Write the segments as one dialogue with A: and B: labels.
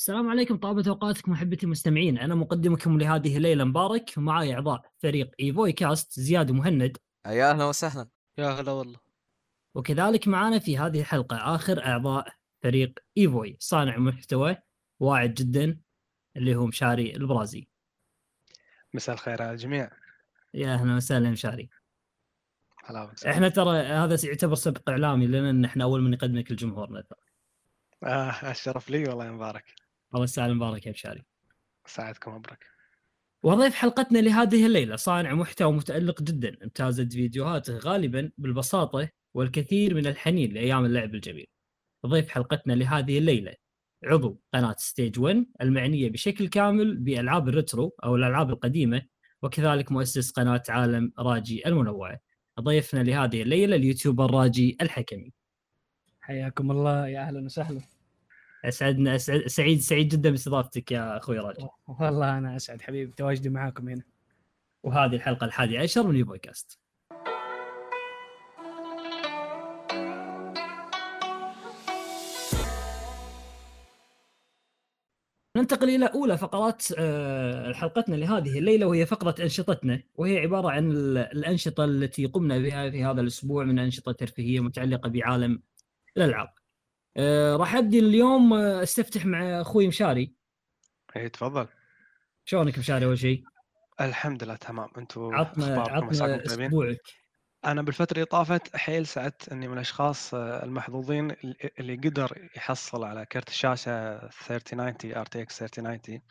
A: السلام عليكم طابت اوقاتك محبتي المستمعين. أنا مقدمكم لهذه الليلة مبارك ومعي إعضاء فريق إيفوي كاست زياد ومهند
B: يا أهلا وسهلا.
C: يا هلا والله.
A: وكذلك معنا في هذه الحلقة آخر أعضاء فريق إيفوي. صانع محتوى واعد جدا اللي هو مشاري البرازي.
C: مساء الخير على الجميع.
A: يا أهلا وسهلا مشاري.
C: هلا
A: إحنا ترى هذا يعتبر سبق إعلامي لنا ان إحنا أول من نقدمك لجمهورنا. ترى
C: آه الشرف لي والله يا مبارك.
A: الله يسعد مبارك يا مشاري
C: ساعدكم أبرك
A: وضيف حلقتنا لهذه الليلة صانع محتوى متألق جدا امتازت فيديوهاته غالبا بالبساطة والكثير من الحنين لأيام اللعب الجميل. ضيف حلقتنا لهذه الليلة عضو قناة Stage 1 المعنية بشكل كامل بألعاب ال retro أو الألعاب القديمة وكذلك مؤسس قناة عالم راجي المنوعة. ضيفنا لهذه الليلة ال YouTuber راجي الحكمي.
D: حياكم الله يا أهلا وسهلا
A: اسعدنا أسعد سعيد سعيد جدا باستضافتك يا أخوي راجي.
D: والله أنا أسعد حبيبي بتواجدي معاكم هنا
A: وهذه الحلقة الحادية عشر من يو كاست. ننتقل إلى أولى فقرات آه، حلقتنا لهذه الليلة وهي فقرة أنشطتنا وهي عبارة عن ال- الأنشطة التي قمنا بها في هذا الأسبوع من أنشطة ترفيهية متعلقة بعالم الألعاب. آه، راح أبدي اليوم آه، أستفتح مع أخوي مشاري.
C: اي تفضل.
A: شلونك مشاري أول شيء؟
C: الحمد لله تمام. أنتم
A: عطنا عطنا أسبوعك.
C: أنا بالفترة اللي طافت حيل سعدت إني من الأشخاص آه، المحظوظين اللي- قدر يحصل على كرت الشاشة 3090 RTX 3090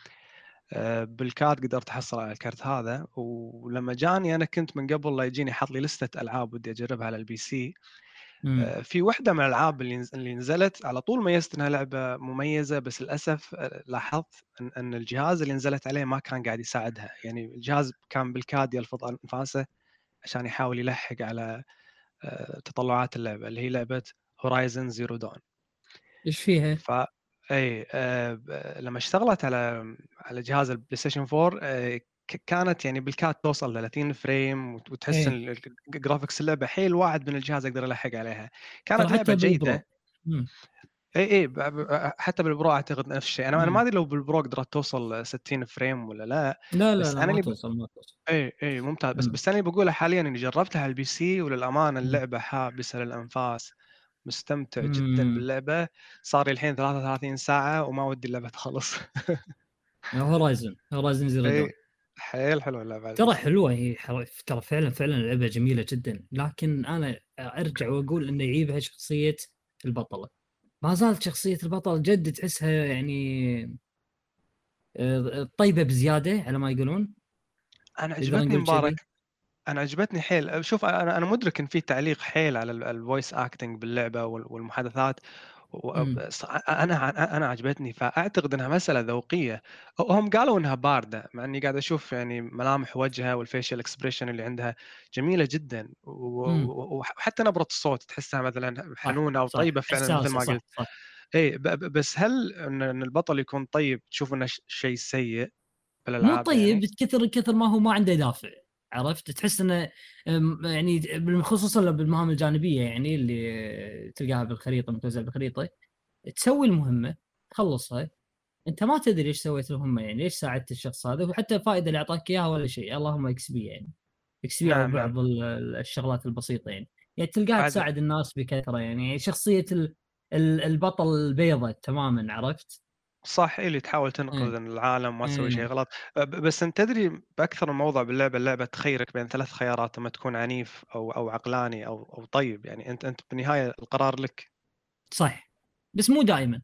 C: آه، بالكاد قدرت أحصل على الكرت هذا. ولما جاني أنا كنت من قبل لا يجيني حط لي لستة ألعاب ودي أجربها على ال PC.
A: مم.
C: آه، في واحدة من الألعاب اللي نز- اللي نزلت على طول ميزت إنها لعبة مميزة بس للأسف آه، لاحظت إن الجهاز اللي نزلت عليه ما كان قاعد يساعدها يعني الجهاز كان بالكاد يلفظ أنفاسه عشان يحاول يلحق على آه، تطلعات اللعبة اللي هي لعبة Horizon Zero Dawn
A: إيش فيها؟
C: ف اي آه، لما اشتغلت على على جهاز ال PlayStation 4 آه، ك- كانت يعني بالكاد توصل 30 frame وت- وتحس
A: إيه.
C: إن graphics اللعبه حيل واعد من الجهاز أقدر ألحق عليها كانت
A: ترى
C: لعبة.
A: جيدة.
C: اي اي ب- حتى بال Pro أعتقد نفس الشيء أنا أنا
A: مم.
C: ما أدري لو بال Pro قدرت توصل 60 فريم ولا لا
A: لا لا
C: بس
A: لا
C: أنا
A: ما توصل ما توصل
C: اي اي ممتاز بس
A: مم.
C: بس أنا اللي بقوله حاليا إني جربتها على ال PC
A: وللأمانة.
C: اللعبة حابسة للأنفاس مستمتع جدا
A: مم.
C: باللعبة صار لي الحين 33 ساعة وما ودي اللعبة تخلص
A: Horizon Horizon
C: Zero حيل حلوة اللعبة
A: ترى. حلوة هي. ترى فعلا فعلا لعبة جميلة جدا لكن أنا أرجع وأقول إنه يعيبها شخصية البطلة ما زالت شخصية البطل جد تحسها يعني آه، طيبة بزيادة على ما يقولون أنا
C: عجبتني. مبارك أنا عجبتني حيل شوف أنا أنا مدرك إن في تعليق حيل على ال voice acting باللعبة وال- والمحادثات أنا أنا عجبتني فأعتقد إنها مسألة ذوقية. هم قالوا إنها باردة مع إني قاعد أشوف يعني ملامح وجهها والفيشل اكسبريشن اللي عندها جميلة جدا و-
A: مم.
C: و- وحتى نبرة الصوت تحسها مثلا حنونة
A: أو
C: طيبة فعلا مثل ما قلت. اي بس هل إن البطل يكون طيب تشوف إنه شيء سيء
A: مو
C: بالألعاب
A: طيب
C: يعني؟
A: كثر كثر ما هو ما عنده دافع. عرفت؟ تحس إنه يعني خصوصا بالمهام الجانبية يعني اللي تلقاها بالخريطة متوزعة بالخريطة تسوي المهمة تخلصها. أنت ما تدري إيش سويت المهمه يعني ليش ساعدت الشخص هذا؟ وحتى الفائده اللي أعطاك إياها ولا شيء. اللهم XP يعني. XP على
C: نعم،
A: بعض ال- ال- الشغلات البسيطة يعني. يعني تلقاها تساعد الناس بكثرة يعني. شخصية ال- ال- البطل البيضة تماما عرفت؟
C: صح اللي تحاول تنقذ
A: إيه.
C: العالم ما تسوي
A: إيه.
C: شيء غلط. ب- بس أنت تدري بأكثر من موضع باللعبة اللعبة تخيرك بين ثلاث خيارات أما تكون عنيف أو أو عقلاني أو أو طيب يعني أنت أنت بالنهاية القرار لك.
A: صح بس مو دائما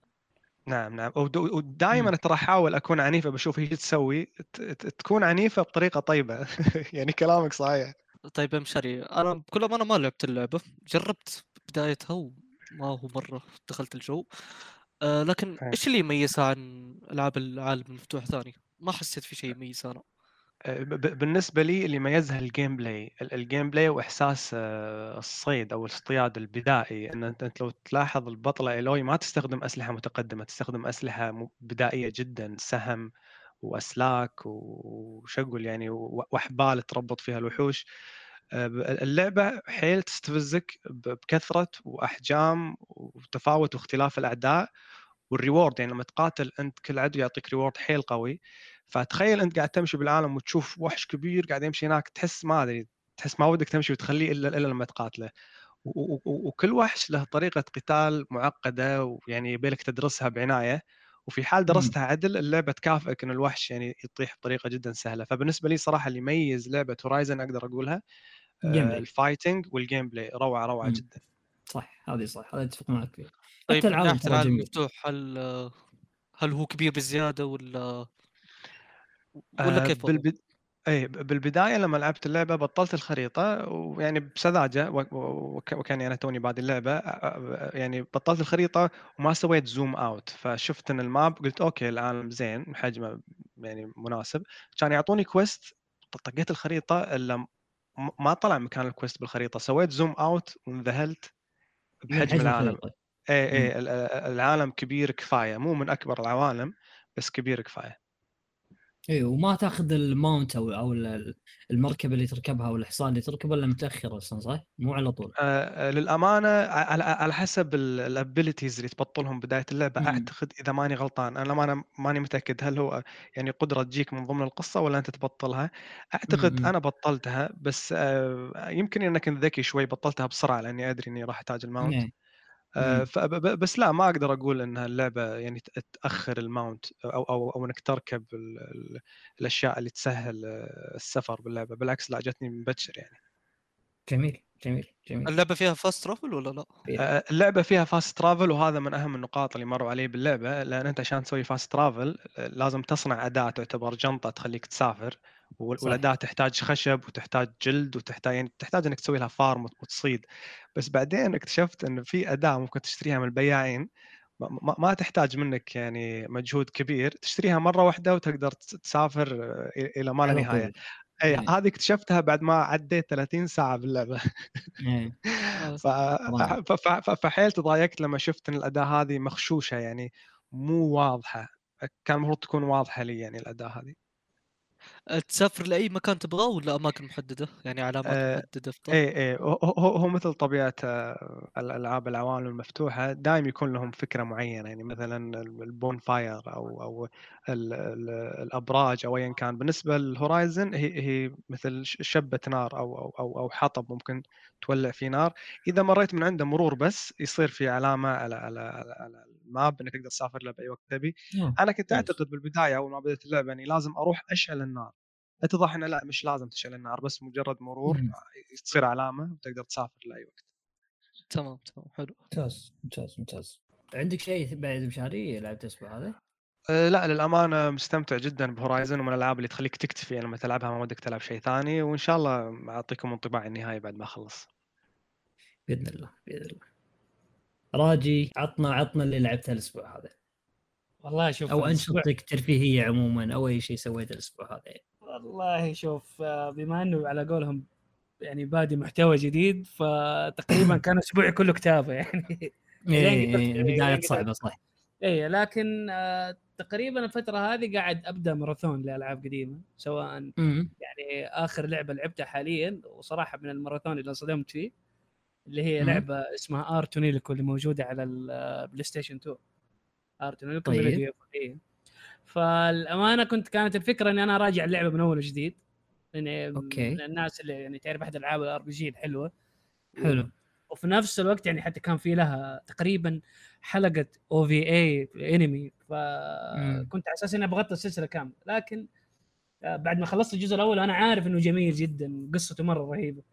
C: نعم نعم. ودائما ترى أحاول أكون عنيفة بشوف إيش تسوي ت- ت- تكون عنيفة بطريقة طيبة. يعني كلامك صحيح.
B: طيب يا مشاري أنا بكل أمانة ما لعبت اللعبة جربت بدايتها وما هو مرة دخلت الجو. آه لكن. إيش اللي يميزها عن ألعاب العالم المفتوح ثاني؟ ما حسيت في شيء يميزها أنا
C: ب- بالنسبة لي اللي ميزها ال gameplay ال- ال gameplay وإحساس آه، الصيد أو الاصطياد البدائي إن أنت لو تلاحظ البطلة Aloy ما تستخدم أسلحة متقدمة تستخدم أسلحة بدائية جدا سهم وأسلاك وشقل يعني واحبال تربط فيها الوحوش آه، اللعبة حيل تستفزك بكثرة وأحجام وتفاوت واختلاف الأعداء والريورد. يعني لما تقاتل أنت كل عدو يعطيك ريورد حيل قوي. فتخيل أنت قاعد تمشي بالعالم وتشوف وحش كبير قاعد يمشي هناك تحس ما أدري تحس ما ودك تمشي وتخليه إلا إلا لما تقاتله. وكل وحش له طريقة قتال معقدة ويعني يبيلك تدرسها بعناية. وفي حال درستها عدل اللعبة تكافئك إن الوحش يعني يطيح بطريقة جدا سهلة فبالنسبة لي صراحة اللي يميز لعبة Horizon أقدر
A: أقولها
C: آه،.
A: ال
C: fighting وال gameplay روعة روعة
A: مم.
C: جدا
A: صح هذه صح هذا أتفق معك فيه
B: طيب
A: العالم ناحية
B: المفتوح هل هل هو كبير بزياده ولا
C: آه،
B: ولا كيف وضعه؟
C: اي بالبداية لما لعبت اللعبة بطلت الخريطة ويعني بسذاجة و... و... وك- وكان أنا توني بعد اللعبة يعني بطلت الخريطة وما سويت zoom out فشفت إن ال map قلت okay العالم زين حجمه يعني مناسب. كان يعطوني quest طقيت الخريطة إلا ما طلع مكان ال quest بالخريطة. سويت zoom out وانذهلت بحجم
A: حجم
C: العالم. اي. اي ال- العالم كبير كفاية. مو من أكبر العوالم بس كبير كفاية.
A: اي وما تاخذ ال mount أو أو ال- المركبة اللي تركبها أو الحصان اللي تركبه إلا متاخر أصلا صح؟ مو على طول
C: آه، للأمانة على على حسب ال abilities اللي تبطلهم بداية اللعبة
A: مم.
C: أعتقد إذا ماني غلطان أنا ما ماني متأكد هل هو يعني قدرة تجيك من ضمن القصة ولا أنت تبطلها أعتقد
A: مم.
C: أنا بطلتها بس آه، يمكن إنك كنت ذكي شوي بطلتها بسرعة لأني أدري إني راح أحتاج ال mount
A: إيه.
C: آه،
A: مم.
C: ب- بس لا ما أقدر أقول إنها اللعبة يعني تأخر ال mount أو أو أو إنك تركب ال- ال- الأشياء اللي تسهل آه، السفر باللعبة بالعكس لا جتني مبكر يعني
A: جميل جميل جميل
B: اللعبة فيها fast travel ولا لا؟
C: آه، اللعبة فيها fast travel وهذا من أهم النقاط اللي مروا علي باللعبة لأن أنت عشان تسوي fast travel لازم تصنع أداة تعتبر جنطة تخليك تسافر. والأداة تحتاج خشب وتحتاج جلد وتحتاج يعني تحتاج إنك تسوي لها farm وت- وتصيد. بس بعدين اكتشفت ان في أداة ممكن تشتريها من البياعين. ما- ما, تحتاج منك يعني مجهود كبير. تشتريها مرة واحدة وتقدر تس- تسافر آه، إلى ما لا
A: نهاية.
C: أي
A: إيه.
C: هذه اكتشفتها بعد ما عديت 30 ساعة باللعبة.
A: إيه.
C: ف- فحيل تضايقت لما شفت إن الأداة هذه مخشوشة يعني مو واضحة. كان المفروض تكون واضحة لي يعني الأداة هذه.
B: تسافر لأي مكان تبغاه ولا أماكن محددة؟ يعني علامات
C: آه،
B: محددة في؟
C: اي اي هو, هو هو مثل طبيعة آه، الألعاب العوالم المفتوحة دائما يكون لهم فكرة معينة يعني مثلا البون فاير أو أو ال ال الأبراج أو ايا كان بالنسبة لل Horizon هي هي مثل شبة نار أو أو أو, أو حطب ممكن تولع فيه نار إذا مريت من عنده مرور بس يصير في علامة على على على, على ال map إنك تقدر تسافر له بأي وقت تبي
A: آه.
C: أنا كنت. أعتقد بالبداية أول ما بدأت اللعبة اني لازم أروح أشعل النار اتضح إنه لا مش لازم تشعل النار بس مجرد مرور. تصير علامة وتقدر تسافر لأي وقت.
B: تمام تمام حلو.
A: ممتاز ممتاز ممتاز. عندك شيء بعد مشاري لعبت الأسبوع هذا؟
C: أه لا للأمانة مستمتع جدا بهورايزن ومن الألعاب اللي تخليك تكتفي لما تلعبها ما ودك تلعب شيء ثاني وإن شاء الله أعطيكم انطباع النهائي بعد ما أخلص.
A: بإذن الله بإذن الله. راجي عطنا عطنا اللي لعبته الأسبوع هذا.
D: والله شوف أو
A: أنشطتك الترفيهية عموما أو أي شيء سويته الأسبوع هذا.
D: والله شوف آه، بما إنه على قولهم يعني بادي محتوى جديد فتقريبا كان أسبوعي كله كتابة يعني.
A: إيه إيه
D: يعني قدرت-
A: صعبة صح
D: اي لكن آه، تقريبا الفترة هذه قاعد أبدأ ماراثون لألعاب قديمة سواء يعني آخر لعبة لعبتها حاليا وصراحة من الماراثون اللي انصدمت فيه اللي هي. لعبة اسمها Ar Tonelico اللي موجودة على ال PlayStation 2 Ar
A: Tonelico
D: طيب. فالأمانة كنت كانت الفكرة إني أنا اراجع اللعبة من أول وجديد. لأني
A: okay.
D: من الناس اللي يعني تعرف أحد ألعاب ال RPG الحلوة.
A: حلو.
D: وفي نفس الوقت يعني حتى كان في لها تقريبا حلقة أو في اي انمي فكنت على أساس إني أبغى السلسله كاملة. لكن آه، بعد ما خلصت الجزء الأول أنا عارف إنه جميل جدا قصته مرة رهيبة.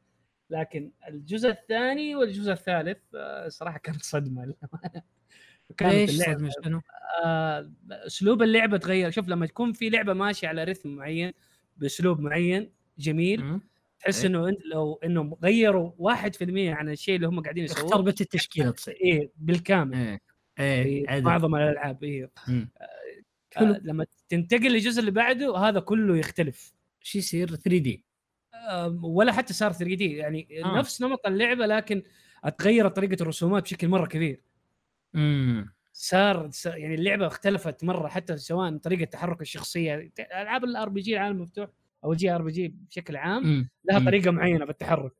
D: لكن الجزء الثاني والجزء الثالث آه، صراحة كانت صدمة. كانت اللعبه؟ آه، أسلوب اللعبة تغير شوف لما تكون في لعبة ماشية على رتم معين بأسلوب معين جميل. تحس
A: إيه.
D: إنه انت لو إنه غيروا 1% عن الشيء اللي هم قاعدين يسووه
A: اختربت التشكيلة تصير
D: إيه بالكامل إيه
A: إيه
D: معظم الألعاب
A: إيه. حلو.
D: آه لما تنتقل للجزء اللي بعده هذا كله يختلف
A: شو يصير 3D
D: آه ولا حتى صار 3D يعني.
A: آه.
D: نفس نمط اللعبة لكن اتغيرت طريقة الرسومات بشكل مرة كبير
A: امم
D: صار يعني اللعبة اختلفت مرة حتى سواء طريقة تحرك الشخصية ألعاب ال RPG العالم المفتوح أو JRPG بشكل عام لها
A: مم.
D: طريقة معينة في التحرك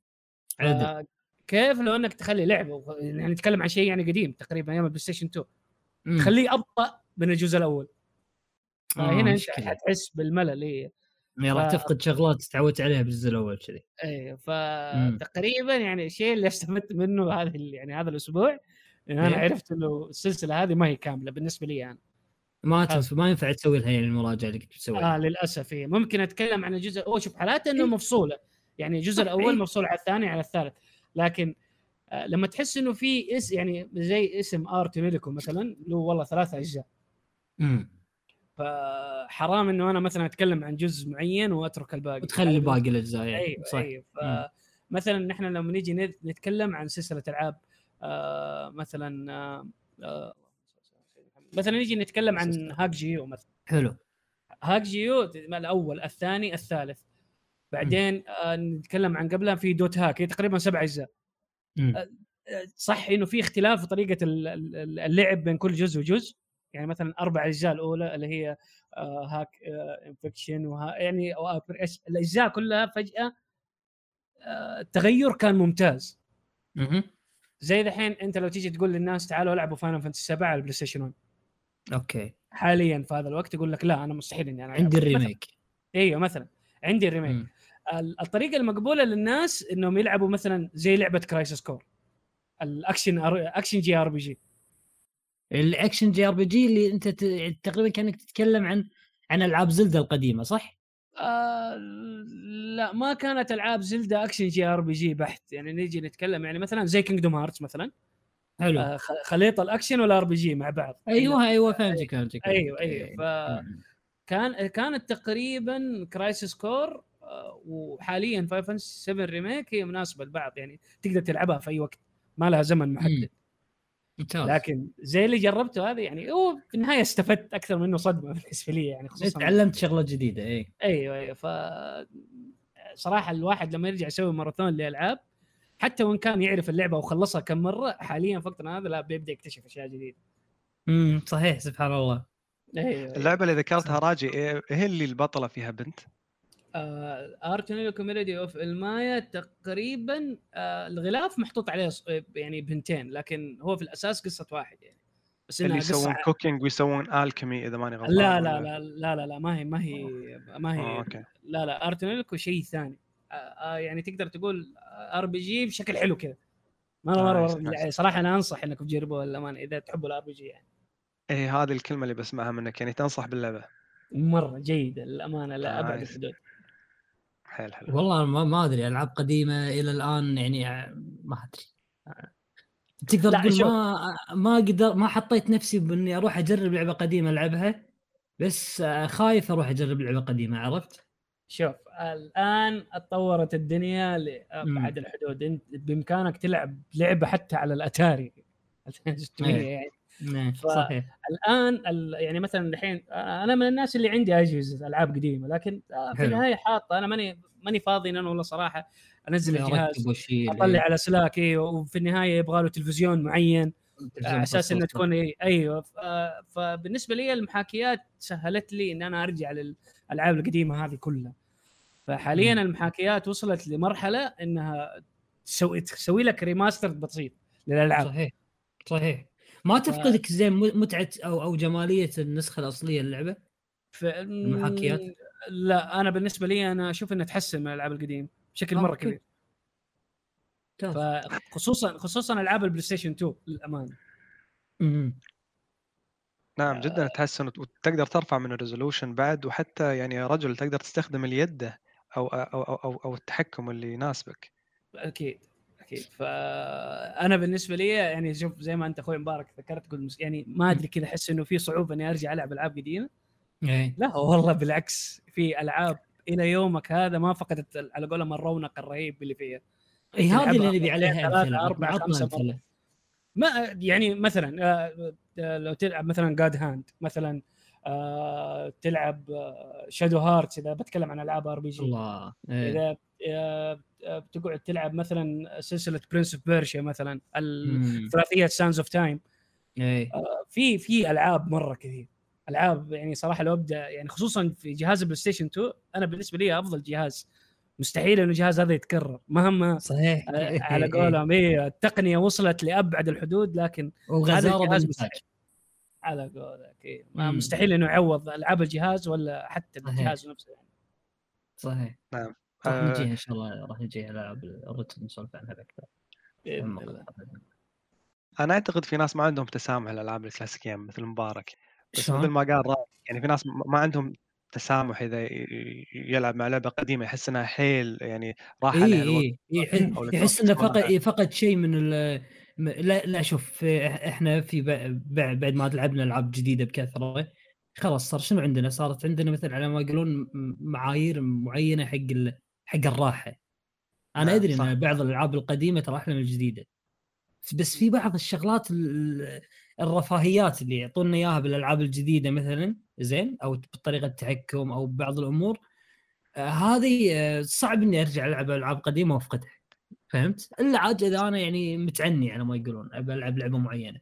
A: عدل
D: آه، كيف لو أنك تخلي لعبة يعني نتكلم عن شيء يعني قديم تقريبا أيام ال PlayStation 2
A: مم.
D: تخليه أبطأ من الجزء الأول
A: آه،
D: فهنا
A: أنت.
D: حتحس بالملل إيه.
A: يعني راح تفقد شغلات تعودت عليها بالجزء الأول كذي
D: إيه فتقريبا يعني الشيء اللي استفدت منه هذا ال- يعني هذا الأسبوع ان أنا
A: إيه.
D: عرفت إنه السلسلة هذه ما هي كاملة بالنسبة لي أنا.
A: ما
D: آه.
A: تنفع ما ينفع تسوي لها يعني المراجعة اللي كنت بتسويها.
D: آه للأسف هي ممكن أتكلم عن الجزء الأول شوف حالات إنه
A: إيه.
D: مفصولة. يعني الجزء الأول
A: إيه.
D: مفصول على الثاني على الثالث. لكن آه لما تحس إنه في اس يعني زي اسم Ar Tonelico مثلا له والله ثلاثة أجزاء.
A: امم
D: فحرام إنه أنا مثلا أتكلم عن جزء معين وأترك الباقي.
A: وتخلي باقي الأجزاء. يعني
D: أيوه
A: صح.
D: أيوه. فمثلا نحن لما نيجي نت- نتكلم عن سلسلة ألعاب مثلا آه آه مثلا نيجي نتكلم عن hack G.U. مثلا.
A: حلو.
D: hack G.U. الأول الثاني الثالث. بعدين آه نتكلم عن قبلها في dot hack هي تقريبا سبع
A: أجزاء.
D: آه، صح إنه في اختلاف في طريقة ال- ال- اللعب بين كل جزء وجزء. يعني مثلا أربع أجزاء الأولى اللي هي آه، hack Infection وها يعني الأجزاء كلها فجأة آه، التغير كان ممتاز. زي دحين انت لو تيجي تقول للناس تعالوا العبوا Final Fantasy 7 على ال PlayStation 1
A: okay.
D: حاليا في هذا الوقت يقول لك لا أنا مستحيل إني أنا
A: عندي
D: ال
A: remake.
D: إيوه مثلا. عندي ال remake. الطريقة المقبولة للناس إنهم يلعبوا مثلا زي لعبة Crisis Core ال action
A: action JRPG ال action JRPG اللي أنت تقريبا كأنك تتكلم عن عن ألعاب Zelda القديمة صح؟
D: آه لا ما كانت ألعاب Zelda action JRPG بحت. يعني نيجي نتكلم يعني مثلا زي Kingdom Hearts مثلا.
A: حلو.
D: آه خليط ال action وال RPG مع بعض.
A: أيوه أيوه فهمتك فهمتك أيوه.
D: أيوه. فكان كانت تقريبا Crisis Core آه، وحاليا FF 7 Remake هي مناسبة لبعض يعني تقدر تلعبها في أي وقت. ما لها زمن محدد.
A: ممتاز.
D: لكن زي اللي جربته هذا يعني هو في النهاية استفدت أكثر منه صدمة بالنسبة لي يعني خصوصا
A: تعلمت شغلة جديدة اي
D: أيوه أيوه. ف صراحة الواحد لما يرجع يسوي ماراثون للألعاب حتى وإن كان يعرف اللعبة وخلصها كم مرة حاليا في وقتنا هذا لا بيبدأ يكتشف أشياء جديدة.
A: امم صحيح سبحان الله.
D: أيوه
C: اللعبة اللي ذكرتها راجي إيه هي اللي البطلة فيها بنت.
D: Ar Tonelico Melody of Elemia تقريبا آه الغلاف محطوط عليه ص- يعني بنتين لكن هو في الأساس قصة واحد يعني. بس
C: اللي يسوون cooking ويسوون alchemy إذا ماني غلطان
D: لا لا لا لا لا لا ما هي ما هي ما
C: آه،
D: هي
C: okay.
D: لا لا Ar Tonelico شيء ثاني. آه، آه، يعني تقدر تقول RPG بشكل حلو كذا. مرة
C: مرة,
D: مرة
C: nice.
D: يعني صراحة أنا أنصح انكم تجربوها للامانه إذا تحبوا ال RPG يعني.
C: إيه هذه الكلمة اللي بسمعها منك يعني تنصح باللعبة.
D: مرة جيدة للأمانة لا أبعد
C: nice.
D: الحدود.
C: حيل حلو
A: والله ما, ما أدري ألعاب قديمة إلى الآن يعني ع- ما أدري تقدر
D: لا،
A: تقول. ما ما قدر ما حطيت نفسي بإني أروح أجرب لعبة قديمة ألعبها بس آه، خايف أروح أجرب لعبة قديمة عرفت؟
D: شوف الآن اتطورت الدنيا. لابعد الحدود انت بإمكانك تلعب لعبة حتى على الأتاري 2600
A: إيه.
D: يعني الآن ال- يعني مثلا الحين أنا من الناس اللي عندي أجهزة ألعاب قديمة لكن في. النهاية حاطة أنا ماني ماني فاضي إن أنا والله صراحة أنزل الجهاز أطلع على سلاك أيوه وفي النهاية يبغى له تلفزيون معين على أساس انه تكون إيه أيوه آه، فبالنسبة لي المحاكيات سهلت لي إن أنا أرجع للألعاب القديمة هذه كلها. فحاليا
A: مم.
D: المحاكيات وصلت لمرحلة إنها تسوي تسوي لك ريماستر بسيط للألعاب.
A: صحيح صحيح. ما تفقدك زي م- متعة أو أو جمالية النسخة الأصلية للعبه
D: ف...
A: المحاكيات؟
D: لا أنا بالنسبة لي أنا أشوف إنها تحسن من الألعاب القديمة بشكل
A: مرة.
D: كبير فخصوصا خصوصا ألعاب ال PlayStation 2
A: للأمانة.
C: نعم جدا تحسن وت- وتقدر ترفع من ال resolution بعد وحتى يعني يا رجل تقدر تستخدم اليد أو أو أو أو, أو التحكم اللي يناسبك
D: أكيد أكيد فأنا بالنسبة لي يعني شوف زي ما أنت أخوي مبارك ذكرت قلت يعني ما أدري كذا أحس إنه في صعوبة إني أرجع ألعب ألعاب قديمة.
A: إيه.
D: لا والله بالعكس في ألعاب إلى يومك هذا ما فقدت على قولهم الرونق الرهيب اللي فيها.
A: اي هذه اللي نبي عليها
D: ثلاثة،
A: امثله
D: أربعة، خمسة
A: أمثلة.
D: ما يعني مثلا آه، آه، لو تلعب مثلا God Hand مثلا آه، تلعب Shadow Hearts إذا بتكلم عن ألعاب RPG
A: الله إيه.
D: إذا بتقعد تلعب مثلا سلسلة Prince of Persia مثلا ال-
A: مم.
D: ثلاثيه Sands of
A: Time
D: في في ألعاب مرة كثير ألعاب يعني صراحة لو أبدأ يعني خصوصا في جهاز ال PlayStation 2 أنا بالنسبة لي أفضل جهاز مستحيل إنه الجهاز هذا يتكرر مهما
A: صحيح
D: آه، على قولهم إيه التقنية وصلت لأبعد الحدود لكن هذا الجهاز مستحيل. على قولك إيه. مستحيل إنه يعوض ألعاب الجهاز ولا حتى. الجهاز نفسه يعني
A: صحيح
C: نعم.
A: راح
C: آه،
A: نجيها إن شاء الله راح نجيها العاب ال retro نسولف عنها أكثر
D: بإذن الله
C: أنا أعتقد في ناس ما عندهم تسامح الالعاب الكلاسيكيه مثل مبارك بس؟ مثل ما قال رائع يعني في ناس ما عندهم تسامح إذا ي- يلعب مع لعبة قديمة يحس إنها حيل يعني راح
A: اي
C: عليها الوقت
A: يح-
C: أو
A: يحس
C: إنه
A: فقد. فقد شيء من ال لا لا شوف إح- إحنا في ب- ب- بعد ما لعبنا ألعاب جديدة بكثرة خلاص صار شنو عندنا؟ صارت عندنا مثل على ما يقولون م- معايير معينة حق ال- حق الراحة. أنا
C: نعم،
A: أدري
C: صح.
A: ان بعض الألعاب القديمة ترى أحلى من الجديدة. بس في بعض الشغلات ال- الرفاهيات اللي يعطونا إياها بالألعاب الجديدة مثلا زين أو بطريقة التحكم أو ببعض الأمور آه، هذه آه، صعب إني أرجع ألعب ألعاب قديمة وأفقدها فهمت؟ إلا عاد إذا أنا يعني متعني على ما يقولون ابى ألعب لعبة معينة.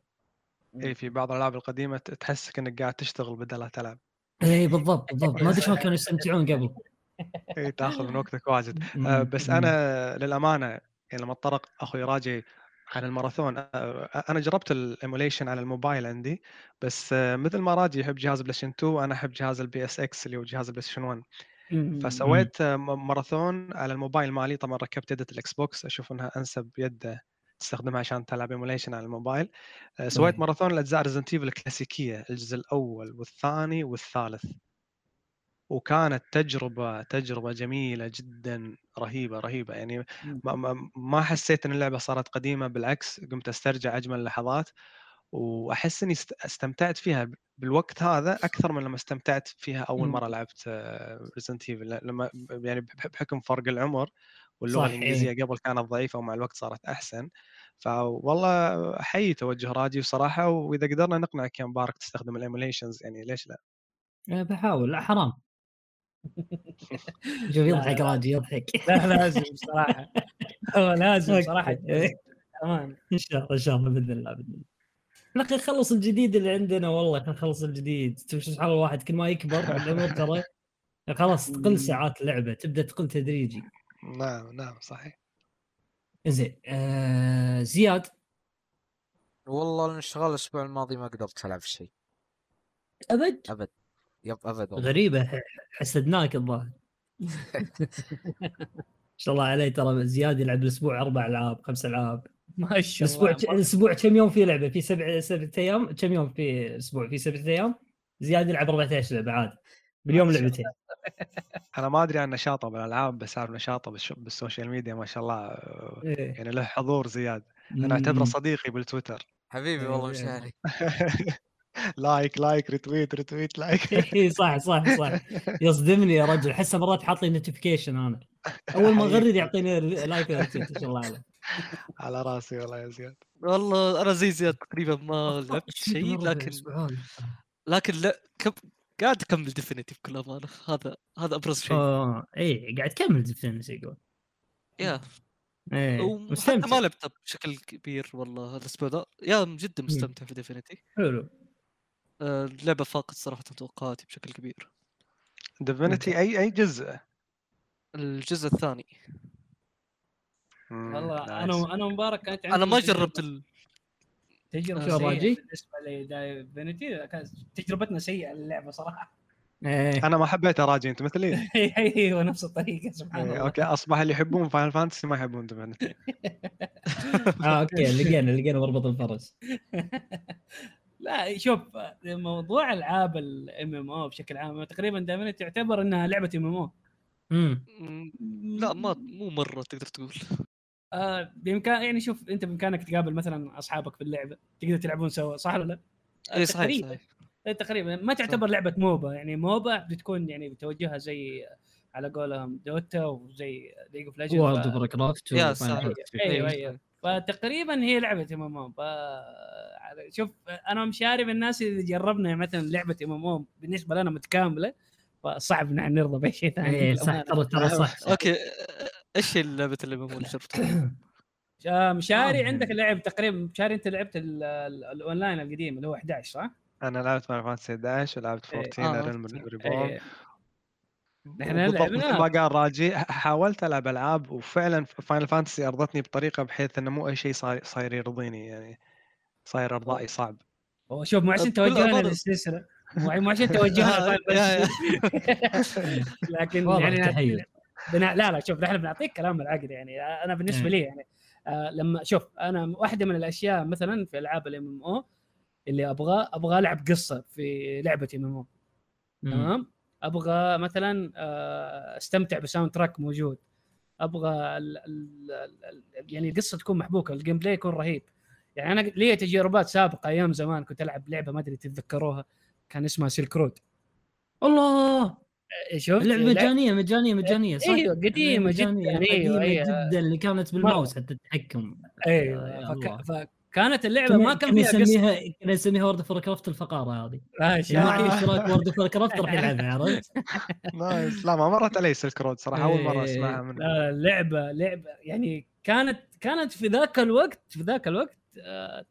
C: إي في بعض الألعاب القديمة تحسك إنك قاعد تشتغل بدل لا تلعب
A: إي بالضبط بالضبط ما أدري شلون كانوا يستمتعون قبل.
C: اي تأخذ من وقتك واجد. آه، بس أنا للأمانة يعني لما اتطرق أخوي راجي عن الماراثون آه، أنا جربت ال emulation على الموبايل عندي بس آه، مثل ما راجي يحب جهاز Play 2 أنا أحب جهاز ال PSX اللي هو جهاز ال PlayStation 1 فسويت ماراثون على الموبايل مالي طبعا ركبت يده ال Xbox أشوف إنها أنسب يده تستخدمها عشان تلعب emulation على الموبايل. سويت. ماراثون الاجزاء Resident Evil الكلاسيكية الجزء الأول والثاني والثالث. وكانت تجربة تجربة جميلة جدا رهيبة رهيبة. يعني ما, ما, ما حسيت إن اللعبة صارت قديمة بالعكس قمت أسترجع أجمل اللحظات وأحس إني است- استمتعت فيها بالوقت هذا أكثر من لما استمتعت فيها أول
A: مم.
C: مرة لعبت Resident Evil لما يعني بح- بحكم فرق العمر واللغة
A: صح،
C: الإنجليزية قبل كانت ضعيفة ومع الوقت صارت أحسن. فوالله احيي توجه راجي وصراحه وإذا قدرنا نقنعك يا مبارك تستخدم ال emulations يعني ليش لا؟
A: آه، بحاول. لا حرام. شوف
D: لا،
A: يضحك. راجي يضحك.
D: لا لازم بصراحة. هو لازم
A: أوكي.
D: صراحة أمان.
A: إن شاء الله إن شاء الله بإذن الله بإذن الله. يا أخي خلص الجديد اللي عندنا والله خلينا نخلص الجديد. تشوف سبحان الله الواحد كل ما يكبر الأمور ترى؟ خلاص تقل ساعات اللعبه تبدأ تقل تدريجي.
C: نعم نعم صحيح.
A: زين آه زياد؟
E: والله الانشغال الأسبوع الماضي ما قدرت ألعب شيء.
A: أبد؟
E: أبد. يب أبد والله.
A: غريبة حسدناك الظاهر. ما شاء الله عليه ترى زياد يلعب الأسبوع أربع ألعاب خمس ألعاب.
D: ما شاء
A: الأسبوع
D: الله
A: الأسبوع كم يوم في لعبة؟ في سبع سبعة أيام؟ كم يوم في أسبوع في سبعة أيام؟ زياد يلعب 14 لعبة عادي. باليوم لعبتين.
C: أنا ما أدري عن نشاطه بالألعاب بس أعرف نشاطه بالش- بالسوشيال ميديا ما شاء الله.
A: إيه.
C: يعني له حضور زياد. أنا
A: أعتبره.
C: صديقي بالتويتر.
E: حبيبي والله
A: إيه.
E: مشاري
C: like like retweet retweet like
A: إيه، صح صح صح. يصدمني يا رجل. احسه مرات حاط لي notification أنا. أول ما اغرد يعطيني like ما شاء الله عليه
C: على راسي والله يا زياد.
B: والله أنا زي زياد تقريبا ما لعبت شيء لكن؟ لكن لا كم... قاعد أكمل Divinity بكل أمانة. هذا هذا أبرز شيء.
A: آه إي قاعد تكمل Divinity يقول.
B: يا. إيه
A: مستمتع.
B: ما لعبت بشكل كبير والله هذا الأسبوع ذا يا جدا مستمتع في Divinity
A: حلو.
B: اللعبه فاقت صراحة توقعاتي بشكل كبير.
C: Divinity أي أي جزء؟
B: الجزء الثاني.
D: والله. أنا أنا مبارك كانت عندي
B: أنا ما جربت ال...
D: تجربة
A: شو
D: سيئة
A: راجي؟
D: بالنسبة ل Divinity كانت تجربتنا سيئة للعبه صراحة.
A: إيه.
C: أنا ما حبيت يا راجي أنت مثلي.
D: أيوه نفس الطريقة سبحان
C: إيه،
D: الله.
C: okay أصبح اللي يحبون Final Fantasy ما يحبون Divinity
A: آه okay لقينا لقينا مربط الفرس.
D: لا شوف موضوع ألعاب ال MMO بشكل عام تقريبا دائما تعتبر إنها لعبة MMO
A: امم
B: لا ما مو مرة تقدر تقول.
D: آه بامكان يعني شوف أنت بإمكانك تقابل مثلا أصحابك في اللعبة تقدر تلعبون سوا صح ولا لا؟
B: اي صحيح
D: تقريبا.
B: صحيح.
D: إيه، تقريبا. ما تعتبر لعبة MOBA يعني MOBA بتكون يعني بتوجهها زي على قولهم Dota وزي League
A: of
D: World
A: Legends of
B: Craft صحيح.
D: أيوه
B: إيه،
D: أيوه فتقريبا هي لعبة MMO شوف أنا مش عارف الناس اللي جربنا مثلا لعبة MMO بالنسبة لنا متكاملة فصعب نحن نرضى بأي شيء ثاني
A: إيه صح ترى ترى صح, صح.
B: okay إيش هي اللعبه اللي جربتها؟
D: آه، مشاري
A: آه.
D: عندك لعب تقريبا مشاري أنت لعبت ال- ال- الأونلاين القديم اللي هو 11 صح؟
C: أنا لعبت Final Fantasy 11 ولعبت
D: إيه،
C: 14
B: آه.
C: Realm
D: Reborn. نحن لعبنا
C: ما قال راجي حاولت ألعب ألعاب وفعلا Final Fantasy أرضتني بطريقة بحيث إنه مو أي شيء صاير يرضيني يعني صاير أرضائي صعب
D: وشوف مو عشان
B: بكل
D: توجهنا. للسلسلة مو عشان توجهنا طيب لكن يعني. بنا... لا لا شوف نحن بنعطيك كلام العقل يعني أنا بالنسبة
A: إيه.
D: لي يعني آه لما شوف أنا واحدة من الأشياء مثلا في ألعاب ال MMO اللي أبغى أبغى ألعب قصة في لعبة
A: MMO.
D: تمام أبغى مثلا آه، أستمتع ب soundtrack موجود أبغى ال ال ال يعني القصة تكون محبوكة ال gameplay يكون رهيب يعني أنا لي تجربات سابقة أيام زمان كنت ألعب لعبة ما أدري تتذكروها كان اسمها Silkroad
A: الله
D: شفت
A: اللعبه
D: لعب-
A: مجانية مجانية مجانية صح؟
D: أيوه قديمة
A: مجانية،
D: جدا أيوه
A: قديمة
D: أيوه
A: جدا اللي كانت بالماوس حتى التحكم أيوه.
D: فك... فكانت اللعبة ما كان فيها قصة
A: نسميها كنا نسميها World of Warcraft الفقارة هذه اللي
D: شايف؟
A: معي اشتراك World of Warcraft راح يلعبها عرفت؟
C: nice لا ما مرت علي Silkroad صراحة أول مرة
A: إيه.
C: أسمعها من
D: لا لعبه لعبة يعني كانت كانت في ذاك الوقت في ذاك الوقت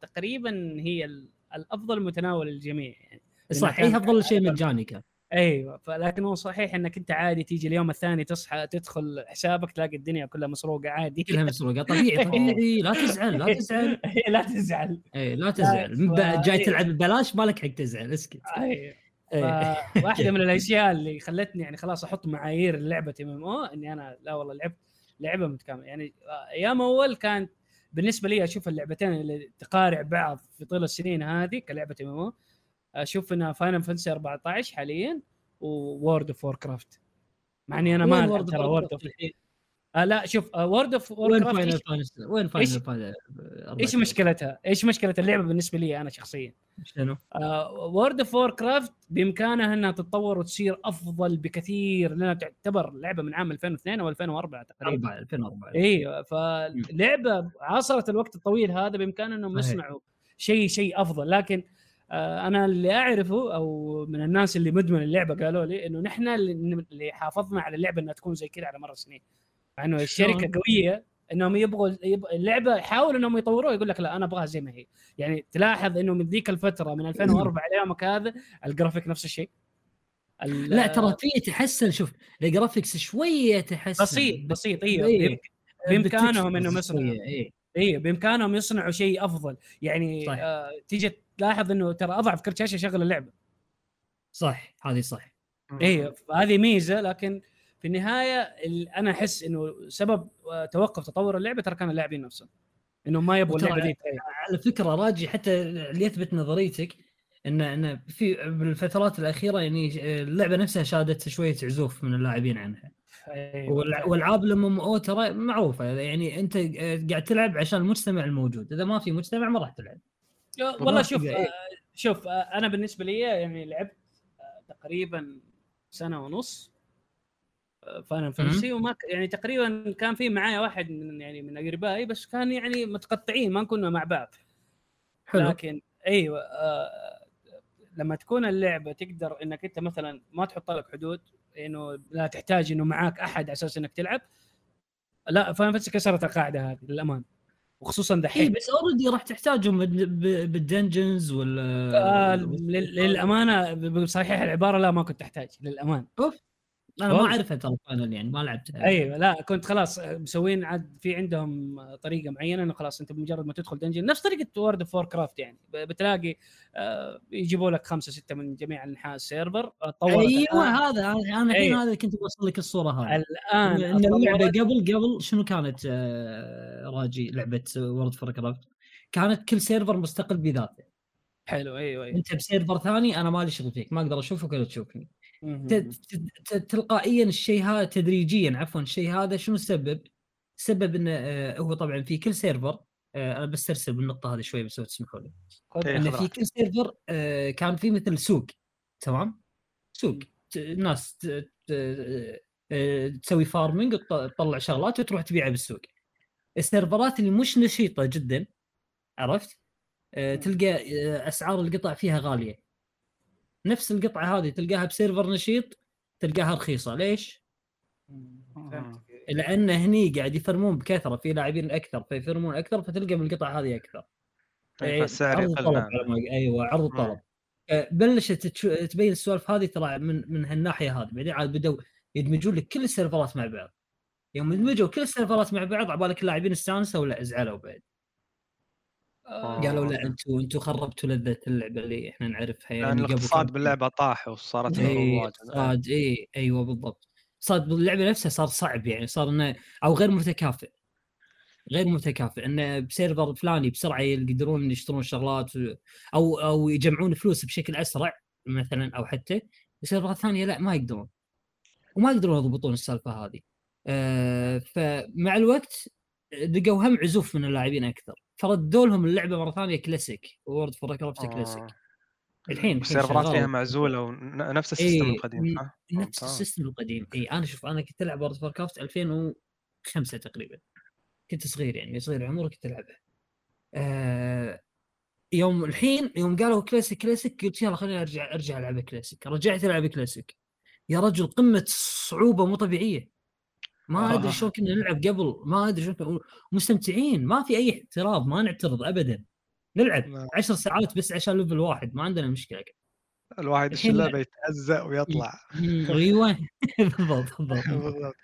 D: تقريبا هي ال- الأفضل متناول الجميع يعني
A: صح هي أفضل شيء مجاني كان
D: أيوه فلكن هو صحيح إنك أنت عادي تيجي اليوم الثاني تصحى تدخل حسابك تلاقي الدنيا كلها مسروقة عادي.
A: كلها مسروقة. طبيعي طبيعي. لا تزعل لا تزعل.
D: لا تزعل.
A: اي لا تزعل. من ب- جاي تلعب ببلاش ما لك حق تزعل اسكت.
D: أيوه
A: إيه.
D: فواحده من الأشياء اللي خلتني يعني خلاص أحط معايير لعبة MMO إني أنا لا والله لعبت لعبة متكاملة. يعني أيام أول كانت بالنسبة لي أشوف اللعبتين اللي تقارع بعض في طول السنين هذه كلعبة MMO أشوف إنها Final Fantasy 14 حاليا World of Warcraft مع إني أنا ما
A: ألعب
D: ترى
A: World of الحين؟
D: آه لا شوف World of War
A: وين Final Fantasy وين
D: Final
A: Fantasy
D: إيش مشكلتها؟ إيش مشكلة اللعبة بالنسبة لي أنا شخصيا؟
A: شنو؟
D: World of Warcraft بإمكانها إنها تتطور وتصير أفضل بكثير لأنها تعتبر لعبة من عام 2002 أو 2004 تقريبا
A: 4 2004
D: أيوه فلعبة عاصرت الوقت الطويل هذا بامكانهم
A: إنهم.
D: يصنعوا شيء شيء أفضل لكن آه، أنا اللي أعرفه أو من الناس اللي مدمن اللعبة قالوا لي إنه نحن اللي اللي حافظنا على اللعبة إنها تكون زي كذا على مر السنين مع انه الشركة قوية انهم يبغوا يب... اللعبة يحاولوا انهم يطوروها يقول لك لا أنا أبغاها زي ما هي. يعني تلاحظ انه من ذيك الفترة من 2004 ليومك هذا الجرافيك نفس الشيء. ال-
A: لا ترى في تحسن شوف ال graphics شوية تحسن
D: بسيط بسيط. إيوه
A: إيه.
D: بإمكانهم
A: إنهم
D: يصنعوا.
A: إيه.
D: اي بإمكانهم يصنعوا شيء أفضل. يعني. آه تيجي تلاحظ إنه ترى أضعف كرت شاشة يشغل اللعبة.
A: صح هذه صح.
D: اي هذه ميزة لكن في النهاية ال- أنا أحس إنه سبب آه، توقف تطور اللعبة ترى كان اللاعبين نفسهم. إنهم ما يبغوا اللعبة دي.
A: على فكرة راجي حتى اللي يثبت نظريتك ان إن في بالفترات الأخيرة يعني اللعبة نفسها شادت شوية عزوف من اللاعبين عنها.
D: أيوة.
A: والع- والعاب الام ام أو ترى معروفة. يعني أنت قاعد تلعب عشان المجتمع الموجود. إذا ما في مجتمع ما راح تلعب.
D: والله شوف
A: إيه.
D: آه، شوف آه، أنا بالنسبة لي يعني لعبت آه، تقريبا سنة ونص. Final Fantasy وما يعني تقريبا كان في معايا واحد من يعني من أقربائي بس كان يعني متقطعين ما كنا مع بعض.
A: حلو.
D: لكن أيوه آه لما تكون اللعبة تقدر إنك أنت مثلا ما تحط لك حدود إنه لا تحتاج إنه معاك أحد على أساس إنك تلعب. لا Final Fantasy كسرت القاعدة هذه للامانه وخصوصا دحين.
A: بس already راح تحتاجهم بال dungeons ولا
D: آه لل- للأمانة بصحيح العبارة لا ما كنت أحتاج للامانه
A: أنا ما. أعرفها ترى Final يعني ما لعبتها.
D: أيوه لا كنت خلاص مسوين عاد في عندهم طريقة معينة إنه خلاص أنت بمجرد ما تدخل dungeon نفس طريقة World of Warcraft يعني بتلاقي آه، يجيبوا لك خمسة ستة من جميع أنحاء ال server
A: أيوه
D: الآن-
A: هذا أنا الحين
D: أيوة.
A: هذا كنت بوصل لك الصورة هذه.
D: الآن
A: ان
D: اللعبة
A: قبل قبل شنو كانت آه، راجي لعبة World of Warcraft كانت كل server مستقل بذاته.
D: حلو أيوه أيوه.
A: أنت ب server ثاني أنا مالي شغل فيك ما أقدر أشوفك ولا تشوفني. تلقائيا الشيء هذا تدريجيا عفوا الشيء هذا شنو سبب؟ سبب إنه آه، هو طبعا في كل server آه، أنا بسترسل بالنقطة هذه شوي بس لو تسمحوا لي
C: إيه، إنه
A: في كل server آه، كان في مثل سوق تمام؟ سوق الناس تسوي farming تطلع شغلات وتروح تبيعها بالسوق. السيرفرات اللي مش نشيطة جدا عرفت؟ تلقى أسعار القطع فيها غالية. نفس القطعة هذه تلقاها ب server نشيط تلقاها رخيصة، ليش؟
D: فهمت.
A: لأن هني قاعد يفرمون بكثرة في لاعبين أكثر فيفرمون أكثر فتلقى بالقطع هذه أكثر. إيه،
C: فالسعر
A: عرض
C: يقل نعم.
A: أيوه عرض وطلب آه، بلشت تبين السوالف هذه ترى من من هالناحية هذه بعدين عاد بدوا يدمجون لك كل السيرفرات مع بعض يوم يدمجوا كل السيرفرات مع بعض عبالك اللاعبين استانسوا ولا ازعلوا بعد
C: آه.
A: قالوا لا أنتم أنتم خربتوا لذة اللعبة اللي إحنا نعرفها يعني
C: يعني
A: قبل
C: الاقتصاد باللعبة طاح وصارت
A: اي
C: واجد
A: اقتصاد اي أيوه بالضبط. صار باللعبة نفسها صار صعب يعني صار إنه أو غير متكافئ. غير متكافئ إنه بسيرفر فلاني بسرعة يقدرون يشترون شغلات أو أو يجمعون فلوس بشكل أسرع مثلا أو حتى بسيرفرات ثانية لا ما يقدرون. وما يقدرون يضبطون السالفة هذه. آه فمع الوقت لقوا هم عزوف من اللاعبين أكثر. فردوا لهم اللعبة مرة ثانية classic World of Warcraft
C: classic.
A: الحين
C: السيرفرات فيها. معزولة ونفس ال system
A: إيه،
C: القديم؟
A: نفس.
C: ال
A: system القديم اي أنا شوف أنا كنت ألعب World of Warcraft 2005 تقريبا كنت صغير يعني صغير العمر كنت ألعبها آه يوم الحين يوم قالوا classic classic قلت يلا خليني أرجع أرجع ألعب كلاسيك رجعت ألعب كلاسيك يا رجل قمة صعوبة مو طبيعية ما أدري
C: آه.
A: شلون كنا نلعب قبل ما أدري شلون مستمتعين ما في أي اعتراض ما نعترض ابدا نلعب
C: لا.
A: عشر ساعات بس عشان level واحد ما عندنا مشكلة
C: الواحد. اللعبه يتهزأ ويطلع
A: أيوه بالضبط بالضبط
C: بالضبط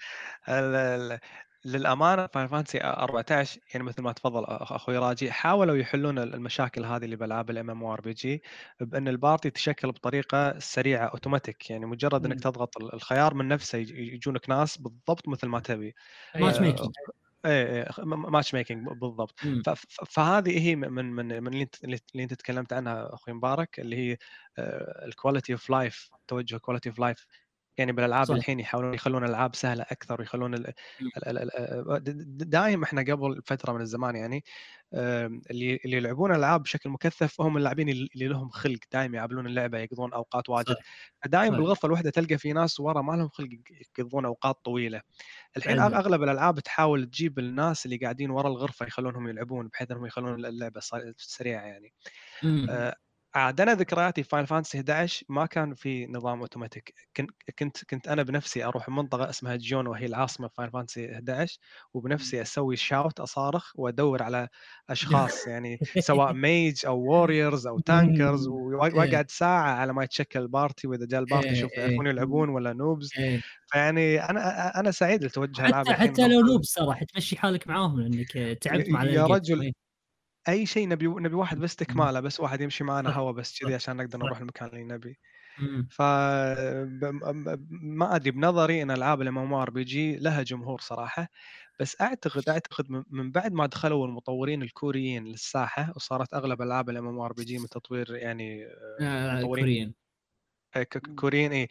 C: ال- ال- للأمانة Final Fantasy 14 يعني مثل ما تفضل أخوي راجي حاولوا يحلون المشاكل هذه اللي بالعاب ال MMORPG بأن ال party تشكل بطريقة سريعة اوتوماتيك يعني مجرد إنك
D: مم.
C: تضغط ال- الخيار من نفسه يج- يجونك ناس بالضبط مثل ما تبي
A: ماتش
C: آه،
A: ميكينج
C: إيه إيه match making بالضبط
A: مم.
C: ف- ف- فهذه هي من من من اللي انت اللي انت تكلمت عنها أخوي مبارك اللي هي ال quality of life توجه quality of life يعني بالألعاب
A: صح.
C: الحين يحاولون يخلون الألعاب سهلة أكثر ويخلون ال- د- د- دايم إحنا قبل فترة من الزمان يعني آم، اللي اللي يلعبون ألعاب بشكل مكثف هم اللاعبين اللي لهم خلق دايم يلعبون اللعبة يقضون أوقات واجد. دايم
A: صح.
C: بالغرفة الواحدة تلقى في ناس ورا ما لهم خلق يقضون أوقات طويلة الحين
A: فعلاً.
C: أغلب الألعاب تحاول تجيب الناس اللي قاعدين ورا الغرفة يخلونهم يلعبون بحيث إنهم يخلون اللعبة سريعة يعني
A: مم.
C: آه، عاد أنا ذكرياتي في Final Fantasy 11 ما كان في نظام أوتوماتيك كنت كنت أنا بنفسي أروح منطقة اسمها Jeuno وهي العاصمة في Final Fantasy 11 وبنفسي أسوي shout أصارخ وأدور على أشخاص يعني سواء mage أو warriors أو tankers وأقعد ساعة على ما يتشكل ال party وإذا جاء ال party
A: إيه،
C: أشوف
A: إيه.
C: يعرفون يلعبون ولا noobs
A: إيه.
C: فيعني أنا أنا سعيد لتوجه العاب
A: حتى حتى لو
C: منطقة-
A: noob صراحة تمشي حالك معاهم لأنك تعبت مع
C: يا. رجل،
A: إيه.
C: أي شيء نبي نبي واحد بس تكماله بس واحد يمشي معنا. هوا بس كذي. عشان نقدر. نروح المكان اللي نبي
A: مم.
C: ف ما أدري بنظري إن ألعاب ال MMORPG لها جمهور صراحة بس أعتقد أعتقد من- بعد ما دخلوا المطورين الكوريين للساحة وصارت أغلب ألعاب ال MMORPG من تطوير يعني
A: آه،
C: مطورين
A: كوريين
C: ك- ك- كوريين اي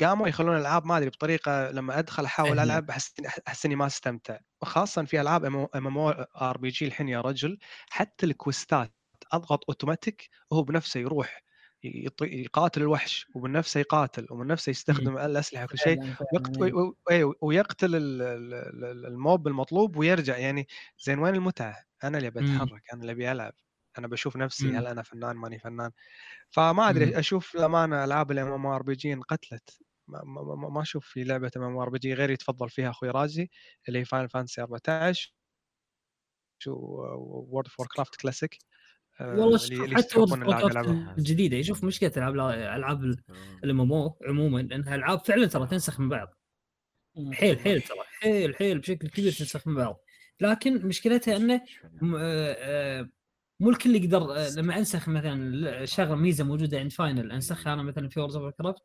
C: قاموا يخلون الألعاب ما أدري بطريقة لما أدخل
A: أحاول.
C: ألعب أحس أحس إني ما استمتع وخاصه في ألعاب ام ام آر بي جي الحين يا رجل حتى الكوستات أضغط أوتوماتيك وهو بنفسه يروح يقاتل الوحش ومن نفسه يقاتل ومن نفسه يستخدم الأسلحة وكل شيء ويقتل ال- ال- ال- ال mob المطلوب ويرجع يعني زين وين المتعة؟ أنا اللي
A: مم.
C: بتحرك أنا اللي أبي ألعب أنا بشوف نفسي
A: مم.
C: هل أنا فنان ماني فنان. فما
A: مم.
C: ادري أشوف للأمانة ألعاب ال MMORPG انقتلت. ما, ما, ما- ما أشوف في لعبة ام ام ار بي جي غير يتفضل فيها أخوي راجي اللي هي Final Fantasy 14 World of Warcraft classic
A: والله شوف حتى الجديدة. شوف مشكلة ألعاب ألعاب ال MMO عموما انها ألعاب فعلا ترى تنسخ من بعض.
D: مم.
A: حيل حيل ترى حيل حيل بشكل كبير تنسخ من بعض. لكن مشكلتها إنه آه، آه، مو الكل يقدر آه، لما انسخ مثلا شغله ميزة موجودة عند Final انسخها أنا مثلا في World of Warcraft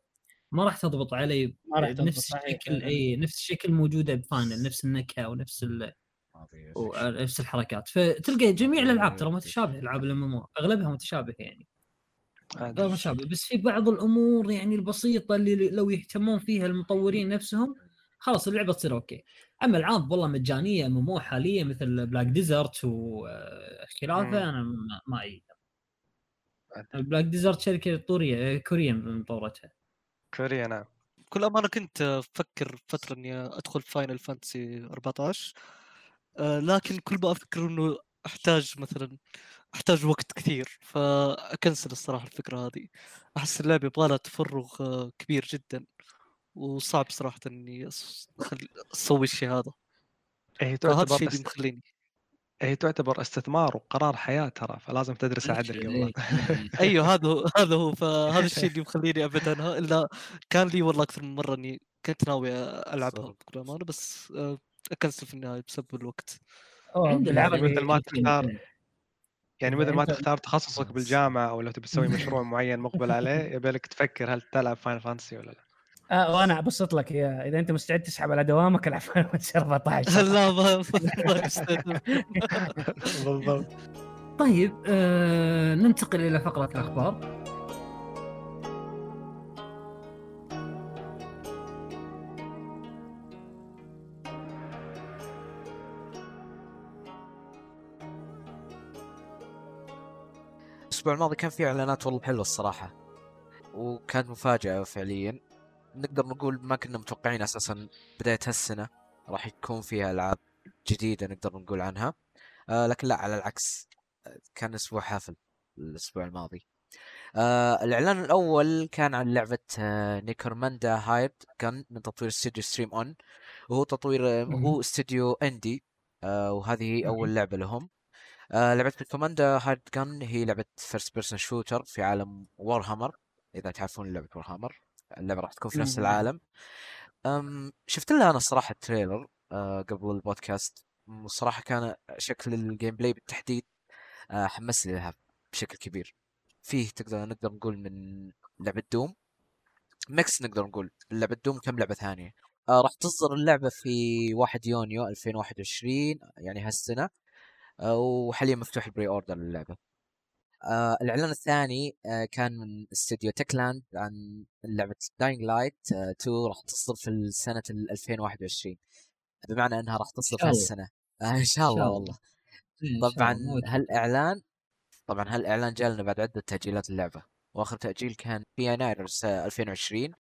A: ما راح تضبط علي
D: ما راح تضبط، صحيح،
A: الشكل. اي نفس الشكل موجودة ب Final نفس النكهة ونفس ال... ونفس الحركات. فتلقى جميع الألعاب ترى متشابهة ألعاب الام أغلبها متشابهة يعني. غير متشابه بس في بعض الأمور يعني البسيطة اللي لو يهتمون فيها المطورين نفسهم خلاص اللعبة تصير okay. أما العاب والله مجانية MMO حاليا مثل Black Desert وخلافه. أنا ما- ايدها Black Desert شركة طورية كورية مطورتها
C: كوريا نعم.
B: بكل أمانة كنت أفكر فترة إني أدخل Final Fantasy 14 آه، لكن كل ما أفكر إنه أحتاج مثلا أحتاج وقت كثير فأ cancel الصراحة الفكرة هذه. أحس اللعبة يبغى لها تفرغ آه، كبير جدا. وصعب صراحة إني أسوي الشيء هذا.
C: هي تعتبر
B: الشيء اللي
C: است...
B: مخليني.
C: هي تعتبر استثمار وقرار حياة ترى فلازم تدرسها عدل قبل
B: أيوه هذا هو هذا هو. فهذا الشيء اللي مخليني ابعد عنها إلا كان لي والله أكثر من مرة إني كنت ناوي العبها بكل امانه بس آه، أكنسل في النهاية بسبب الوقت.
D: أوه،
A: عند
D: بالعربي
C: مثل ما تختار يعني مثل ما تختار تخصصك بالجامعة أو لو تبي تسوي مشروع معين مقبل عليه يبي لك تفكر هل تلعب Final Fantasy ولا لا.
D: آه وأنا أبسط لك اياها إذا أنت مستعد تسحب على دوامك العب Final Fantasy 14
B: لا.
C: بالضبط.
A: طيب آه ننتقل إلى فقرة الأخبار.
E: الأسبوع الماضي كان في إعلانات والله حلوة الصراحة وكانت مفاجأة فعليا. نقدر نقول ما كنا متوقعين أساسا بداية هالسنة راح يكون فيها ألعاب جديدة نقدر نقول عنها. آه لكن لا على العكس كان أسبوع حافل الأسبوع الماضي. آه الإعلان الأول كان عن لعبة آه Necromunda Hired Gun من تطوير استوديو Streum On. وهو تطوير آه،. هو استوديو indie. آه وهذه. أول لعبة لهم. آه لعبة Necromunda Hired Gun هي لعبة first person shooter في عالم Warhammer إذا تعرفون لعبة Warhammer اللعبة راح تكون في نفس. العالم. أم شفت لها أنا الصراحة ال trailer آه قبل البودكاست. الصراحة كان شكل ال gameplay بالتحديد آه حمسني لها بشكل كبير. فيه تقدر نقدر نقول من لعبة Doom. mix نقدر نقول لعبة Doom كم لعبة ثانية. آه راح تصدر اللعبة في 1 يونيو 2021 يعني هالسنة. آه، وحاليا مفتوح ال pre-order للعبة. آه الإعلان الثاني آه كان من استوديو Techland عن لعبة Dying Light 2 راح تصدر في السنة ال 2021 بمعنى إنها راح تصدر في. هالسنة. آه إن شاء الله. والله طبعا هالإعلان طبعا هالإعلان جاء لنا بعد عدة تأجيلات اللعبة. وآخر تأجيل كان في يناير س- 2020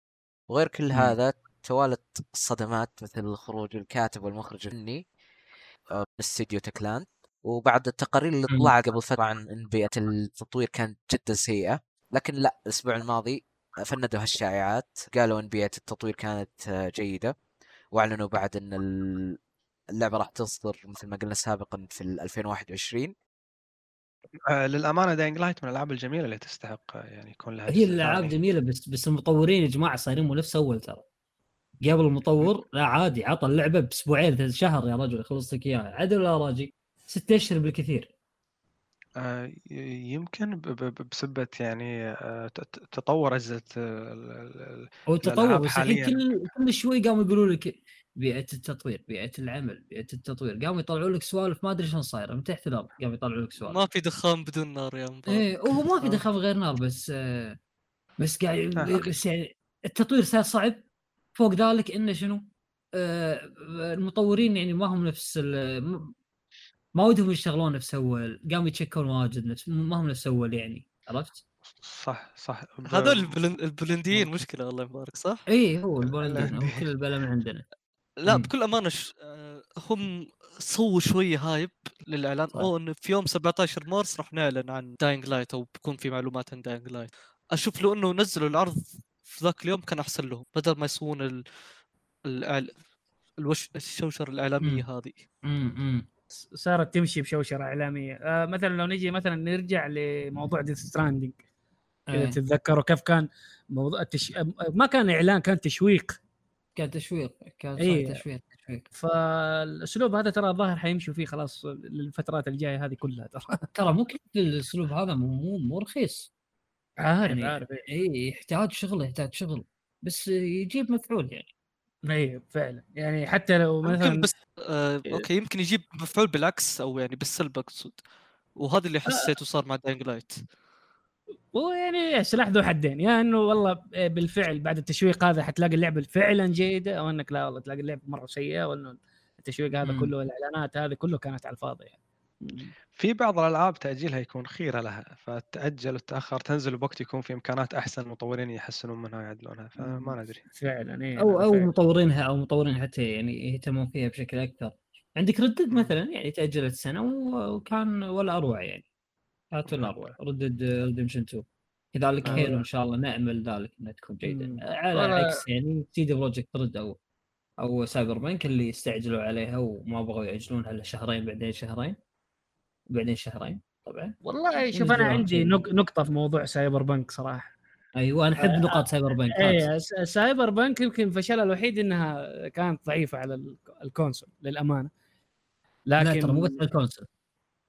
E: وغير كل. هذا توالت الصدمات مثل خروج الكاتب والمخرج الفني آه، من استديو Techland. وبعد التقارير اللي. طلعت قبل فترة عن إن بيئة التطوير كانت جدا سيئة لكن لا الأسبوع الماضي فندوا هالشائعات قالوا إن بيئة التطوير كانت جيدة وأعلنوا بعد إن ال- اللعبة راح تصدر مثل ما قلنا سابقا في ال 2021
C: آه، للأمانة Dying Light من الألعاب الجميلة اللي تستحق يعني يكون لها
A: هي
C: الألعاب.
A: جميلة بس بس المطورين يا جماعة صايرين مو نفس أول ترى قبل المطور لا عادي عطى اللعبة بأسبوعين ثلاث شهر يا رجل يخلص لك إياها عدل ولا راجي ست أشهر بالكثير
C: آه، يمكن ب- ب- ب- بسبة يعني آه، تطور أجهزة
A: هو التطور
C: الألعاب
A: بس. كل كل شوي قاموا يقولوا لك بيئة التطوير بيئة العمل بيئة التطوير قاموا يطلعوا لك سوالف ما أدري شلون صايرة من تحت الأرض قاموا يطلعوا لك سوالف
B: ما في دخان بدون نار يا مبارك
A: إيه وهو ما في. دخل غير نار بس آه، بس قاعد. بس يعني التطوير صار صعب فوق ذلك إنه شنو؟ المطورين يعني ما هم نفس ما ودهم يشتغلون نفس أول قاموا يتشكون واجد نفس ما هم نفس أول يعني عرفت؟
C: صح صح
B: هذول البلن- البولنديين مشكلة الله يبارك صح؟
A: اي هو البولندين هو. كل البلا من عندنا
B: لا. بكل أمانة ش... آه، هم سووا شوية hype للإعلان
A: صح.
B: أو إنه في يوم 17 مارس راح نعلن عن Dying Light أو بيكون في معلومات عن Dying Light أشوف لو إنه نزلوا العرض في ذاك اليوم كان أحسن لهم بدل ما يسوون ال... الإعل... الوش... الشوشرة الإعلامية هذه
A: امم
D: صارت تمشي بشوشرة إعلامية. آه مثلا لو نجي مثلا نرجع لموضوع Death Stranding إذا
A: إيه.
D: تتذكروا كيف كان موضوع التش... ما كان إعلان كان تشويق.
A: كان تشويق كان
D: إيه.
A: تشويق تشويق.
D: فالأسلوب هذا ترى الظاهر حيمشوا فيه خلاص للفترات الجاية هذه كلها ترى.
A: ترى ممكن الأسلوب هذا مو مو مو رخيص.
D: عارف
A: يعني
D: عارف
A: اي يحتاج شغل يحتاج شغل. بس يجيب مفعول يعني.
D: اي فعلا. يعني حتى لو
B: يمكن
D: مثلا
B: بس آه... okay يمكن يجيب مفعول بالعكس أو يعني بالسلب أقصد. وهذا اللي حسيته صار مع Dying Light.
D: ويعني سلاح ذو حدين. يا إنه والله بالفعل بعد التشويق هذا حتلاقي اللعبة فعلا جيدة أو إنك لا والله تلاقي اللعبة مرة سيئة وإنه التشويق هذا. كله والإعلانات هذه كله كانت على الفاضي يعني.
C: في بعض الألعاب تأجيلها يكون خيرة لها فتأجل وتأخر تنزل بوقت يكون في إمكانات أحسن المطورين يحسنون منها ويعدلونها فما ندري
D: فعلا اي
A: أو أو
D: فعلاً.
A: مطورينها أو مطورين حتى يعني يهتمون فيها بشكل أكثر. عندك Red
C: Dead.
A: مثلا يعني تأجلت سنة وكان ولا أروع يعني. كانت ولا أروع. Red Dead Redemption 2 كذلك
D: آه.
A: Halo إن شاء الله نأمل ذلك إنها تكون جيدة.
D: مم.
A: على عكس يعني CD Projekt Red أو أو Cyberpunk اللي استعجلوا عليها وما بغوا يأجلونها الا شهرين بعدين شهرين. بعدين شهرين طبعا.
D: والله شوف
A: أنا
D: عندي نقطة في موضوع Cyberpunk صراحة.
A: أيوه أنا أحب
D: آه،
A: نقاط Cyberpunk
D: اي س- Cyberpunk يمكن فشلها الوحيد إنها كانت ضعيفة على ال- ال console للأمانة.
A: لا
D: لكن
A: ترى مو بس على ال console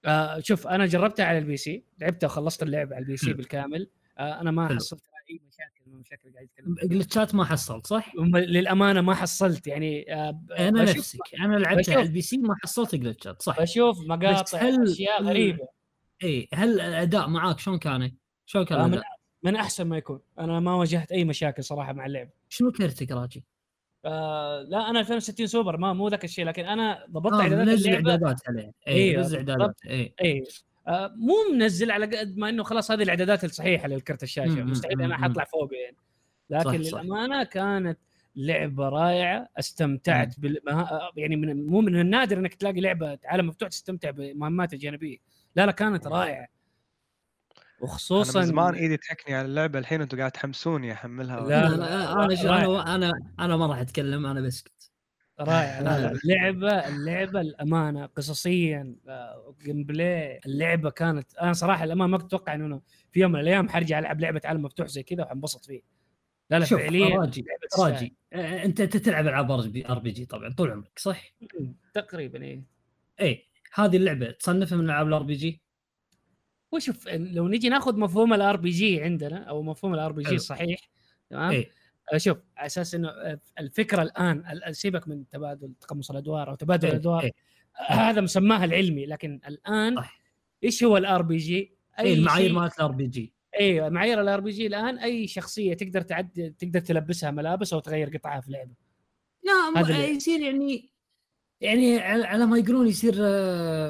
D: آه شوف أنا جربتها على ال PC لعبتها وخلصت اللعبه على ال
A: PC.
D: بالكامل. آه أنا ما
A: حلو.
D: حصلت مشاكل قاعد يتكلم
A: glitch ات ما حصلت صح؟
D: للأمانة ما حصلت يعني آه أنا
A: نفسك أنا لعبتها
D: بشوف.
A: على ال PC ما حصلت glitch ات صح
D: بشوف مقاطع
A: هل-
D: أشياء
A: هل-
D: غريبة
A: اي هل الأداء معاك شلون كان؟ شلون كان
D: آه، من؟ من أحسن ما يكون أنا ما واجهت أي مشاكل صراحة مع اللعبه
A: شنو كرتك راجي؟
D: آه لا أنا 2060 سوبر ما مو ذاك الشيء لكن أنا ضبطت آه
A: إعدادات
D: اللعبة
A: اعدادات عليه اي
D: إيه، بالضبط.
A: اعدادات اي
D: آه مو منزل على قد ما إنه خلاص هذه الإعدادات الصحيحة للكرت
A: الشاشة.
D: مستحيل
A: أنا.
D: حطلع فوق يعني. لكن
A: صح، صح.
D: للأمانة كانت لعبة رائعة. استمتعت بال... ما- يعني من مو من النادر إنك تلاقي لعبة عالم مفتوح تستمتع بمهمات الجانبيه لا لا كانت
C: رائعة.
D: وخصوصا
C: من زمان إيدي تحكني على اللعبة الحين أنتم قاعد تحمسوني أحملها.
D: لا،
A: لا
D: لا،
A: لا أنا شو
D: رائع.
A: أنا أنا أنا ما راح أتكلم أنا بسكت
D: رائع لا لا اللعبة اللعبة الأمانة قصصيا آه، gameplay اللعبة كانت أنا صراحة الامانه ما كنت أتوقع إنه في يوم من الأيام حرجع ألعب لعبة عالم مفتوح زي كذا وحنبسط فيه لا لا
A: شوف
D: فعليا
A: راجي. راجي آه، أنت أنت تلعب ألعاب RPG طبعا طول عمرك صح؟
D: تقريبا إيه
A: إي هذه اللعبة تصنفها من ألعاب الآر بي جي؟
D: وشوف لو نجي ناخذ مفهوم ال RPG عندنا أو مفهوم ال
A: RPG.
D: الصحيح تمام
A: إي
D: آه، شوف على أساس إنه آه، الفكرة الآن ال- سيبك من تبادل تقمص الأدوار أو تبادل
A: إيه،
D: الأدوار
A: إيه.
D: هذا مسماها العلمي لكن الآن
A: صح.
D: إيش هو ال RPG؟
A: أي المعايير
D: شيء-
A: مالت ال RPG
D: إيوه معايير ال RPG الآن أي شخصية تقدر تعد تقدر تلبسها ملابس أو تغير قطعها في لعبة
A: لا
D: هذا
A: يصير يعني يعني على على ما يقولون يصير آه،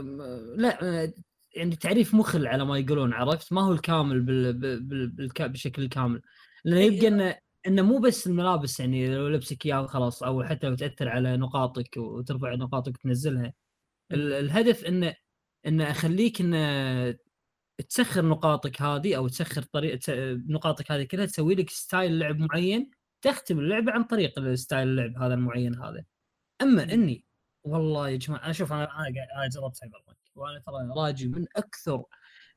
A: لا يعني تعريف مخل على ما يقولون عرفت ما هو الكامل بال بال بالك- بالشكل الكامل لأنه
D: إيه.
A: يبقى إنه إنه مو بس الملابس يعني لو لبسك اياه خلاص أو حتى لو تأثر على نقاطك وترفع نقاطك وتنزلها ال- الهدف إنه إنه أخليك إنه تسخر نقاطك هذه أو تسخر طريقه نقاطك هذه كلها تسوي لك ستايل لعب معين تختم اللعبة عن طريق ال style اللعب هذا المعين هذا. أما إني والله يا جماعة أنا شوف أنا أنا جربت سايبر بانك وأنا ترى راجل من أكثر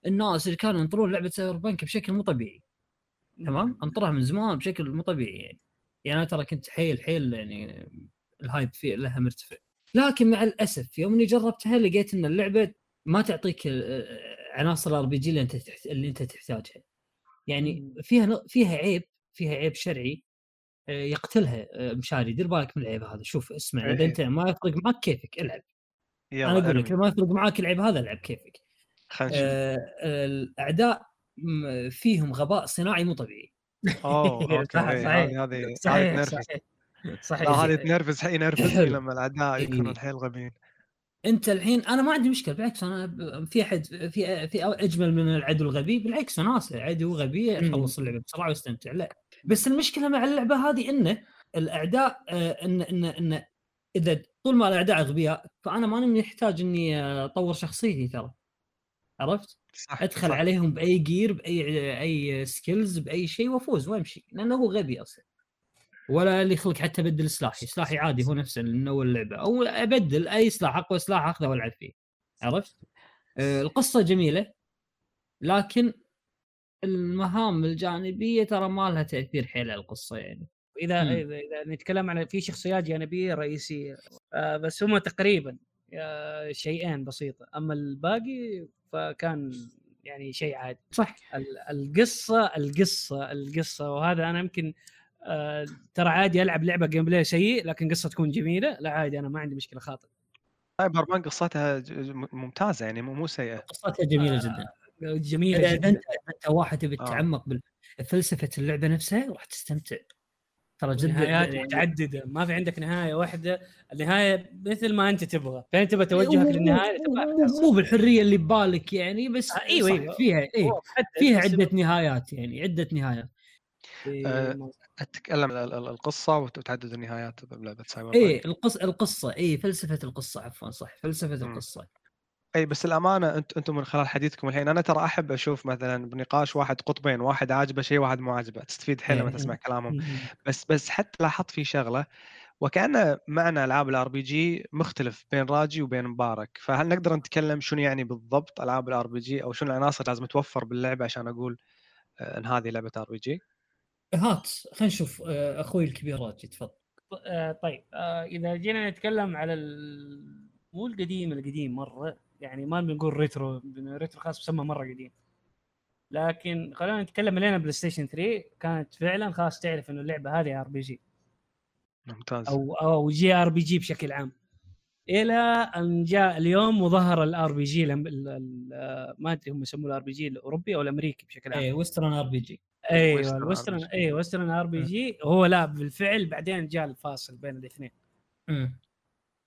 A: الناس اللي كانوا ينطرون لعبة سايبر بانك بشكل مو طبيعي. تمام؟ انطرها من زمان بشكل مو طبيعي يعني. يعني أنا ترى كنت حيل حيل يعني ال hype فيه لها مرتفع. لكن مع الأسف يوم إني جربتها لقيت إن اللعبة ما تعطيك عناصر ال RPG اللي أنت. اللي أنت تحتاجها. يعني فيها فيها عيب فيها عيب شرعي آه، يقتلها آه، مشاري. دير بالك من العيب هذا. شوف اسمع إذا
C: إيه.
A: أنت ما يفرق معك كيفك
C: ألعب.
A: أنا أقول لك ما يفرق معك العب هذا ألعب كيفك.
C: نشوف.
A: آه، الأعداء فيهم غباء صناعي مو طبيعي
C: أوه أوكي
D: صح-
C: إيه،
D: صحيح.
C: هذه
D: صحيح
C: تنرفز
D: صحيح
C: هذه تنرفز حي ينرفزني. لما الأعداء
A: إيه.
C: يكونوا الحيل غبيين
A: أنت الحين أنا ما عندي مشكلة بالعكس أنا في أحد في في أجمل من العدو الغبي بالعكس أنا عدو غبي
D: مم.
A: يخلص اللعبة بسرعة ويستمتع لا بس المشكلة مع اللعبة هذه إنه الأعداء آه، إن إن إن إذا طول ما الأعداء أغبياء فأنا ماني محتاج إني أطور شخصيتي ترى عرفت؟
C: صح
A: أدخل
C: صح.
A: عليهم بأي gear بأي أي skills بأي شيء وأفوز وأمشي لأنه هو غبي أصلا ولا اللي يخلق حتى ابدل سلاحي سلاحي عادي هو نفسه من أول اللعبه أو أبدل أي سلاح أقوى سلاح أخذه وألعب فيه عرفت؟ آه، القصة جميلة لكن المهام الجانبية ترى ما لها تأثير حيل على القصة يعني
D: إذا. إذا نتكلم عن في شخصيات جانبية رئيسية آه بس هم تقريبا آه شيئين بسيطة أما الباقي فكان يعني شيء عادي.
A: صح.
D: ال- القصة القصة القصة وهذا أنا يمكن آه ترى عادي ألعب لعبة جيم بلاي سيء لكن قصة تكون جميلة لا عادي أنا ما عندي مشكلة خاطر
C: سايبر بانك قصتها ممتازة يعني مو مو سيئة.
A: قصتها جميلة جدا.
D: جميلة
A: إذا
D: جدا.
A: أنت أنت واحد تبي
C: آه.
A: تتعمق بفلسفة اللعبة نفسها راح تستمتع. ترى جدا
D: نهايات
A: يعني-
D: متعددة. ما في عندك نهاية واحدة. النهاية مثل ما أنت تبغى. فأنت تبغى توجهك
A: مو-
D: للنهاية
A: مو- بالحرية اللي ببالك يعني بس
D: آه، أيوة،
A: صح،
D: أيوة.
A: فيها إيه.
D: محدد
A: فيها عدة نهايات يعني عدة نهايات.
C: أتكلم عن ال- ال- القصة وتعدد النهايات بلعبه سايبر
A: إيه
C: بانك
A: القصة القصة إيه فلسفة القصة عفوا صح فلسفة
C: مم.
A: القصة.
C: إي بس الأمانة أنت أنتم من خلال حديثكم الحين أنا ترى أحب أشوف مثلا بنقاش واحد قطبين واحد عاجبه شيء واحد مو عاجبه. تستفيد حيل لما
A: إيه.
C: تسمع كلامهم. بس بس حتى لاحظت في شغلة وكان معنى ألعاب ال RPG مختلف بين راجي وبين مبارك. فهل نقدر نتكلم شنو يعني بالضبط ألعاب ال RPG أو شنو العناصر لازم توفر باللعبة عشان أقول آه، إن هذه لعبة RPG؟
A: هات خلينا نشوف آه، أخوي الكبير راجي تفضل.
D: آه، طيب إذا جينا نتكلم على ال... مو القديم القديم مرة. يعني ما بنقول retro retro خلاص مسمى مرة قديم. لكن خلينا نتكلم لنا بلاي ستيشن 3 كانت فعلا خلاص تعرف إنه اللعبة هذه ار بي جي
C: ممتاز.
D: أو أو جي ار بي جي بشكل عام. إلى أن جاء اليوم وظهر ال RPG ما أدري هم يسموه ال RPG الأوروبي أو الأمريكي بشكل عام.
A: اي Western RPG أيوه
D: ال
C: Western.
D: اي Western RPG هو لا بالفعل بعدين جاء الفاصل بين الاثنين.
A: مم.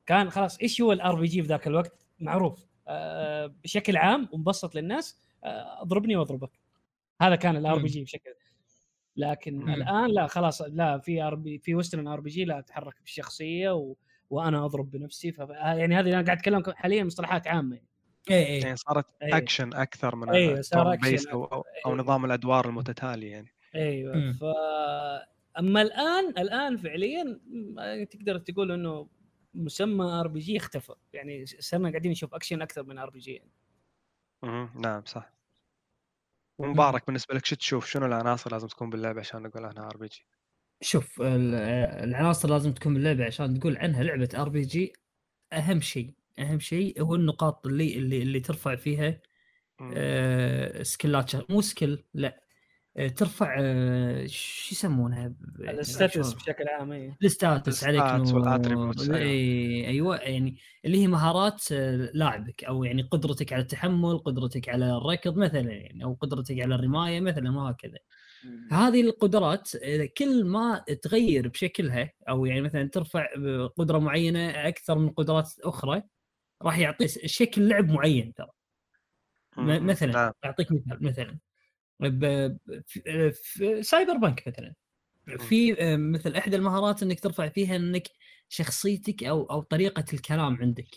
D: كان خلاص إيش هو ال RPG في ذاك الوقت؟ معروف. بشكل عام ومبسط للناس آه اضربني واضربك هذا كان ال
A: RP.
D: G بشكل لكن
A: مم.
D: الآن لا خلاص لا في RP في Western RPG لا اتحرك بالشخصية و... وأنا أضرب بنفسي ف... يعني هذه أنا قاعد أتكلم حاليا مصطلحات عامة
A: اي اي
C: يعني صارت
D: أي.
C: اكشن أكثر من
D: أيوة، صار أكشن
C: أو أو,
D: أكثر.
C: أو
D: أيوة.
C: نظام الأدوار المتتالي يعني
A: أيوه.
D: ف أما الآن الآن فعليا م- تقدر تقول إنه مسمى RPG اختفى يعني صرنا قاعدين نشوف اكشن أكثر من RPG يعني.
C: مهم. نعم صح. ومبارك بالنسبة لك شو تشوف؟ شنو العناصر لازم تكون باللعبة عشان نقول عنها RPG
A: شوف ال- العناصر لازم تكون باللعبة عشان تقول عنها لعبة RPG أهم شيء. أهم شيء هو النقاط اللي اللي اللي ترفع فيها آه skill ات شغ- مو skill لا. ترفع آه شو يسمونها؟
D: ال
A: stats؟
D: بشكل عام اي
A: ال stats
C: عليك
A: وال
C: attributes، أيوة.
A: اي أيوه. يعني اللي هي مهارات آه، لاعبك أو يعني قدرتك على التحمل قدرتك على الركض مثلا يعني أو قدرتك على الرماية مثلا وهكذا. هذه القدرات إذا كل ما تغير بشكلها أو يعني مثلا ترفع قدره معينة أكثر من قدرات أخرى راح يعطي شكل لعب معين ترى. مثلا
C: نعم.
A: أعطيك مثال مثلا. سايبر بانك مثلا. في آه، مثل إحدى المهارات إنك ترفع فيها إنك شخصيتك أو أو طريقة الكلام عندك.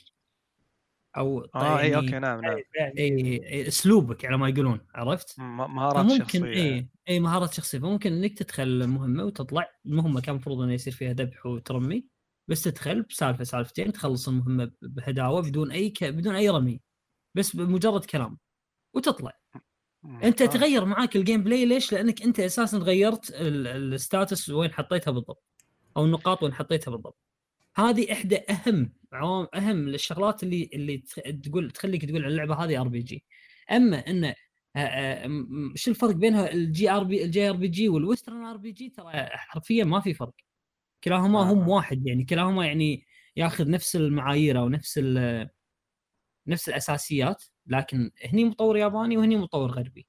A: أو
C: آه إي
A: يعني
C: أوكي نعم نعم.
A: إي- إي، أسلوبك على ما يقولون عرفت؟
C: مهارات
A: فممكن
C: شخصية يعني.
A: إي اي مهارات شخصية. فممكن إنك تدخل المهمه وتطلع. المهمة كان المفروض إنه يصير فيها ذبح وترمي. بس تدخل بسالفة سالفتين تخلص المهمة بهداوة بدون أي ك... بدون أي رمي. بس بمجرد كلام. وتطلع.
C: أنت.
A: تغير معاك ال gameplay ليش؟ لأنك أنت أساسا غيرت ال- stats وين حطيتها بالضبط أو النقاط وين حطيتها بالضبط هذه إحدى أهم عوام أهم الشغلات اللي اللي تقول تخليك تقول عن اللعبة هذه RPG اما ان شو الفرق بينها الجي ار بي الجي ار بي جي والويسترن ار بي جي ترى حرفيا ما في فرق كلاهما هم
C: آه.
A: واحد يعني كلاهما يعني ياخذ نفس المعايير أو نفس نفس الأساسيات لكن هني مطور ياباني وهني مطور غربي.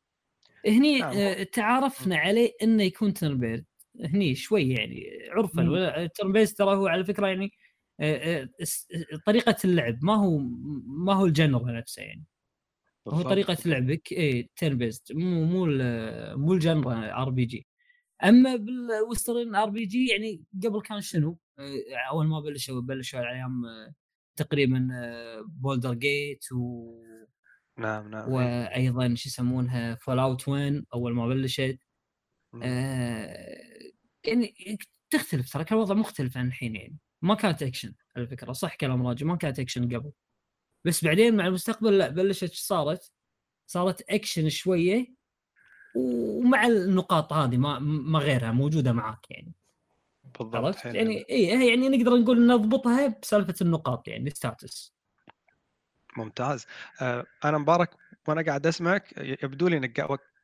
A: هني. آه، تعارفنا عليه إنه يكون turn based هني شوي يعني عرفا turn based ترى هو على فكرة يعني آه، آه، طريقة اللعب ما هو ما هو ال genre نفسه يعني. هو. طريقة لعبك اي turn based مو مو مو ال genre RPG. أما بال Western RPG يعني قبل كان شنو؟ آه، أول ما بلشوا بلشوا على أيام آه، تقريبا Baldur's Gate و...
C: نعم نعم إي.
A: وأيضا شو يسمونها Fallout one أول ما بلشت. آه، يعني تختلف ترى كان الوضع مختلف عن الحين يعني ما كانت اكشن على فكرة صح كلام راجي ما كانت اكشن قبل بس بعدين مع المستقبل لا بلشت صارت؟ صارت اكشن شوية ومع النقاط هذه ما ما غيرها موجودة معاك يعني
C: بالضبط
A: عرفت؟ يعني اي يعني نقدر نقول نضبطها بسالفة النقاط يعني stats
C: ممتاز. آه، أنا مبارك وأنا قاعد أسمعك يبدو لي إنك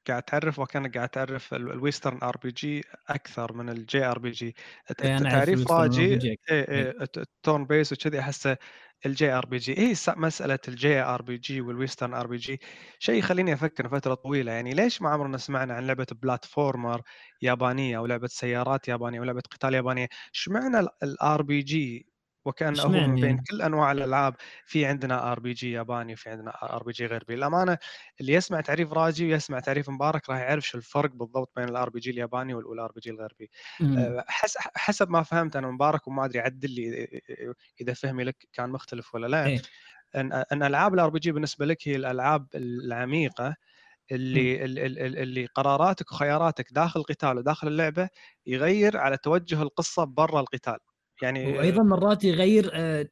C: قاعد تعرف وكأنك قاعد تعرف ال- ال Western RPG أكثر من ال JRPG.
A: إيه،
C: تعريف راجي
A: RPG
C: إيه إيه الت- ال turn based وكذي احسه ال JRPG. إيه س- مسألة ال JRPG وال Western RPG. شيء يخليني أفكر فترة طويلة يعني ليش ما عمرنا سمعنا عن لعبة platformer يابانية أو لعبة سيارات يابانية أو لعبة قتال يابانية؟ اشمعنى ال RPG؟ وكانه من بين
A: يعني؟
C: كل أنواع الألعاب في عندنا RPG ياباني وفي عندنا RPG غربي الامانه اللي يسمع تعريف راجي ويسمع تعريف مبارك راح يعرف شو الفرق بالضبط بين ال RPG الياباني وال RPG الغربي
A: مم.
C: أه، حس حسب ما فهمت أنا مبارك وما أدري عدل لي إذا فهمي لك كان مختلف ولا لا
A: إيه.
C: ان أن ألعاب ال RPG بالنسبة لك هي الألعاب العميقة اللي ال- ال- ال- اللي قراراتك وخياراتك داخل القتال وداخل اللعبة يغير على توجه القصة برا القتال يعني
A: وأيضا مرات يغير آه،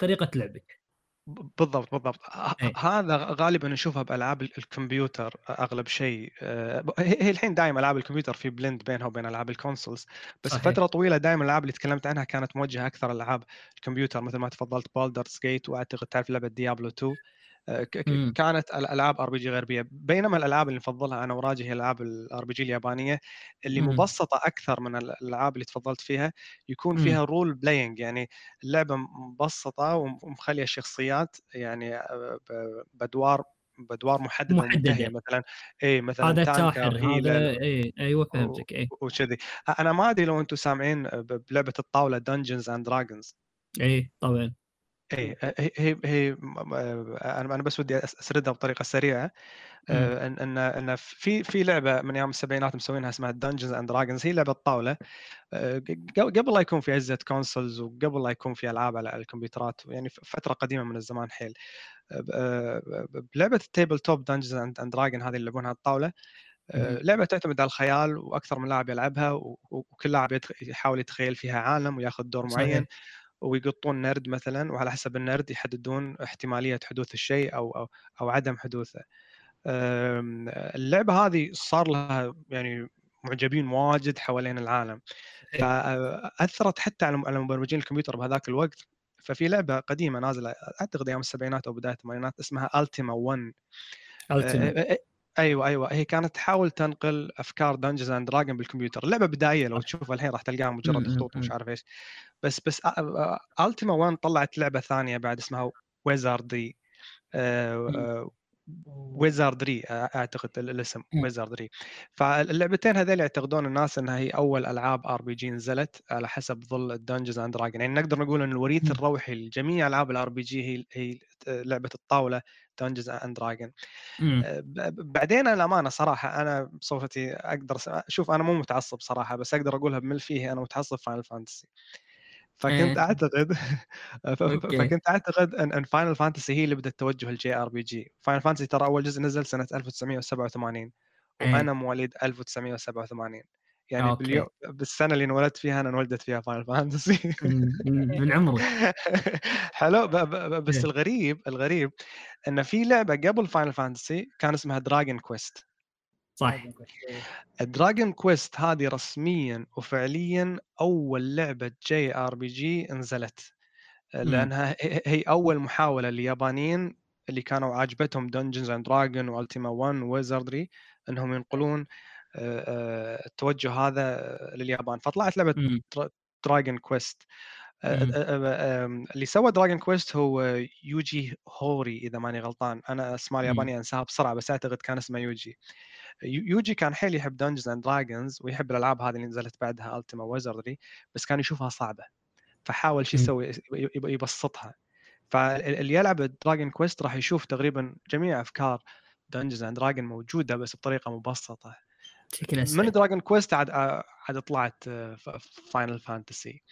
A: طريقة لعبك
C: بالضبط بالضبط
A: إيه.
C: هذا غالبا نشوفها بألعاب ال- الكمبيوتر أغلب شيء آه، هي الحين دائما ألعاب الكمبيوتر في blend بينها وبين ألعاب ال consoles بس
A: صحيح.
C: فترة طويلة دائما الألعاب اللي تكلمت عنها كانت موجهة أكثر العاب الكمبيوتر مثل ما تفضلت Baldur's Gate وأعتقد تعرف لعبة Diablo 2 آه، ك- ك-
A: مم.
C: كانت الالعاب RPG غربيه بينما الألعاب اللي نفضلها أنا وراجي هي ألعاب ال RPG اليابانية اللي
A: مم.
C: مبسطة أكثر من ال- الألعاب اللي تفضلت فيها يكون
A: مم.
C: فيها role playing يعني اللعبه مبسطة ومخلية الشخصيات يعني آه، بادوار بادوار
A: محددة.
C: ومنتهية مثلا اي مثلا
A: هذا تاخر هذا اي أيوه فهمتك اي
C: وكذي أنا ما أدري لو أنتم سامعين بلعبة الطاولة Dungeons and Dragons
A: اي طبعا
C: اي هي هي هي أنا أنا بس ودي أسردها بطريقة سريعة. آه، أن أن أن في في لعبة من أيام السبعينات مسوينها اسمها Dungeons and Dragons هي لعبة طاولة. آه، قبل لا يكون في اجهزه consoles وقبل لا يكون في ألعاب على الكمبيوترات يعني فترة قديمة من الزمان حيل. آه، آه، بلعبه ال tabletop Dungeons and Dragon هذه اللي يلعبونها على الطاولة. آه،. لعبة تعتمد على الخيال وأكثر من لاعب يلعبها وكل لاعب يحاول يتخيل فيها عالم وياخذ دور معين.
A: صحيح
C: ويقطون نرد مثلا وعلى حسب النرد يحددون احتمالية حدوث الشيء أو أو أو عدم حدوثه. أم، اللعبة هذه صار لها يعني معجبين واجد حوالين العالم. فأثرت حتى على مبرمجين الكمبيوتر بهذاك الوقت. ففي لعبة قديمة نازلة أعتقد أيام السبعينات أو بداية الثمانينات اسمها التيما 1
A: التيميت
C: أه، أه، أيوه أيوه. هي كانت تحاول تنقل أفكار Dungeons and Dragon بالكمبيوتر. اللعبه بدائية لو تشوفها الحين راح تلقاها مجرد خطوط ومش عارف إيش. بس بس Ultima 1 طلعت لعبة ثانية بعد اسمها Wizardry Wizardry أعتقد ال- الاسم
A: مم.
C: Wizardry. فاللعبتين هذول يعتقدون الناس إنها هي أول ألعاب RPG نزلت على حسب ظل ال Dungeons and Dragon يعني نقدر نقول إن الوريث. الروحي لجميع ألعاب ال RPG هي هي لعبة الطاولة Dungeons
A: and
C: Dragon بعدين الأمانة صراحة أنا بصفتي أقدر شوف أنا مو متعصب صراحة بس أقدر أقولها بمل فيه أنا متعصب Final Fantasy فكنت
A: إيه. أعتقد.
C: فكنت أعتقد أن أن Final Fantasy هي اللي بدأت توجه ال JRPG Final Fantasy ترى أول جزء نزل سنة 1987
A: إيه.
C: وأنا مواليد 1987 يعني
A: okay.
C: باليوم بالسنة اللي انولدت فيها أنا انولدت فيها
A: Final Fantasy. من عمرك
C: حلو ب- ب- ب- بس
A: إيه.
C: الغريب الغريب إن في لعبة قبل Final Fantasy كان اسمها Dragon Quest
A: صح.
C: Dragon Quest هذه رسميا وفعليا أول لعبة JRPG نزلت لأنها هي- أول محاولة لليابانيين اللي كانوا عاجبتهم Dungeons and Dragon و Ultima 1 Wizardry إنهم ينقلون آه، آه، التوجه هذا لليابان. فطلعت لعبة. Dragon
A: Quest.
C: اللي سوى Dragon Quest هو يوجي هوري إذا ماني غلطان. أنا
A: أسماء.
C: اليابانية أنساها بسرعة بس أعتقد كان اسمه يوجي يو- يوجي كان حيل يحب Dungeons and Dragons ويحب الألعاب هذه اللي نزلت بعدها Ultima Wizardry بس كان يشوفها صعبة. فحاول شو. يسوي يب- يبسطها. فاللي يلعب Dragon Quest راح يشوف تقريبا جميع أفكار Dungeons and Dragon موجودة بس بطريقة
A: مبسطة.
C: من Dragon Quest عاد عاد طلعت Final
A: Fantasy.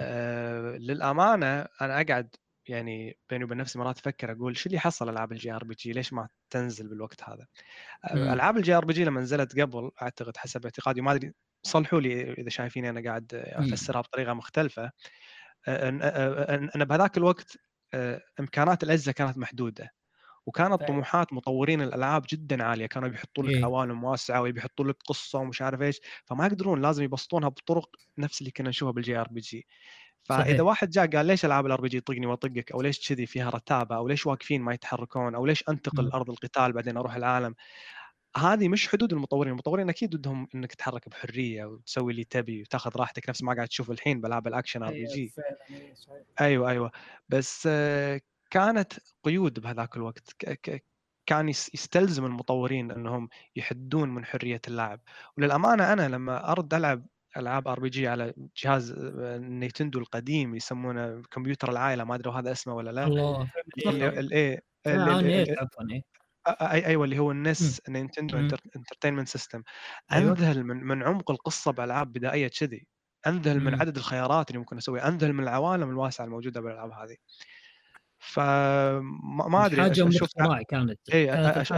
C: آه، للأمانة أنا أقعد يعني بيني وبين نفسي مرات أفكر أقول شو اللي حصل ألعاب ال JRPG ليش ما تنزل بالوقت هذا؟
A: مم.
C: ألعاب ال JRPG لما نزلت قبل أعتقد حسب اعتقادي ما أدري صلحوا لي إذا شايفيني أنا قاعد. أفسرها بطريقة مختلفة أن أن إن بهذاك الوقت إمكانات الأجهزة كانت محدودة وكانت. طموحات مطورين الألعاب جدا عالية كانوا بيحطون لك
A: إيه.
C: عوالم واسعة ويحطون لك قصة ومش عارف إيش فما يقدرون لازم يبسطونها بطرق نفس اللي كنا نشوفها بال JRPG فإذا
A: صحيح.
C: واحد جاء قال ليش ألعاب ال RPG طقني وأطقك؟ أو ليش كذي فيها رتابة؟ أو ليش واقفين ما يتحركون؟ أو ليش
A: أنتقل.
C: أرض القتال بعدين أروح العالم؟ هذه مش حدود المطورين. المطورين أكيد ودهم إنك تتحرك بحرية وتسوي اللي تبي وتاخذ راحتك نفس ما قاعد تشوف الحين بالعاب ال action RP
D: أيوة،
C: G.
D: فعلاً، أيوة،.
C: أيوه أيوه. بس آه، كانت قيود بهذاك الوقت. كان يس- يستلزم المطورين إنهم يحدون من حرية اللاعب وللأمانة أنا لما أرد ألعب ألعاب RPG على جهاز آه، نينتندو القديم يسمونه كمبيوتر العائلة ما أدري هذا اسمه ولا لا.
A: الله.
C: أي أيوه اللي هو ال NES
A: Nintendo.
C: Entertainment System.
A: أيوة.
C: أنذهل من من عمق القصة بألعاب بدائية كذي. أنذهل من. عدد الخيارات اللي ممكن أسويها. أنذهل من العوالم الواسعة الموجودة بالألعاب هذه. فما ما
A: أدري
C: حاجة
A: اختراع كانت.
C: إيه،
A: كانت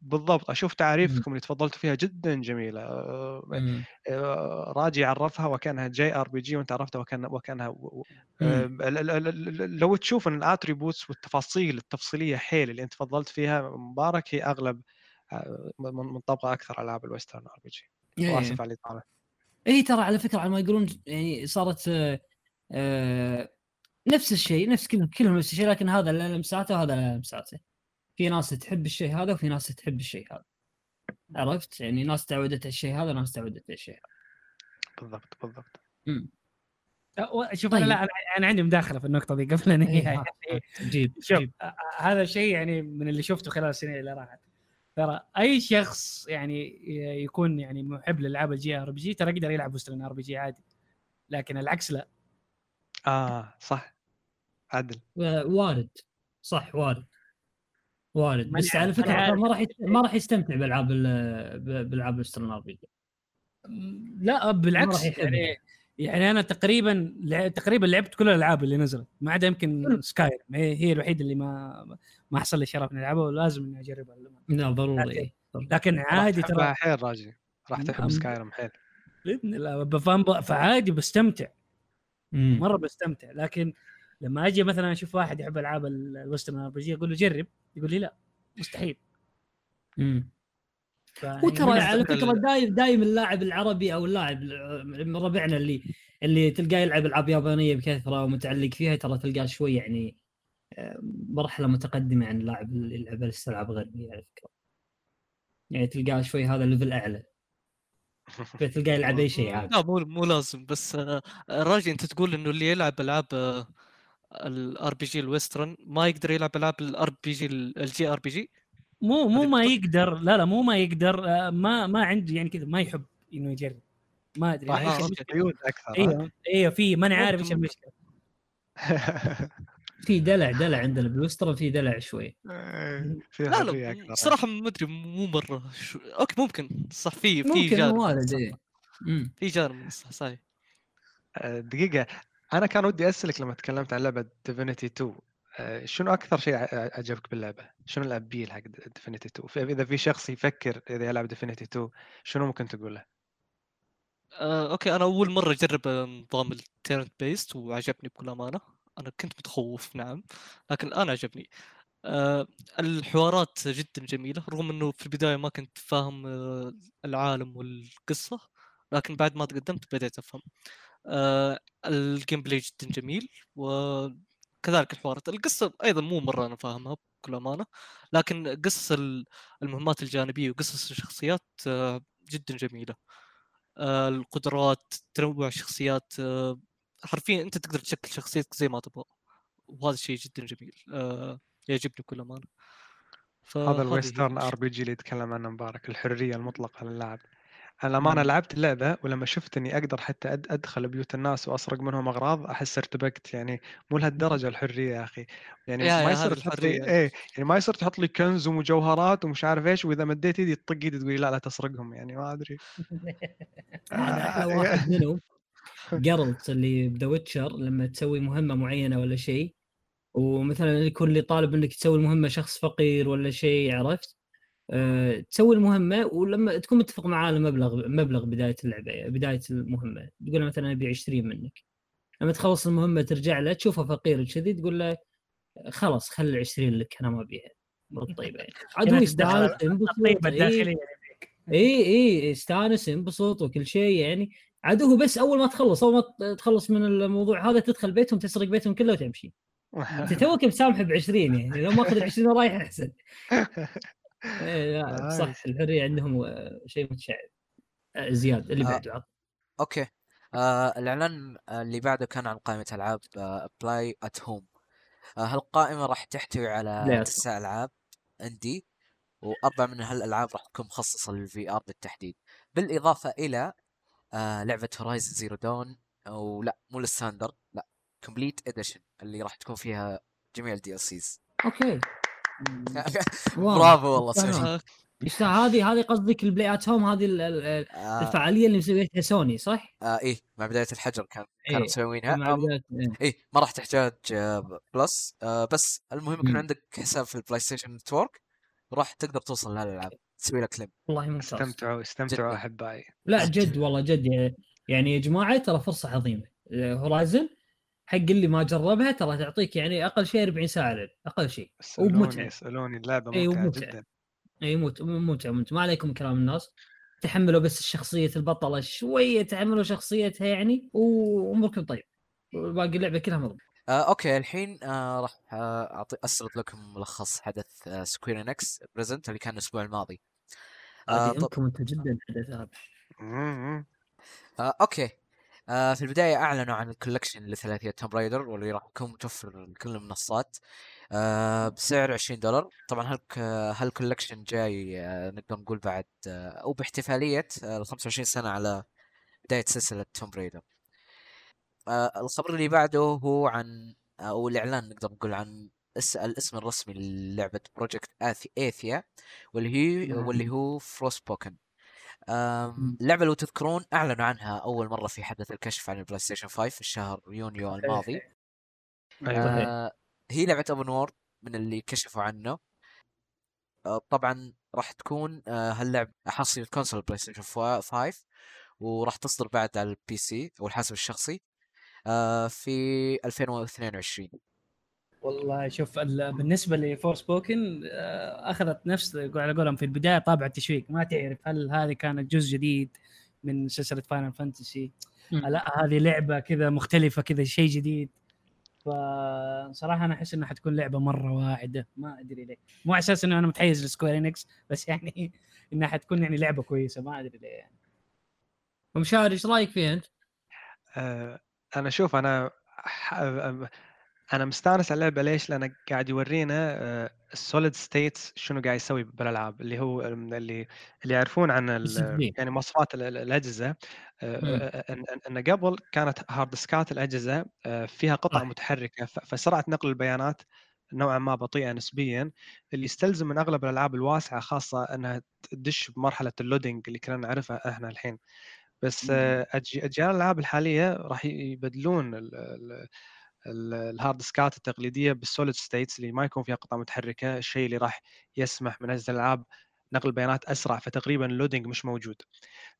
C: بالضبط أشوف تعريفكم اللي تفضلتوا فيها جدا جميلة آه،
A: مم.
C: آه، راجي عرفها وكأنها JRPG وأنت عرفتها وكأن وكأنها لو تشوف إن ال attributes والتفاصيل التفصيلية حيل اللي أنت تفضلت فيها مبارك هي أغلب آه، من- منطبقه أكثر ألعاب ال western
A: RPG.
C: وآسف على الاطاله
A: اي ترى على فكرة على ما يقولون يعني صارت آه، آه، نفس الشيء نفس كلهم كلهم نفس الشيء لكن هذا له لمساته وهذا له لمساته. في ناس تحب الشيء هذا وفي ناس تحب الشيء هذا. عرفت؟ يعني ناس تعودت على الشيء هذا وناس تعودت على الشيء هذا.
C: بالضبط بالضبط.
A: مم.
D: أه، شوف
A: طيب.
D: أنا لا أنا- أنا عندي مداخلة في النقطة دي قبل أن
A: إيه،
D: هي
A: ها، جيب
D: شوف
A: جيب.
D: هذا الشيء يعني من اللي شفته خلال السنين اللي راحت. ترى أي شخص يعني يكون يعني محب للالعاب ال JRPG ترى يقدر يلعب western RPG عادي. لكن العكس لا.
C: آه صح. عدل.
A: آه، وارد. صح وارد. وارد بس على
D: فكرة.
A: ما راح ما راح يستمتع بالالعاب ال- بالالعاب ال western RP
D: لا
A: ما
D: بالعكس. يعني يعني أنا تقريبا تقريبا لعبت كل الألعاب اللي نزلت ما عدا يمكن Skyrim هي الوحيدة اللي ما ما حصل لي شرف إني ألعبها ولازم إني أجربها.
A: لا ضروري.
D: لكن- عادي ترى.
C: حيل راجي راح تحب
D: أم-
C: Skyrim حيل.
D: بإذن الله. فعادي بستمتع. مرة بستمتع. لكن لما أجي مثلا أشوف واحد يحب ألعاب ال- ال western RPG أقول له جرب. يقول لي لا مستحيل.
A: مم.
D: فيعني
A: وترى على فكرة دايم دايم اللاعب العربي أو اللاعب من ربعنا اللي اللي تلقاه يلعب ألعاب يابانية بكثرة ومتعلق فيها ترى تلقاه شوي يعني آه، مرحلة متقدمة عن اللاعب اللي يلعب بس العاب غربية على فكرة. يعني تلقاه شوي هذا level أعلى. تلقاه يلعب أي شيء عادي.
B: لا مو مو لازم بس آه، راجي أنت تقول إنه اللي يلعب ألعاب ال RPG ال western ما يقدر يلعب ألعاب ال RPG ال JRPG
D: مو مو ما يقدر لا لا مو ما يقدر آه، ما ما عنده يعني كذا ما يحب إنه يجرب ما أدري
B: آه،.
C: قيود أكثر؟
D: إيوه إيوه في ماني عارف إيش
B: ممكن-
D: المشكلة
A: في دلع دلع عندنا بال western في دلع شوي
C: في
B: لا لا صراحة ما أدري مو مرة شو... okay ممكن صح في في
A: ممكن
B: جانب
A: وارد
B: صح.
A: إيه. مم.
B: في جانب من الصح صحيح
C: آه، دقيقة أنا كان ودي أسألك لما تكلمت عن لعبة Divinity 2 آه، شنو أكثر شيء عجبك باللعبة؟ شنو ال appeal حق Divinity 2؟ في- إذا في شخص يفكر إذا يلعب Divinity 2 شنو ممكن تقول له؟
B: آه، okay أنا أول مرة أجرب آه، نظام ال turn-based وعجبني بكل أمانة أنا كنت متخوف نعم لكن الآن عجبني آه، الحوارات جدا جميلة رغم إنه في البداية ما كنت فاهم آه، العالم والقصة لكن بعد ما تقدمت بديت أفهم ال gameplay جدا جميل وكذلك الحوارات القصة أيضا مو مرة أنا فاهمها بكل أمانة لكن قصص ال- المهمات الجانبية وقصص الشخصيات آه، جدا جميلة. آه، القدرات تنوع الشخصيات آه، حرفيا أنت تقدر تشكل شخصيتك زي ما تبغى وهذا الشيء جدا جميل آه، يعجبني بكل أمانة.
C: هذا ال western. RPG اللي يتكلم عنه مبارك الحرية المطلقة للاعب. أنا لما. لعبت اللعبة ولما شفت إني أقدر حتى أدخل بيوت الناس وأسرق منهم أغراض أحس ارتبكت. يعني مو لهالدرجة الحرية يا أخي. يعني
B: يا-
C: ما يصير تحط لي. إيه يعني ما يصير تحط لي كنز ومجوهرات ومش عارف إيش وإذا مديت إيدي تطق إيدي تقول لا لا تسرقهم. يعني ما
A: هذا أحلى
C: آه،
A: واحد منهم جارلت اللي بذا ويتشر لما تسوي مهمة معينة ولا شيء ومثلا يكون اللي طالب إنك تسوي المهمة شخص فقير ولا شيء عرفت؟ تسوي المهمة ولما تكون متفق معاه على مبلغ مبلغ بداية اللعبة بداية المهمة. تقول له مثلا أبي 20 منك. لما تخلص المهمة ترجع له تشوفه فقير كذي تقول له خلاص خلي ال 20 لك أنا ما أبيها. طيبة يعني. عاد هو يستانس ينبسط
D: الطيبه
A: إيه.
D: الداخلية
A: اي اي يستانس ينبسط وكل شيء يعني. عاد هو بس أول ما تخلص أول ما تخلص من الموضوع هذا تدخل بيتهم تسرق بيتهم كله وتمشي. أنت توك مسامح ب 20 يعني لو ماخذ ال 20 ورايح أحسن. إيه لا. صح الحرية عندهم آه، شيء متشعب آه، زياد اللي
E: آه.
A: بعده عط.
E: okay آه الإعلان اللي بعده كان عن قائمة ألعاب Play At Home هالقائمة راح تحتوي على تسع ألعاب indie وأربع من هالألعاب راح تكون مخصصة لل VR بالتحديد بالإضافة إلى آه لعبة Horizon Zero Dawn أو لا مو ال standard لا Complete Edition اللي راح تكون فيها جميع ال
A: DLCs okay.
E: برافو والله
B: آه،
A: يستاهل. هذه هذه قصدك ال Play At Home؟ هذه ال- ال-
E: آه.
A: الفعالية اللي مسويتها سوني صح؟
E: آه إيه مع بداية الحجر كان كانوا
A: إيه،
E: مسوينها أم-
A: بداية إيه.
E: إيه ما راح تحتاج آه، Plus. آه بس المهم يكون. عندك حساب في ال PlayStation Network روح تقدر توصل لهالالعاب تسوي لك claim
A: والله ممتاز.
C: استمتعوا استمتعوا. أحبائي.
A: لا جد والله جد. يعني- يعني يا جماعة ترى فرصة عظيمة. Horizon حق اللي ما جربها ترى تعطيك يعني أقل شيء 40 ساعة لعب أقل شيء
C: اسالوني
A: وبمتعة.
C: اسالوني اللعبة
A: إي،
C: ممتعة
A: وممتعة.
C: جدا.
A: اي ممتع ممتع ممتع ما عليكم كلام الناس. تحملوا بس شخصية البطلة شوية تحملوا شخصيتها يعني وأموركم طيب. باقي اللعبة كلها مضبوط.
E: آه okay الحين آه راح آه أعطي أسرد لكم ملخص حدث آه Square Enix Presents اللي كان الأسبوع الماضي. آه
A: هذه
E: طب
A: أنتم جدا حدث.
E: آه okay. آه في البداية أعلنوا عن ال collection لثلاثية Tomb Raider واللي راح يكون متوفر لكل المنصات آه بسعر 20 دولار طبعا هال هال collection جاي آه نقدر نقول بعد آه أو باحتفالية آه 25 سنة على بداية سلسلة تومب رايدر آه الخبر اللي بعده هو عن أو الإعلان نقدر نقول عن اس- الاسم الرسمي للعبة Project Athia واللي هي
C: مم.
E: واللي هو
A: Forspoken.
E: اللعبة لو تذكرون أعلنوا عنها أول مرة في حدث الكشف عن البلاي ستيشن 5 في الشهر يونيو الماضي.
A: صحيح.
E: آه هي لعبة open world من اللي كشفوا عنه. آه طبعا راح تكون آه هاللعبه حصريه console بلاي ستيشن 5 وراح تصدر بعد على ال PC أو الحاسب الشخصي آه في 2022
D: والله شوف ال- بالنسبة ل Forspoken أخذت نفس على قولهم في البداية طابع التشويق. ما تعرف هل هذه كانت جزء جديد من سلسلة فاينل فانتسي. لا هذه لعبة كذا مختلفة كذا شيء جديد. فصراحة أنا أحس إنها حتكون لعبة مرة واعدة. ما أدري ليه. مو على أساس إنه أنا متحيز لسكوير انيكس بس يعني إنها حتكون يعني لعبة كويسة. ما أدري ليه يعني.
A: ومشاري إيش رأيك فيها أنت؟
C: آه، أنا شوف أنا آه، أنا مستأنس على اللعبة ليش؟ لأنه قاعد يورينا ال solid states شنو قاعد يسوي بالألعاب اللي هو اللي اللي يعرفون عن ال
A: SSD.
C: يعني مواصفات ال- ال- الأجهزة آه،. آه، إن قبل كانت hard disk ات الأجهزة آه، فيها قطع. متحركة فسرعة نقل البيانات نوعا ما بطيئة نسبيا اللي يستلزم من أغلب الألعاب الواسعة خاصة إنها تدش بمرحلة ال loading اللي كنا نعرفها إحنا الحين بس. آه، أجيال الألعاب الحالية راح يبدلون ال- ال- ال- ال hard disk ات التقليدية بال solid states اللي ما يكون فيها قطع متحركة الشيء اللي راح يسمح من أجل الالعاب نقل بيانات أسرع فتقريبا ال loading مش موجود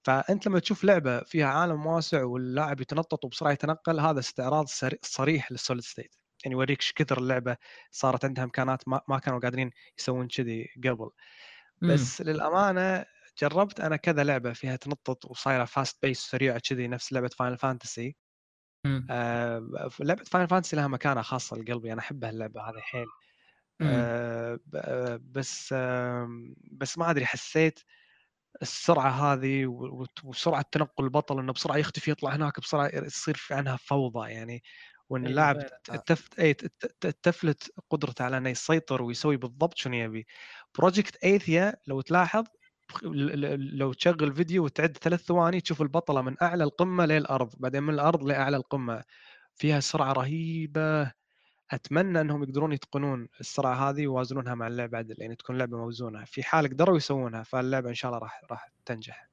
C: فأنت لما تشوف لعبة فيها عالم واسع واللاعب يتنطط وبسرعة يتنقل هذا استعراض صريح لل solid state يعني يوريك إيش كثر اللعبة صارت عندها إمكانات ما, كانوا قادرين يسوون كذي قبل
A: مم.
C: بس للأمانة جربت أنا كذا لعبة فيها تنطط وصايرة fast pace سريعه كذي نفس لعبة فاينل فانتسي
A: مم.
C: آه لعبة فاينل فانتسي لها مكانة خاصة لقلبي أنا احب اللعبة هذه حيل. آه آه، بس آه بس ما أدري حسيت السرعة هذه وسرعة تنقل البطل إنه بسرعة يختفي يطلع هناك بسرعة يصير في عنها فوضى يعني وإن
D: أيوة
C: اللاعب.
E: آه.
C: تف... اي ت- ت- تفلت قدرته على إنه يسيطر ويسوي بالضبط شنو يبي Project Athia لو تلاحظ لو تشغل فيديو وتعد ثلاث ثواني تشوف البطلة من أعلى القمة للأرض بعدين من الأرض لأعلى القمة. فيها سرعة رهيبة. أتمنى أنهم يقدرون يتقنون السرعة هذه ويوازنونها مع اللعبة عدل يعني تكون لعبة موزونة. في حال قدروا يسوونها فاللعبة إن شاء الله راح راح تنجح.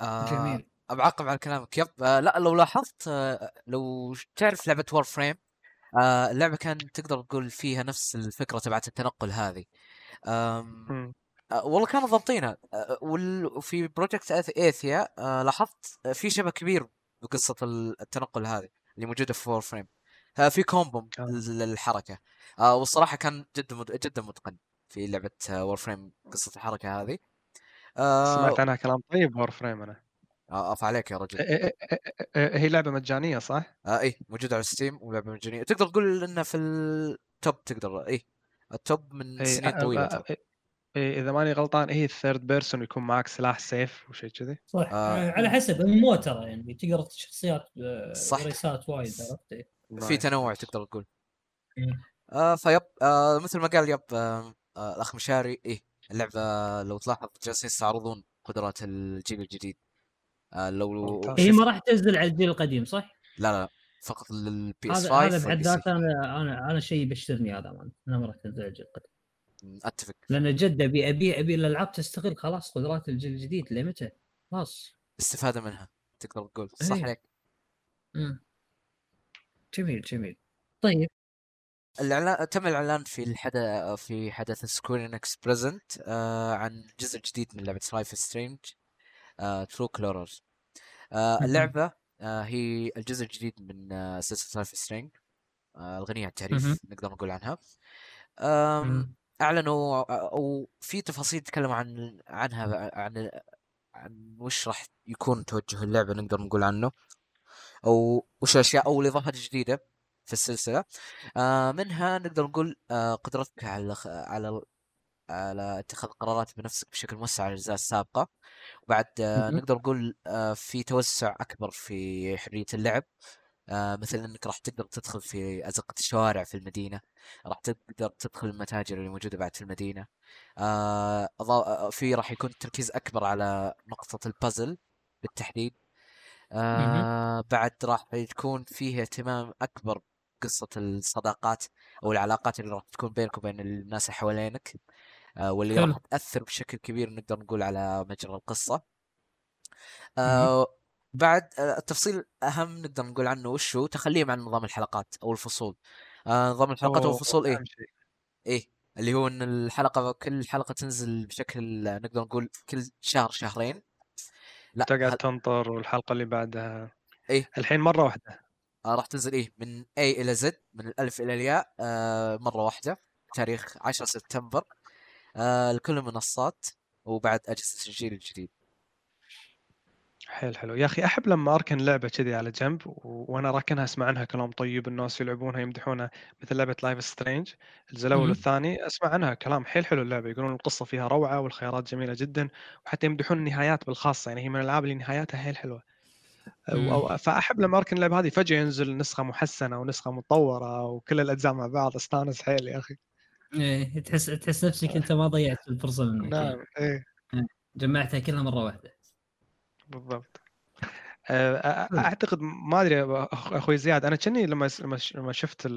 E: آه
A: جميل.
E: بعقب على كلامك. yep آه لا لو لاحظت آه لو تعرف لعبة Warframe آه اللعبة كان تقدر تقول فيها نفس الفكرة تبعت التنقل هذه. آه والله كانوا ضابطينها. آه وال- وفي Project Athia آه لاحظت آه، في شبه كبير بقصة ال- التنقل هذه اللي موجودة في Warframe آه في combo
C: آه.
E: للحركة. آه والصراحة كان جدا مد- جدا متقن في لعبة Warframe قصة الحركة هذه. آه
C: سمعت عنها كلام طيب Warframe أنا.
E: آه، أف عليك يا رجل.
C: إيه- إيه- إيه- هي لعبة مجانية صح؟
E: آه إيه موجودة على ستيم ولعبة مجانية. تقدر تقول إنها في ال top تقدر
C: إيه
E: ال
C: top
E: من
C: سنين
E: ترى.
C: إيه- إيه، إذا ماني غلطان هي الثيرد بيرسون يكون معك سلاح سيف وشيء كذي
A: صح
E: آه.
A: على حسب مو ترى يعني تقدر شخصيات آه،
E: صح.
A: ريسات وايد عرفت إيه.
E: في تنوع. تقدر تقول. آه فيب آه مثل ما قال يب آه آه الأخ مشاري إيه اللعبة لو تلاحظ جالسين يستعرضون قدرات الجيل الجديد آه لو.
A: هي
E: شفت-
A: ما راح تنزل على الجيل القديم صح؟
E: لا لا فقط للبي اس
A: هذا
E: 5
A: هذا بحد ذاته أنا أنا أنا شيء يبشرني هذا انها ما راح تنزل على الجيل القديم
E: أتفق
A: لأن جد ابي ابي أبي الألعاب تستغل خلاص قدرات الجيل الجديد لمتى؟ خلاص
E: استفادة منها تقدر تقول صح
A: إيه.
E: عليك.
A: جميل جميل طيب
E: الاعلان تم الإعلان في الحدث في حدث Square Enix Presents آه عن جزء جديد من لعبة Life is Strange True Colors
A: مهم.
E: اللعبة آه هي الجزء الجديد من آه سلسلة Life is Strange آه الغنية عن التعريف. نقدر نقول عنها. أعلنوا أو في تفاصيل تكلموا عن عنها عن عن وش راح يكون توجه اللعبة نقدر نقول عنه أو وش الأشياء أو الإضافات الجديدة في السلسلة. آه منها نقدر نقول آه قدرتك على على على اتخاذ قرارات بنفسك بشكل موسع على الأجزاء السابقة. وبعد آه. نقدر نقول آه في توسع أكبر في حرية اللعب. آه مثل إنك راح تقدر تدخل في أزقة الشوارع في المدينة راح تقدر تدخل المتاجر اللي موجودة بعد في المدينة. آه آه، في راح يكون تركيز أكبر على نقطة البازل بالتحديد. بعد راح يكون فيه اهتمام أكبر بقصة الصداقات أو العلاقات اللي راح تكون بينك وبين الناس اللي حوالينك واللي راح. تأثر بشكل كبير نقدر نقول على مجرى. آه بعد آه التفصيل أهم نقدر نقول عنه وش هو؟ تخليهم عن نظام الحلقات أو الفصول. آه نظام الحلقات
C: أو
E: الفصول
C: إيه.
E: إيه اللي هو إن الحلقة كل حلقة تنزل بشكل نقدر نقول كل شهر شهرين. لا
C: تقعد
E: هل...
C: تنطر والحلقة اللي بعدها.
E: إيه.
C: الحين مرة واحدة.
E: آه راح تنزل إيه؟ من A إلى Z من الألف إلى الياء. آه مرة واحدة. تاريخ 10 سبتمبر. آه لكل المنصات. وبعد أجهزة الجيل الجديد.
C: حيل حلو. يا أخي أحب لما أركن لعبة كذي على جنب و... وأنا راكنها أسمع عنها كلام طيب الناس يلعبونها يمدحونها مثل لعبة Life is Strange الجزء
A: الأول.
C: والثاني أسمع عنها كلام حيل حلو اللعبة. يقولون القصة فيها روعة والخيارات جميلة جدا وحتى يمدحون النهايات بالخاصة يعني هي من الألعاب اللي نهاياتها حيل
A: حلوة.
C: أو... فأحب لما أركن اللعبة هذه فجأة ينزل نسخة محسنة ونسخة مطوره وكل الأجزاء مع بعض. أستانس حيل يا أخي.
A: إيه تحس تحس نفسك أنت ما ضيعت الفرصة منك.
C: نعم إيه.
A: جمعتها كلها مرة واحدة.
C: بالضبط. أ- أعتقد ما أدري أخوي زياد أنا كني لما لما شفت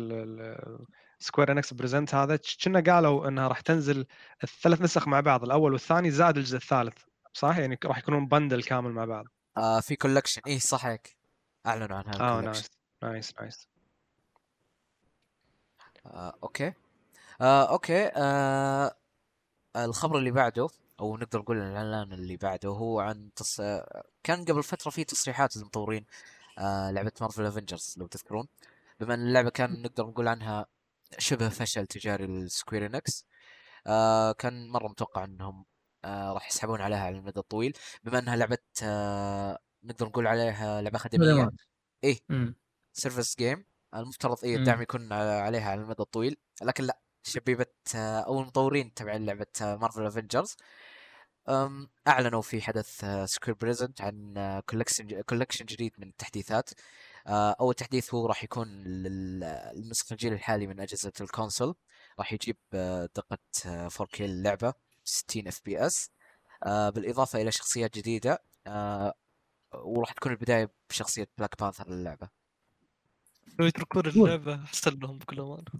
C: Square Enix Presents هذا كنا قالوا إنها راح تنزل الثلاث نسخ مع بعض الأول والثاني زائد الجزء الثالث. صح يعني راح يكونون bundle كامل مع بعض.
E: آه في collection إيه صح هيك أعلنوا عنها آه.
C: nice nice nice
E: آه okay. آه okay. آه الخبر اللي بعده. أو نقدر نقول الإعلان اللي بعده هو عن تص... كان قبل فترة في تصريحات للمطورين آه لعبة Marvel's Avengers لو تذكرون بما إن اللعبة كان نقدر نقول عنها شبه فشل تجاري لل Square Enix آه كان مرة متوقع إنهم آه راح يسحبون عليها على المدى الطويل بما إنها لعبة آه نقدر نقول عليها
A: لعبة
E: خدمية.
A: إيه.
E: service game المفترض
A: إيه.
E: الدعم يكون عليها على المدى الطويل لكن لا شباب أو المطورين تبع لعبة Marvel's Avengers أعلنوا في حدث Square Presents عن collection collection جديد من التحديثات. آه، أول تحديث هو راح يكون للنسخة الجيل الحالي من أجهزة ال console راح يجيب آه، دقة آه، 4K للعبة 60 FPS بالإضافة إلى شخصيات جديدة. آه، وراح تكون البداية بشخصية Black Panther للعبة.
B: لو يتركون اللعبة أحسن لهم بكل أمانة.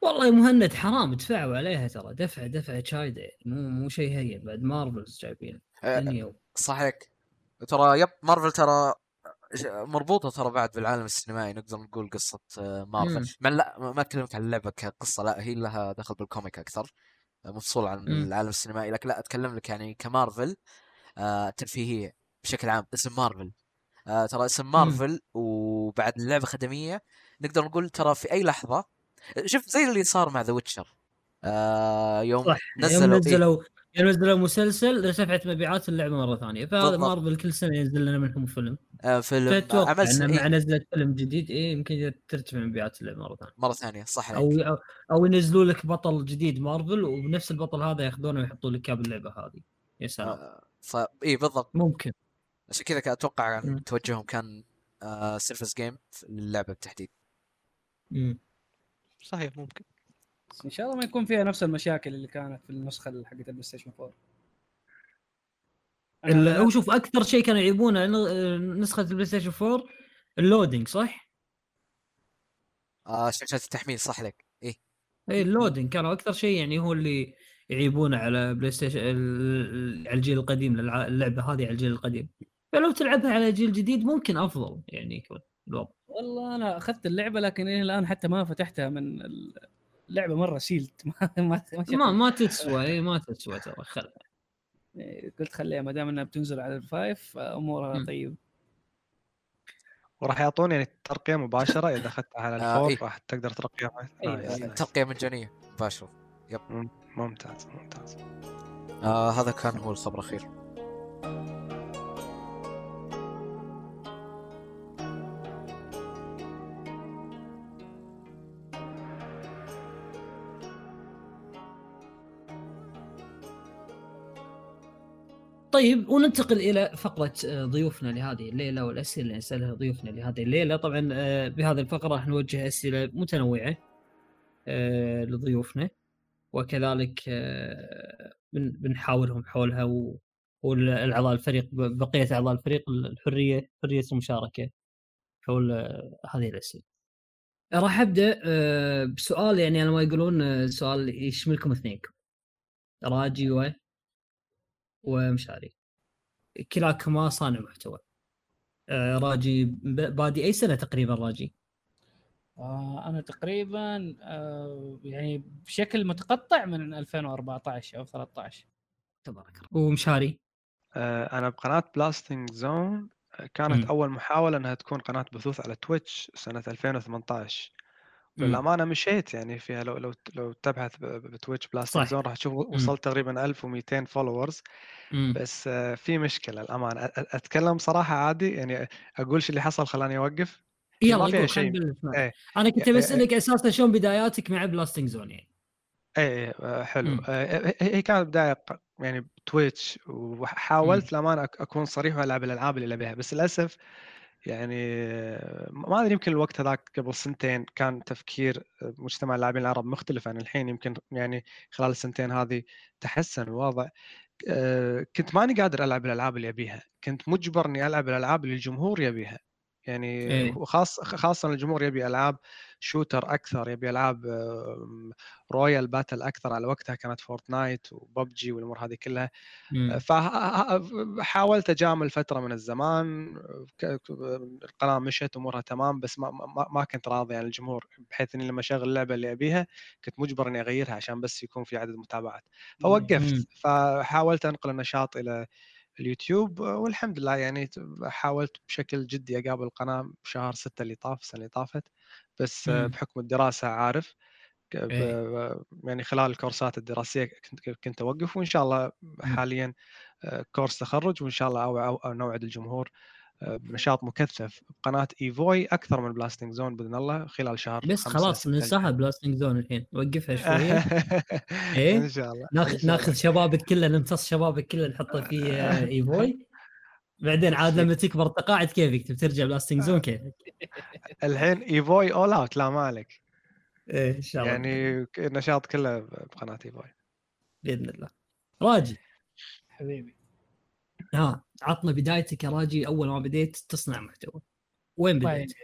A: والله يا مهند حرام دفعوا عليها ترى. دفع دفع شي زايد مو مو شيء هين. بعد Marvel's جايبين.
E: آه، صحيح. ترى yep Marvel ترى مربوطة ترى بعد بالعالم السينمائي. نقدر نقول قصة آه،
A: مم.
E: مارفل مع لا ما ما أكلمك عن اللعبة كقصة. لا هي لها دخل بال comic أكثر. آه، مفصول عن
A: مم.
E: العالم السينمائي. لكن لا أتكلم لك يعني كمارفل آه، ترفيهية بشكل عام. اسم مارفل. آه، ترى اسم مارفل وبعد اللعبة خدمية نقدر نقول ترى في أي لحظة شفت زي اللي صار مع The Witcher آه يوم
A: صح
E: نزلوا
A: يوم
E: إيه؟
A: نزلوا يوم نزلوا مسلسل ارتفعت مبيعات اللعبة مرة ثانية. فهذا. مارفل كل سنة ينزل لنا منهم فيلم.
E: آه فيلم. عمل سن...
A: مع
E: إيه.
A: نزلة فيلم جديد. إيه يمكن ترتفع مبيعات اللعبة مرة ثانية.
E: مرة ثانية صح
A: أو
E: عليك
A: أو, ينزلوا لك بطل جديد مارفل ونفس البطل هذا ياخذونه ويحطوا لك إياه باللعبة هذه. يا سلام.
E: آه ف اي بالضبط.
A: ممكن.
E: عشان كذا أتوقع توجههم كان آه service game للعبة بالتحديد.
A: مم.
B: صحيح ممكن.
D: بس إن شاء الله ما يكون فيها نفس المشاكل اللي كانت في النسخة حقت ال PlayStation 4
A: ال-
D: أنا-
A: هو شوف أكثر شيء كانوا يعيبونه ن- نسخة ال PlayStation 4 ال loading صح؟
E: آه شاشات التحميل صح لك. إيه.
A: اي ال loading كانوا أكثر شيء يعني هو اللي يعيبونه على PlayStation ال- على الجيل القديم للع- اللعبة هذه على الجيل القديم. فلو تلعبها على جيل جديد ممكن أفضل يعني. يكون الوضع
D: والله أنا أخذت اللعبة لكن إلى الآن حتى ما فتحتها من اللعبة مرة sealed ما ما
A: ما, ما تسوى اي ما تسوى ترى خل
D: إيه، قلت خليها ما دام إنها بتنزل على ال five امورها
A: مم.
D: طيب.
C: وراح يعطوني يعني ترقية مباشرة إذا أخذتها على
E: آه،
C: الفور
E: إيه.
C: راح تقدر ترقيها
D: إيه،.
E: ترقية مجانية مباشرة.
C: ممتاز ممتاز.
E: آه هذا كان هو الخبر الأخير.
A: طيب وننتقل إلى فقرة آه، ضيوفنا لهذه الليلة والأسئلة اللي نسألها ضيوفنا لهذه الليلة طبعا آه، بهذه الفقرة راح نوجه أسئلة متنوعة آه، لضيوفنا وكذلك بن- بنحاورهم حولها والأعضاء الفريق بقية أعضاء الفريق الحرية حرية المشاركة حول هذه الأسئلة. راح أبدأ بسؤال يعني على ما يقولون سؤال يشملكم اثنينكم. راجي ومشاري. كلاكما صانع محتوى. آه، راجي بادي أي سنة تقريبا راجي؟
D: آه أنا تقريبا آه يعني بشكل متقطع من 2014 أو 13
A: تبارك الله. ومشاري؟
C: أنا بقناة Blasting Zone كانت
A: مم.
C: أول محاولة إنها تكون قناة بثوث على Twitch سنة 2018
A: مم.
C: للأمانة مشيت يعني فيها لو لو لو تبحث ب Twitch Blasting
A: صح.
C: Zone راح تشوف وصلت تقريبا 1200
A: followers.
C: بس في مشكلة أ- أتكلم صراحة عادي يعني أقول شو اللي حصل خلاني أوقف ما
A: يلا قول
C: شيء. إيه.
A: أنا كنت
C: إيه، إيه،
A: بسألك أساسا شلون بداياتك مع Blasting Zone يعني؟
C: إيه إيه، آه، حلو. آه، هي هي كانت بداية يعني ب Twitch وحاولت للأمانة أكون صريح وألعب الألعاب اللي ابيها بس للأسف يعني ما أدري يمكن الوقت هذاك قبل سنتين كان تفكير مجتمع اللاعبين العرب مختلف عن الحين. يمكن يعني خلال السنتين هذه تحسن الوضع. آه، كنت ماني قادر ألعب الألعاب اللي أبيها. كنت مجبر إني ألعب الألعاب اللي الجمهور يبيها. يعني
A: إيه.
C: وخاص خاصة الجمهور يبي ألعاب shooter أكثر يبي العاب royal battle أكثر على وقتها كانت Fortnite وببجي والأمور هذه كلها
A: مم.
C: فحاولت أجامل فترة من الزمان القناة مشت أمورها تمام بس ما ما, ما كنت راضي عن الجمهور بحيث إني لما أشغل اللعبة اللي أبيها كنت مجبر إني أغيرها عشان بس يكون في عدد متابعات. فوقفت فحاولت أنقل النشاط إلى اليوتيوب والحمد لله يعني حاولت بشكل جدي أقابل القناه بشهر ستة اللي طاف السنة اللي طافت بس
A: مم.
C: بحكم الدراسة عارف
A: إيه.
C: يعني خلال الكورسات الدراسية كنت أوقف وإن شاء الله حاليا آه، كورس تخرج وإن شاء الله أو أو نوعد الجمهور آه، بنشاط مكثف بقناه إيفوي أكثر من Blasting Zone بإذن الله خلال شهر
A: بس خلاص ننساها Blasting Zone الحين وقفها شوية إيه؟
C: إن شاء الله
A: ناخذ ناخذ. شبابك كله نمتص شبابك كله نحطه في آه، إيفوي بعدين عاد لما تكبر تقاعد كيفك تبي ترجع Blasting Zone كيفك
C: الحين إيفوي all out لا مالك
A: إيه إن شاء الله.
C: يعني النشاط كله بقناة إيفوي.
A: بإذن الله. راجي.
D: حبيبي.
A: ها عطنا بدايتك يا راجي أول ما بديت تصنع محتوى. وين
D: طيب
A: بديت؟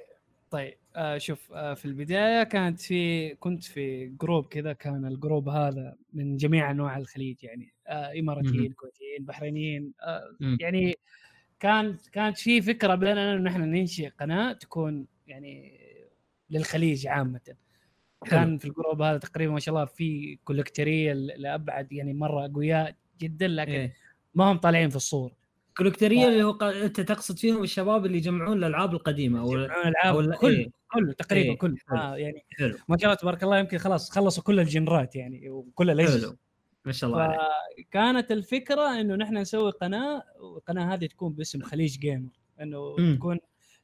D: طيب آه شوف آه في البداية كانت في كنت في جروب كذا كان الجروب هذا من جميع أنواع الخليج يعني آه إماراتيين كويتيين بحرينيين آه. يعني كان كانت في فكرة بيننا انه إحنا ننشئ قناة تكون يعني للخليج عامة. كان في الجروب هذا تقريبا ما شاء الله في كولكتريه لأبعد يعني مرة اقوياء جدا لكن
A: إيه.
D: ما هم طالعين في الصور.
A: كولكتريه اللي هو ق- أنت تقصد فيهم الشباب اللي يجمعون الألعاب القديمة أو
D: يجمعون العاب
A: أو
D: كله
A: إيه.
D: كله تقريبا
A: إيه،
D: كله. آه يعني ما شاء الله تبارك الله يمكن خلاص خلصوا كل الجنرات يعني وكل
A: الأجهزة. ما شاء الله عليك
D: فكانت الفكرة إنه نحن نسوي قناة والقناة هذه تكون باسم خليج gamer إنه
A: مم.
D: تكون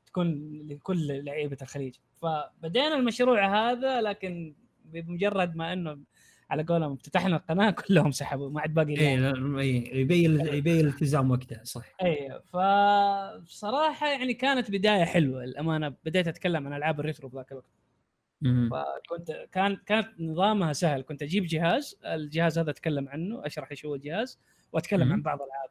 D: تكون لكل لعيبة الخليج فبدينا المشروع هذا لكن بمجرد ما إنه على قولهم افتتحنا القناة كلهم سحبوا ما عاد باقي.
A: لا- إيه، يبين يبين الالتزام وقتها صح
D: أيوه فبصراحه يعني كانت بداية حلوة الامانه بديت أتكلم عن ألعاب ال retro بذاك الوقت. فكنت كان كانت نظامها سهل. كنت أجيب جهاز الجهاز هذا أتكلم عنه أشرح إيش هو الجهاز وأتكلم
A: مم.
D: عن بعض الألعاب.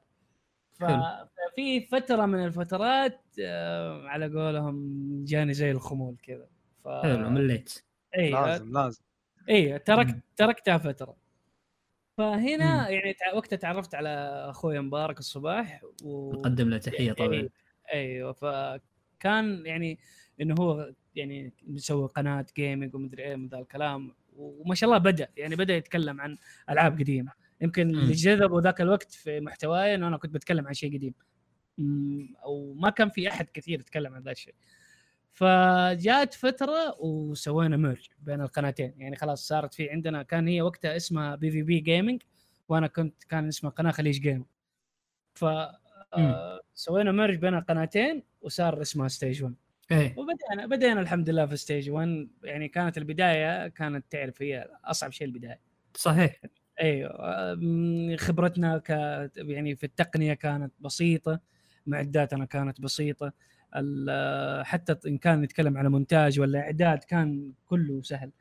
D: ففي فترة من الفترات آه، على قولهم جاني زي الخمول كذا. ف
A: حلو مليت.
D: إي
C: لازم لازم.
D: إي تركت
A: مم.
D: تركتها فترة. فهنا
A: مم.
D: يعني وقتها تعرفت على أخوي مبارك الصباح و...
A: نقدم له تحية طبعا
D: إيه، أيوه ف كان يعني إنه هو يعني مسوي قناة gaming ومدري إيه من ذا الكلام وما شاء الله بدأ يعني بدأ يتكلم عن ألعاب قديمة. يمكن. اللي جذبه ذاك الوقت في محتواي إنه أنا كنت بتكلم عن شيء قديم. أو ما كان في أحد كثير يتكلم عن ذا الشيء. فجاءت فترة وسوينا merge بين القناتين. يعني خلاص صارت في عندنا كان هي وقتها اسمها PvP Gaming وأنا كنت كان اسمها قناة خليج game ف آه، سوينا merge بين القناتين وصار اسمها Stage 1
A: إيه.
D: وبدأنا بدينا الحمد لله في Stage 1 يعني كانت البداية كانت تعرف هي أصعب شيء البداية.
A: صحيح.
D: أيوه خبرتنا ك يعني في التقنية كانت بسيطة معداتنا كانت بسيطة. ال- حتى إن كان نتكلم على مونتاج ولا إعداد كان كله سهل.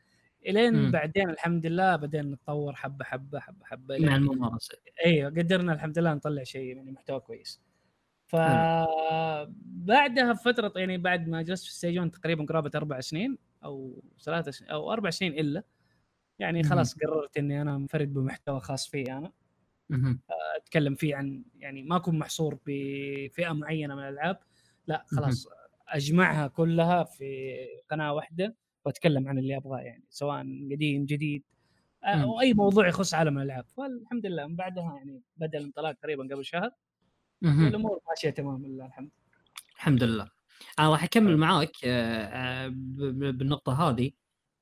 A: إلين.
D: بعدين الحمد لله بدينا نتطور حبة حبة حبة حبة
A: مع الممارسة.
D: أيوه قدرنا الحمد لله نطلع شيء يعني محتوى كويس. فبعدها بفترة يعني بعد ما جلست في 1 تقريبا قرابة أربع سنين أو ثلاث سنين أو أربع سنين إلا يعني. خلاص قررت إني أنا منفرد بمحتوى خاص فيي
A: أنا.
D: أتكلم فيه عن يعني ما أكون محصور بفئة معينة من الألعاب لا خلاص أجمعها كلها في قناة واحدة وأتكلم عن اللي أبغاه يعني سواء قديم جديد. أو أي موضوع يخص عالم الألعاب فالحمد لله من بعدها يعني بدأ الانطلاق تقريبا قبل شهر
A: مهم.
D: والامور ماشيه تمام لله الحمد
A: الحمد لله أنا راح أكمل معاك آه، آه، بالنقطة هذه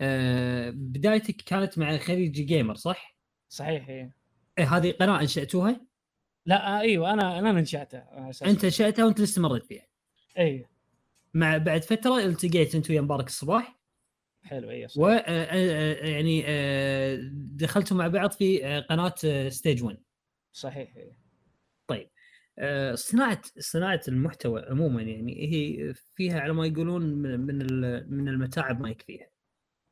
A: آه، بدايتك كانت مع خليجي جيمر صح؟
D: صحيح إيه.
A: إيه هذه قناة أنشأتوها
D: لا إيوه أنا أنا انشأتها
A: أنت انشأتها وأنت اللي استمريت فيها
D: أيوه
A: مع بعد فترة التقيت أنت ويا مبارك الصباح
D: حلو صحيح.
A: و يعني دخلتوا مع بعض في قناة Stage 1
D: صحيح إيه.
A: آه، صناعة صناعة المحتوى عموما يعني هي فيها على ما يقولون من من ال- من المتاعب ما يكفيها.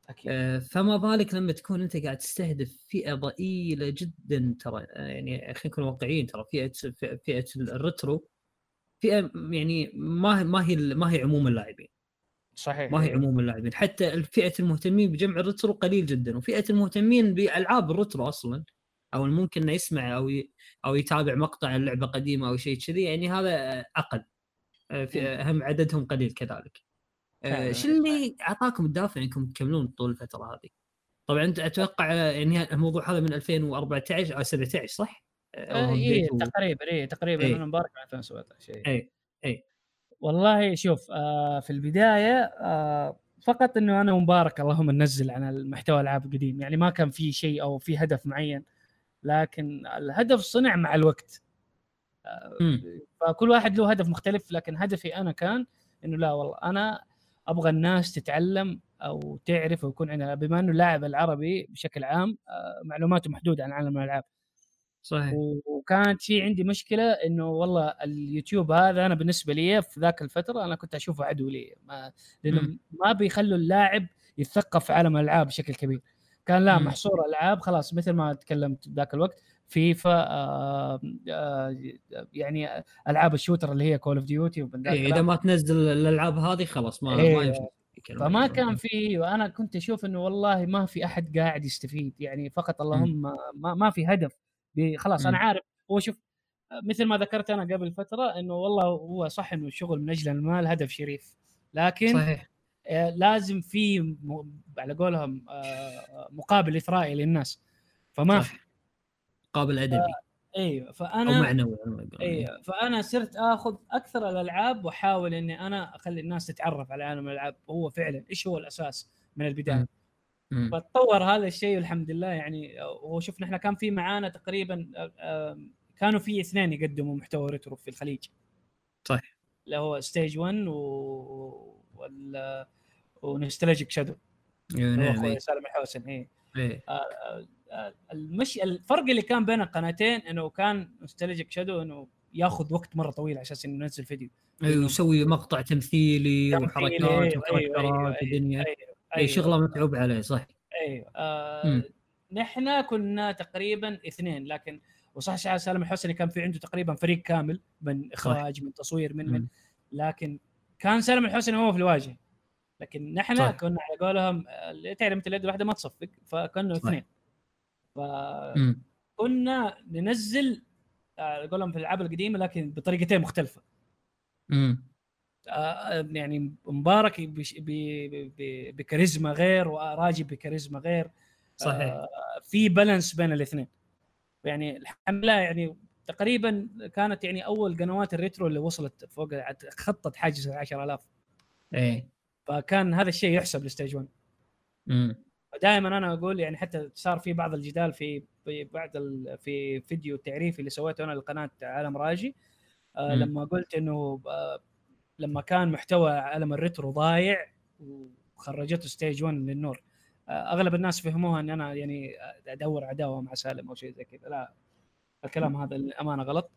D: أكيد.
A: آه، فما بالك لما تكون أنت قاعد تستهدف فئة ضئيلة جدا ترى آه، يعني خلينا نكون واقعيين ترى فئة فئة فئة ال retro فئة يعني ما ما هي ما هي عموم اللاعبين.
D: صحيح.
A: ما هي. عموم اللاعبين. حتى فئة المهتمين بجمع ال retro قليل جدا وفئة المهتمين بألعاب ال retro أصلا أو ممكن إنه يسمع أو ي... أو يتابع مقطع عن لعبه قديمة أو شيء كذي يعني هذا أقل آه، في هم عددهم قليل كذلك آه،. شو اللي أعطاكم الدافع إنكم تكملون طول الفترة هذه؟ طبعا أنت أتوقع آه، يعني الموضوع هذا من 2014 أو 17 صح؟ آه، بديتوا-
D: تقريبا إيه تقريبا
A: إيه.
D: أنا مبارك 2017 إيه.
A: اي
D: والله شوف آه في البداية آه فقط إنه أنا ومبارك اللهم ننزل عن المحتوى العاب القديم يعني ما كان في شيء أو في هدف معين لكن الهدف صنع مع الوقت
A: مم.
D: فكل واحد له هدف مختلف لكن هدفي أنا كان إنه لا والله أنا أبغى الناس تتعلم أو تعرف ويكون عندها بما إنه اللاعب العربي بشكل عام آه، معلوماته محدودة عن عالم الألعاب
A: صحيح
D: وكانت في عندي مشكلة إنه والله اليوتيوب هذا أنا بالنسبة لي في ذاك الفترة أنا كنت أشوفه عدو لي ما
A: لأنه.
D: ما بيخلوا اللاعب يتثقف في عالم الألعاب بشكل كبير كان لا. محصور ألعاب خلاص مثل ما تكلمت ذاك الوقت فيفا آه آه يعني ألعاب ال shooter اللي هي Call of Duty
A: إيه إذا ما تنزل الألعاب هذه خلاص ما
D: إيه.
A: ما يمشي
D: فما
A: هذا.
D: كان في وأنا كنت أشوف إنه والله ما في أحد قاعد يستفيد يعني فقط اللهم ما, ما في هدف خلاص
A: أنا.
D: عارف هو شوف مثل ما ذكرت أنا قبل فترة إنه والله هو صح إنه الشغل من أجل المال هدف شريف لكن
A: صحيح
D: لازم في م- على قولهم آه، مقابل إثرائي للناس فما في
A: صح. قابل أدبي
D: أيوه
A: أو
D: فأنا
A: معنوي ما يقولون.
D: أيوه فأنا صرت آخذ أكثر الألعاب وأحاول إني أنا أخلي الناس تتعرف على عالم الألعاب هو فعلا إيش هو الأساس من
A: البداية.
D: فتطور هذا الشيء والحمد لله يعني هو شوف نحن كان في معانا تقريبا آه، آه، كانوا في اثنين يقدموا محتوى retro في الخليج
A: صح.
D: اللي هو Stage 1 و وال و Nostalgic
A: Shadow
D: إيه،
A: نعم
D: أخوي
A: إيه.
D: سالم الحوسن إيه
A: إيه.
D: آه، المش الفرق اللي كان بين القناتين إنه كان Nostalgic Shadow إنه ياخذ وقت مرة طويل على أساس إنه ينزل فيديو
A: أيوه يسوي مقطع تمثيلي
D: تمثيلي،
A: وحركات
D: أيوة، أيوة،
A: وكاركترات
D: أيوة،
A: ودنيا
D: أيوه
A: اي
D: أيوة.
A: شغلة متعوب عليه صح
D: أيوه آه. نحن كنا تقريبا اثنين لكن وصح سالم الحسني كان في عنده تقريبا فريق كامل من إخراج من تصوير من من. لكن كان سالم الحسني هو في الواجهة لكن نحن
A: صح.
D: كنا على قولهم اللي تعرف انت اليد الواحدة ما تصفق فكنا. اثنين فكنا. ننزل على قولهم في الألعاب القديمة لكن بطريقتين مختلفة
A: مم.
D: آه، يعني مبارك بكاريزما غير وراجي بكاريزما غير
A: صحيح
D: آه، في balance بين الاثنين يعني الحمد لله يعني تقريبا كانت يعني أول قنوات ال retro اللي وصلت فوق خطت حاجز ال 10000
A: إيه.
D: فكان هذا الشيء يحسب ل Stage 1
A: امم
D: دائما أنا أقول يعني حتى صار في بعض الجدال في في بعض ال- في فيديو تعريفي اللي سويته أنا لقناة عالم راجي. آه
A: مم.
D: لما قلت إنه آه لما كان محتوى عالم ال retro ضايع وخرجته Stage 1 للنور. آه أغلب الناس فهموها إن أنا يعني أدور عداوة مع سالم أو شيء زي كذا. لا. الكلام هذا الامانه غلط.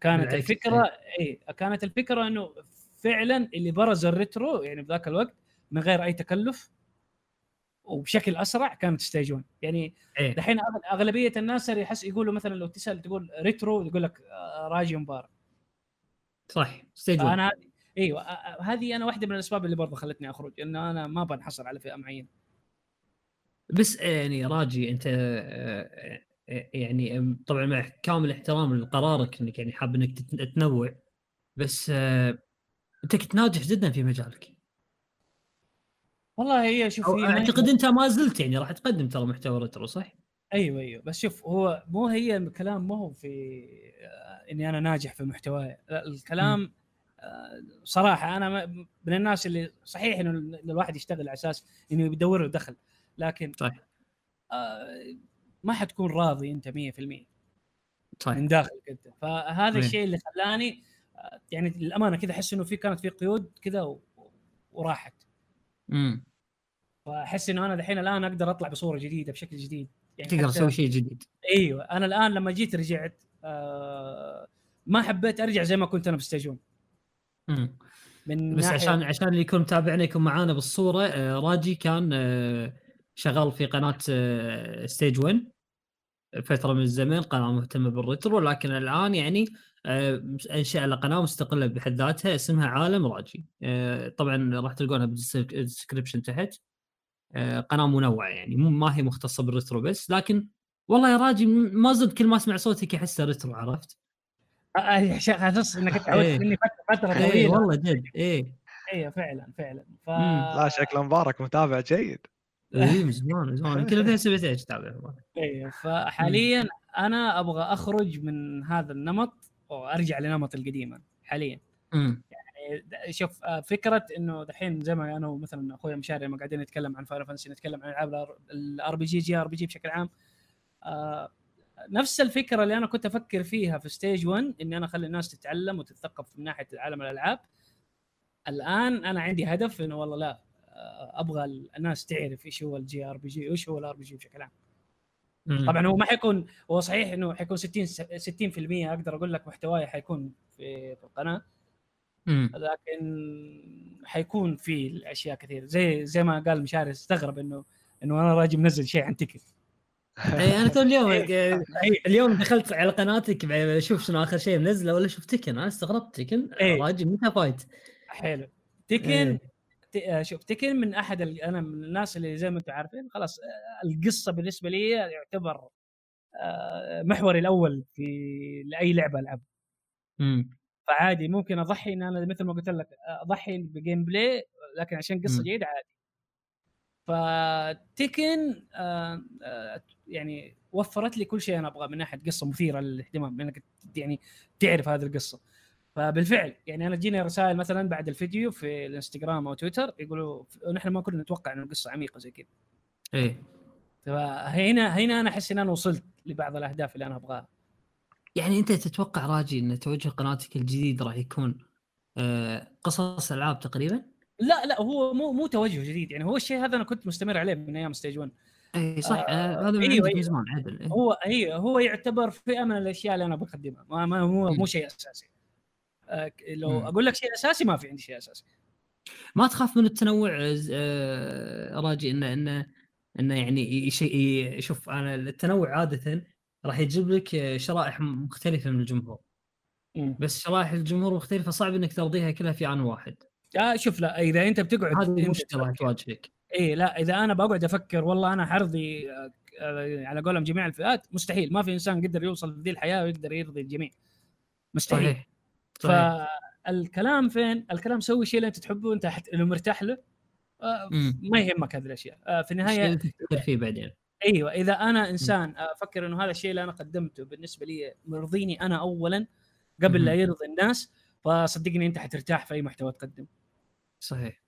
D: كانت الفكرة اي كانت الفكرة إنه فعلا اللي برز ال retro يعني بذاك الوقت من غير أي تكلف وبشكل أسرع كانت Stage 1 يعني
A: إيه.
D: دحين أغلبية الناس يحس يقولوا مثلا لو تسأل تقول retro يقول لك آه، راجي مبارك
A: صح Stage 1
D: أنا إيوه آه، آه، هذه أنا واحدة من الأسباب اللي برضه خلتني أخرج إنه أنا ما بنحصر على فئة معينة.
A: بس يعني راجي أنت يعني طبعا مع كامل احترام لقرارك إنك يعني حاب إنك تنوع بس آه، أنت كنت ناجح جدا في مجالك
D: والله هي شوف هي
A: أعتقد أنت ما زلت يعني راح تقدم ترى محتوى retro صح؟
D: أيوه أيوه بس شوف هو مو هي الكلام مو هو في آه، إني أنا ناجح في محتواي لا، الكلام آه، صراحة أنا من الناس اللي صحيح إنه ال- الواحد يشتغل على أساس إنه يدور له دخل لكن
A: صح.
D: ما حتكون راضي أنت 100%
A: صح
D: من داخلك انت فهذا
A: إيه.
D: الشيء اللي خلاني يعني الامانه كذا أحس إنه في كانت في قيود كذا و- وراحت.
A: امم
D: فأحس إنه أنا الحين الآن أقدر أطلع بصورة جديدة بشكل جديد. يعني
A: تقدر
D: حتى-
A: تسوي شيء جديد.
D: أيوه أنا الآن لما جيت رجعت آه ما حبيت أرجع زي ما كنت أنا ب Stage 1
A: مم.
D: من
A: بس
D: ناحية-
A: عشان عشان اللي يكون متابعنا يكون معانا بالصورة آه، راجي كان آه، شغال في قناة آه، Stage 1 فترة من الزمن قناة مهتمة بال retro لكن الآن يعني آه، أنشأ له قناة مستقلة بحد ذاتها اسمها عالم راجي. آه، طبعا راح تلقونها بال description تحت. آه، قناة منوعة يعني مو ما هي مختصة بال retro بس لكن والله يا راجي ما زلت كل ما أسمع صوتك احسه retro عرفت؟
D: آه، آه، يا شيخ أحس إنك تعودت
A: إيه.
D: مني فترة فترة
A: اي
D: طويلة.
A: والله جد اي
D: أيوه فعلا فعلا. ف.
C: لا شكله مبارك متابع جيد.
A: اي من زمان من زمان. يمكن 2017 تابع
D: أيوه فحاليا أنا أبغى أخرج من هذا النمط وارجع لنمط القديم أنا حاليا يعني شوف آه، فكرة إنه دحين زي ما أنا ومثلا أخوي مشاري لما قاعدين نتكلم عن Final Fantasy نتكلم عن ألعاب ال RPG J RPG بشكل عام آه، نفس الفكرة اللي أنا كنت أفكر فيها في stage 1 إني أنا أخلي الناس تتعلم وتتثقف من ناحية عالم الألعاب. الآن أنا عندي هدف إنه والله لا أبغى الناس تعرف إيش هو ال JRPG وايش هو ال RPG بشكل عام. طبعا هو ما حيكون هو صحيح إنه حيكون 60 60% أقدر أقول لك محتواي حيكون في, في
A: القناة.
D: لكن حيكون في الاشياء كثير زي زي ما قال مشاري استغرب إنه إنه أنا راجل منزل شيء عن تكن
A: اي أنا تو اليوم
D: إيه.
A: اليوم دخلت على قناتك أشوف شنو آخر شيء منزله ولا شوف تكن أنا استغربت تكن
D: إيه.
A: راجل متى فايت؟
D: حلو. تكن
A: إيه.
D: شوف تكن من أحد أنا من الناس اللي زي ما أنتم عارفين خلاص القصة بالنسبة لي يعتبر آه، محوري الأول في لأي لعبة العبها فعادي ممكن أضحي إن أنا مثل ما قلت لك أضحي بجيم بلاي لكن عشان قصة
A: مم.
D: جيدة عادي. فتكن آه يعني وفرت لي كل شيء أنا أبغاه من ناحية قصة مثيرة للاهتمام انك يعني تعرف هذه القصة. فبالفعل يعني أنا تجيني رسائل مثلا بعد الفيديو في الإنستغرام أو تويتر يقولوا نحن ما كنا نتوقع ان القصة عميقة زي كذا
A: إيه
D: فهنا هنا أنا أحس إن أنا وصلت لبعض الأهداف اللي أنا أبغاها
A: يعني أنت تتوقع راجي إن توجه قناتك الجديد راح يكون آه قصص ألعاب تقريبا؟
D: لا لا هو مو مو توجه جديد يعني هو الشيء هذا أنا كنت مستمر عليه من أيام ستيج 1
A: اي صح
D: آه،
A: آه هذا من
D: أيوة، أيوة.
A: زمان عدل إيه.
D: هو هي هو يعتبر فئة من الأشياء اللي أنا بقدمها ما, ما هو
A: مم.
D: مو شيء أساسي لو
A: مم.
D: أقول لك شيء أساسي ما في عندي شيء أساسي.
A: ما تخاف من التنوع آه راجي إنه إنه إنه يعني ي- شوف أنا التنوع عادة راح يجيب لك شرائح مختلفة من الجمهور. بس شرائح الجمهور مختلفة صعب إنك ترضيها كلها في عن واحد.
D: آه شوف لا إذا أنت بتقعد
A: هذه
D: أنت
A: مشكلة
D: تفكر-
A: تواجهك.
D: اي لا إذا أنا بقعد أفكر والله أنا حرضي آه، على قولهم جميع الفئات مستحيل. ما في إنسان قدر يوصل لذي الحياة ويقدر يرضي الجميع. مستحيل.
A: صحيح. صحيح
D: الكلام فين؟ الكلام سوي شيء اللي أنت تحبه وانت حت... لو مرتاح له آه،. ما يهمك هذه الأشياء آه، في النهاية
A: اللي تفكر فيه بعدين
D: أيوه إذا أنا إنسان أفكر إنه هذا الشيء اللي أنا قدمته بالنسبة لي مرضيني أنا اولا قبل لا. يرضي الناس فصدقني أنت حترتاح في أي محتوى تقدم
A: صحيح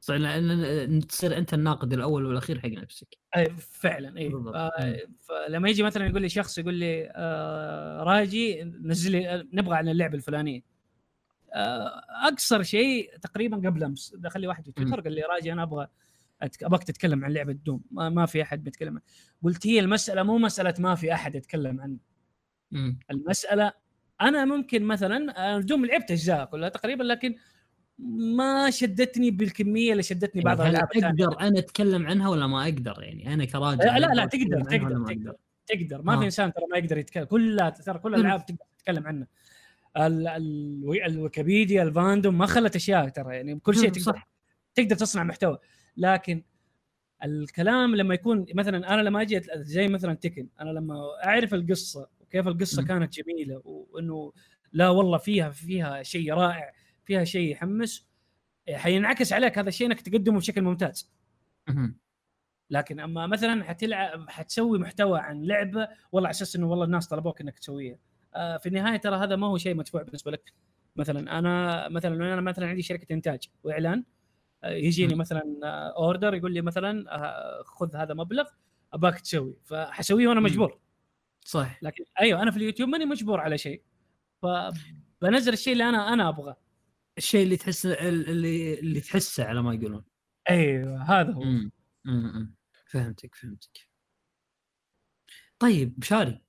A: صحيح لأن تصير أنت الناقد الأول والأخير حق نفسك
D: أي فعلا
A: إي.
D: آه فلما يجي مثلا يقول لي شخص يقول لي آه راجي نزل لي آه، نبغى عن اللعبة الفلانية آه أقصر شيء تقريبا قبل أمس دخل لي واحد في تويتر قال لي راجي أنا أبغى. أبغاك تتكلم عن لعبة دوم ما, ما في أحد بيتكلم عنها. قلت هي المسألة مو مسألة ما في أحد يتكلم عنه
A: مم.
D: المسألة أنا ممكن مثلا دوم لعبت أجزاء كلها تقريبا لكن ما شدتني بالكمية اللي شدتني بعض
A: يعني
D: الالعاب
A: أقدر أنا أتكلم عنها ولا ما أقدر؟ يعني أنا كراجل
D: لا لا, لا تقدر تقدر
A: ما
D: تقدر تقدر ما
A: آه.
D: في إنسان ترى ما يقدر يتكلم. كلها ترى كل. الألعاب تقدر تتكلم عنها. ال- ال- الويكيبيديا الفاندوم ما خلت أشياء ترى. يعني كل شيء
A: مم،
D: تقدر.
A: صح.
D: تقدر تصنع محتوى. لكن الكلام لما يكون مثلا أنا لما أجي زي مثلا تكن أنا لما أعرف القصة وكيف القصة
A: مم.
D: كانت جميلة وإنه لا والله فيها فيها شيء رائع. فيها شيء يحمس حينعكس عليك هذا الشيء إنك تقدمه بشكل ممتاز. لكن أما مثلا حتلعب حتسوي محتوى عن لعبه والله على أساس إنه والله الناس طلبوك إنك تسويها آه، في النهاية ترى هذا ما هو شيء مدفوع بالنسبة لك. مثلا أنا مثلا أنا مثلا عندي شركة إنتاج وإعلان آه، يجيني. مثلا order يقول لي مثلا آه، خذ هذا مبلغ أباك تسوي. فحسويه
A: وأنا.
D: مجبور.
A: صح
D: لكن أيوه أنا في اليوتيوب ماني مجبور على شيء. فبنزل الشيء اللي أنا أنا أبغاه.
A: الشيء اللي تحس اللي اللي تحسه على ما يقولون
D: أيوه هذا هو
A: مم. مم. مم. فهمتك فهمتك طيب مشاري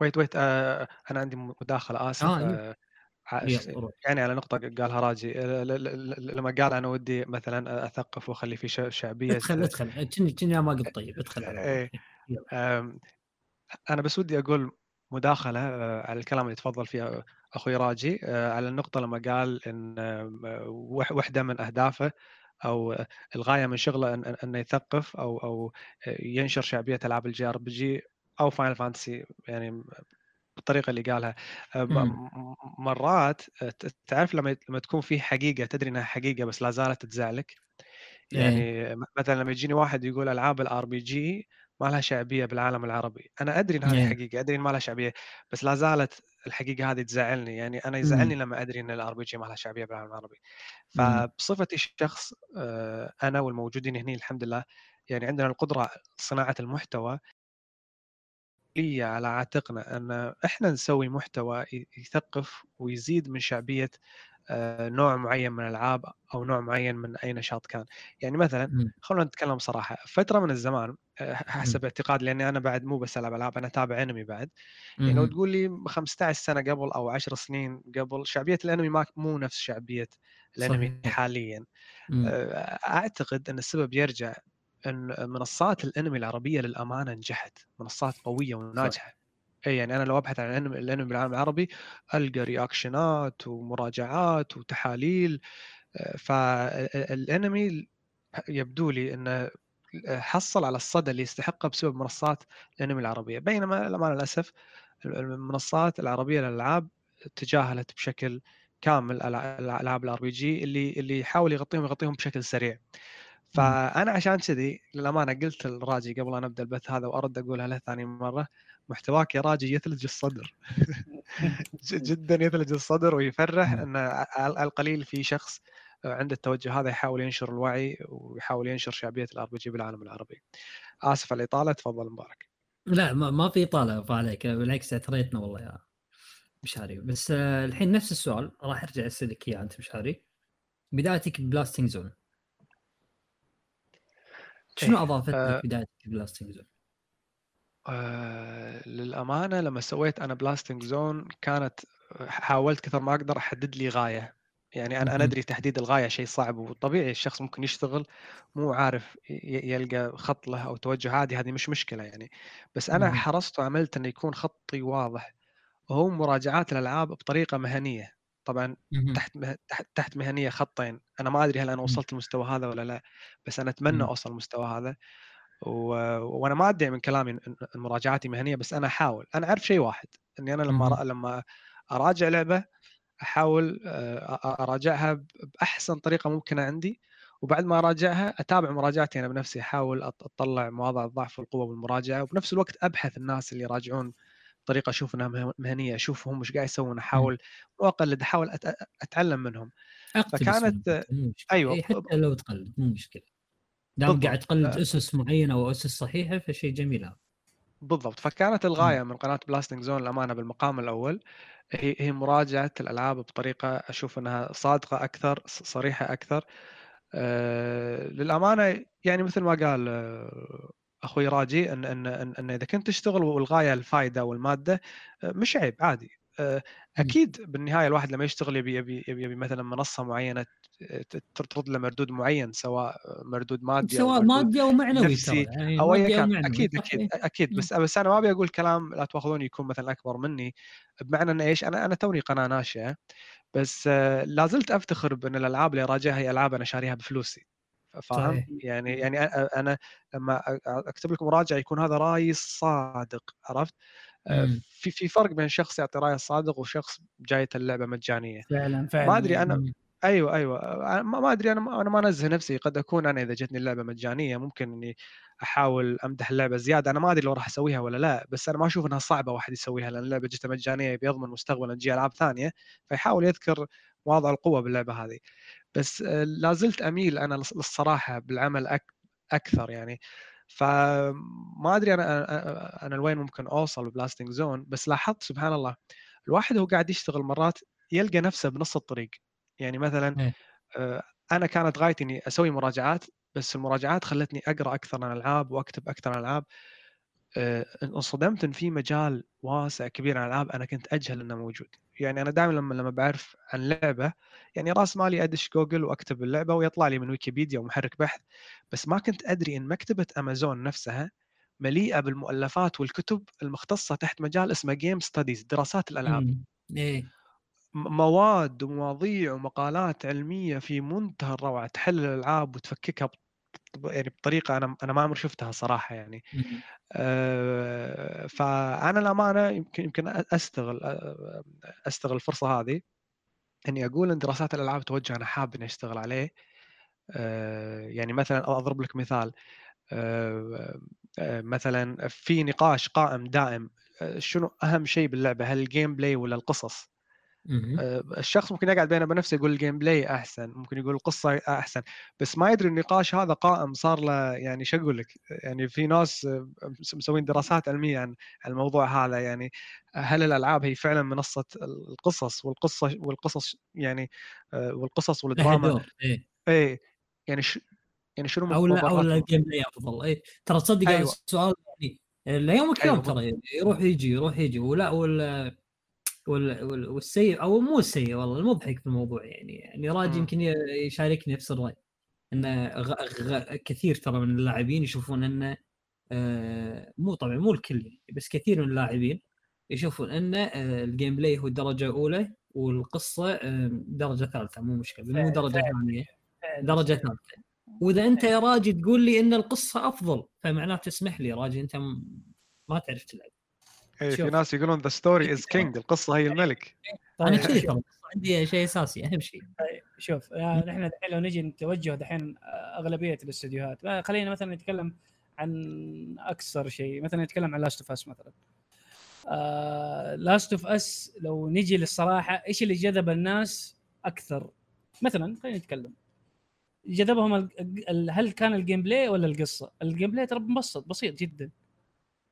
C: ويت ويت آه أنا عندي مداخلة آسف
A: آه،
C: آه
A: يلا، روح.
C: يعني على نقطة قالها راجي آه، ل- ل- ل- لما قال أنا ودي مثلا أثقف وأخلي في ش- شعبية
A: ادخل ادخل كني كني ما قلت طيب ادخل على
C: إيه. أنا بس ودي أقول مداخلة آه، على الكلام اللي تفضل فيه أخوي راجي آه، على النقطة لما قال آم، آه، واحدة من أهدافه أو آه، الغاية من شغله إن- إنه يثقف أو آه، ينشر شعبية ألعاب ال JRPG أو Final Fantasy يعني بالطريقة اللي قالها. مرات تعرف لما لما تكون في حقيقة تدري إنها حقيقة بس لا زالت تزعلك؟
A: إيه.
C: يعني مثلا لما يجيني واحد يقول ألعاب ال RPG ما لها شعبية بالعالم العربي أنا أدري ان هذه. حقيقه أدري إن ما لها شعبية بس لا زالت الحقيقة هذه تزعلني يعني أنا يزعلني لما أدري إن ال RPG ما لها شعبية بالعالم العربي
A: مم.
C: فبصفتي شخص آه، أنا والموجودين هنا الحمد لله يعني عندنا القدرة صناعة المحتوى مسؤولية على عاتقنا أن إحنا نسوي محتوى يثقف ويزيد من شعبية آه، نوع معين من الألعاب أو نوع معين من أي نشاط كان يعني مثلا. خلونا نتكلم صراحة فترة من الزمان آه، حسب اعتقادي لأني أنا بعد مو بس ألعب ألعاب أنا أتابع أنمي بعد يعني لو. تقول لي 15 سنة قبل أو 10 سنين قبل شعبية الأنمي ما مو نفس شعبية الأنمي
A: صحيح.
C: حاليا. آه، أعتقد إن السبب يرجع إن منصات الأنمي العربية للأمانة نجحت منصات قوية وناجحة اي يعني أنا لو أبحث عن الأنمي الأنمي بالعالم العربي ألقى رياكشنات ومراجعات وتحاليل آه، فالانمي يبدو لي إنه حصل على الصدى اللي يستحقه بسبب منصات الأنمي العربية. بينما مع الأسف المنصات العربية للألعاب تجاهلت بشكل كامل الع- الألعاب ال RPG اللي اللي يحاول يغطيهم يغطيهم بشكل سريع. فأنا عشان كذي للأمانة قلت لراجي قبل أن أبدأ البث هذا وأرد أقولها له ثاني مرة محتواك يا راجي يثلج الصدر جدا يثلج الصدر ويفرح. إن على القليل في شخص عنده التوجه هذا يحاول ينشر الوعي ويحاول ينشر شعبية ال RPG بالعالم العربي. آسف على الإطالة تفضل مبارك.
A: لا ما, ما في إطالة عليك بالعكس اثريتنا والله يا مشاري بس آه، الحين نفس السؤال راح أرجع أسألك إياه أنت مشاري بدايتك ب Blasting Zone شنو
C: إيه،
A: اضافت
C: آه،
A: لك بدايتك ب Blasting Zone؟
C: آه، للأمانة لما سويت أنا Blasting Zone كانت حاولت كثر ما أقدر أحدد لي غاية يعني أنا
A: أنا.
C: أدري تحديد الغاية شيء صعب وطبيعي الشخص ممكن يشتغل مو عارف يلقى خط له أو توجه عادي هذه مش مشكلة يعني بس
A: أنا.
C: حرصت وعملت إنه يكون خطي واضح وهو مراجعات الألعاب بطريقة مهنية طبعا. تحت. تحت تحت مهنية خطين أنا ما أدري هل أنا وصلت المستوى هذا ولا لا بس أنا
A: أتمنى.
C: أوصل المستوى هذا و... وأنا ما ادعي من كلامي مراجعاتي مهنية بس أنا أحاول أنا أعرف شيء واحد إني أنا لما. لما أراجع لعبة أحاول آه، أراجعها بأحسن طريقة ممكنة عندي وبعد ما أراجعها أتابع مراجعتي أنا بنفسي أحاول أطلع مواضع الضعف والقوة بالمراجعه وبنفس الوقت أبحث الناس اللي يراجعون بطريقه أشوف إنها مه- مهنية أشوفهم إيش قاعد يسوون أحاول واقلد أحاول أت- أتعلم منهم فكانت-
A: مو. إيه، حتى لو تقلد مو مشكلة دام. قاعد تقلد
C: آه.
A: أسس معينة أو أسس صحيحة فشيء جميل هذا.
C: بالضبط. فكانت الغاية من قناة بلاستنج زون الأمانة بالمقام الأول هي هي مراجعة الألعاب بطريقة أشوف إنها صادقة أكثر صريحة أكثر. آه، للأمانة يعني مثل ما قال آه، أخوي راجي إن إن إن, إن إذا كنت تشتغل والغاية الفائده والمادة آه، مش عيب عادي. أكيد بالنهاية الواحد لما يشتغل يبي يبي يبي, يبي مثلا منصة معينة ترد له مردود معين سواء مردود مادي
A: سواء مادي أو معنوي
C: نفسي
A: يعني
C: أو ايا
A: أو
C: كان
A: أكيد؟
C: أكيد
A: إيه.
C: أكيد. بس بس أنا ما أبي أقول كلام لا تأخذوني يكون مثلا أكبر مني. بمعنى ان إيش؟ أنا أنا توني قناة ناشئة بس آه، لا زلت أفتخر بأن الألعاب اللي اراجعها هي ألعاب أنا شاريها بفلوسي. فاهم. يعني يعني أ- أنا لما أكتب لكم مراجعة يكون هذا رأيي الصادق عرفت؟ آه،. في في فرق بين شخص يعطي رايه الصادق وشخص جايته اللعبه مجانية.
D: فعلا فعلا
C: ما أدري أنا
A: مم.
C: أيوه أيوه أنا ما أدري أنا أنا ما أنزه نفسي قد أكون أنا إذا جتني اللعبة مجانية ممكن إني أحاول أمدح اللعبة زيادة. أنا ما أدري لو راح أسويها ولا لا بس أنا ما أشوف إنها صعبة واحد يسويها لأن اللعبة جتها مجانية بيضمن مستقبلا تجي ألعاب ثانية فيحاول يذكر مواضع القوة باللعبة هذه. بس آه، لا زلت أميل أنا للص- للصراحة بالعمل أك أكثر يعني. فما أدري أنا أنا- أنا لوين ممكن أوصل ببلاستنج زون بس لاحظت سبحان الله الواحد هو قاعد يشتغل مرات يلقى نفسه بنص الطريق يعني مثلا
A: إيه.
C: آه، أنا كانت غايتي إني أسوي مراجعات بس المراجعات خلتني أقرأ أكثر عن الألعاب وأكتب أكثر عن الألعاب آه، انصدمت إن في مجال واسع كبير عن الألعاب أنا كنت أجهل إنه موجود. يعني أنا دائما لما لما بعرف عن لعبة يعني راس مالي أدش جوجل وأكتب اللعبة ويطلع لي من ويكيبيديا ومحرك بحث بس ما كنت أدري إن مكتبة أمازون نفسها مليئة بالمؤلفات والكتب المختصة تحت مجال اسمه game studies دراسات
A: الألعاب.
C: م- مواد ومواضيع ومقالات علمية في منتهى الروعة تحلل الألعاب وتفككها يعني بطريقة أنا أنا ما عمري شفتها صراحة يعني. فأنا للأمانة يمكن يمكن أستغل أستغل الفرصة هذه إني أقول إن دراسات الألعاب توجه أنا حاب إني أشتغل عليه. يعني مثلا أضرب لك مثال. مثلا في نقاش قائم دائم شنو أهم شيء باللعبة؟ هل ال gameplay ولا القصص؟ الشخص ممكن يقعد بينه وبين نفسه يقول ال gameplay أحسن ممكن يقول القصة أحسن بس ما يدري النقاش هذا قائم صار له يعني شو أقول لك يعني في ناس آه، مس- مسوين دراسات علمية عن الموضوع هذا يعني هل الألعاب هي فعلا منصة القصص والقصة والقصص يعني آه، والقصص والدراما؟
A: دور إيه.
C: إيه يعني ش يعني شنو
A: أو لا أو لا؟ ال gameplay أفضل. إيه ترى تصدق
C: أيوة.
A: السؤال يعني ليومك
C: أيوة
A: يوم ترى يروح يجي يروح يجي ولا وال- والسيء أو مو السيء والله المضحك في الموضوع يعني يعني راجي. يمكن يشاركني نفس الرأي ان غ... غ... كثير ترى من اللاعبين يشوفون إنه آه مو طبعا مو الكل يعني بس كثير من اللاعبين يشوفون ان آه ال gameplay هو درجه اولى والقصة آه درجة ثالثة مو مشكلة مو
D: درجة.
A: ثانية درجة ثالثة وإذا أنت يا راجي تقول لي إن القصة أفضل فمعناته اسمح لي راجي أنت ما تعرف تلعب
C: إيه في. ناس يقولون the story is king القصة هي الملك.
A: أنا
D: طيب،
A: كذي
D: شوف-
A: ترى عندي شيء أساسي أهم شيء.
D: طيب، شوف. آه، نحن الحين لو نجي نتوجه دحين آه، أغلبية الاستديوهات. آه، خلينا مثلا نتكلم عن أكثر شيء. مثلا نتكلم عن Last of Us مثلا. Last of Us لو نجي للصراحة إيش اللي جذب الناس أكثر؟ مثلا خلينا نتكلم. جذبهم ال- ال- هل كان ال gameplay ولا القصة؟ ال gameplay ترى مبسط بسيط جدا.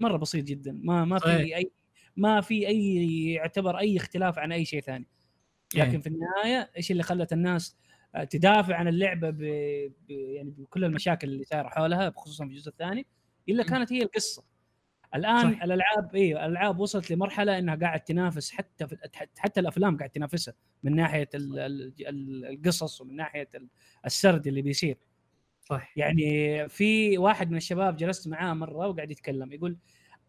D: مرة بسيط جدا ما ما في
A: صحيح.
D: اي ما في أي يعتبر أي اختلاف عن أي شيء ثاني لكن
A: إيه.
D: في النهاية إيش اللي خلت الناس آه، تدافع عن اللعبة ب... ب... يعني بكل المشاكل اللي صايرة حولها خصوصا في الجزء الثاني إلا
A: م.
D: كانت هي القصة الآن
A: صح.
D: الالعاب أيوه الألعاب وصلت لمرحلة إنها قاعد تنافس حتى في... حتى الأفلام قاعد تنافسها من ناحية ال... ال... ال- القصص ومن ناحية ال- السرد اللي بيصير
A: صح
D: يعني في واحد من الشباب جلست معاه مرة وقاعد يتكلم يقول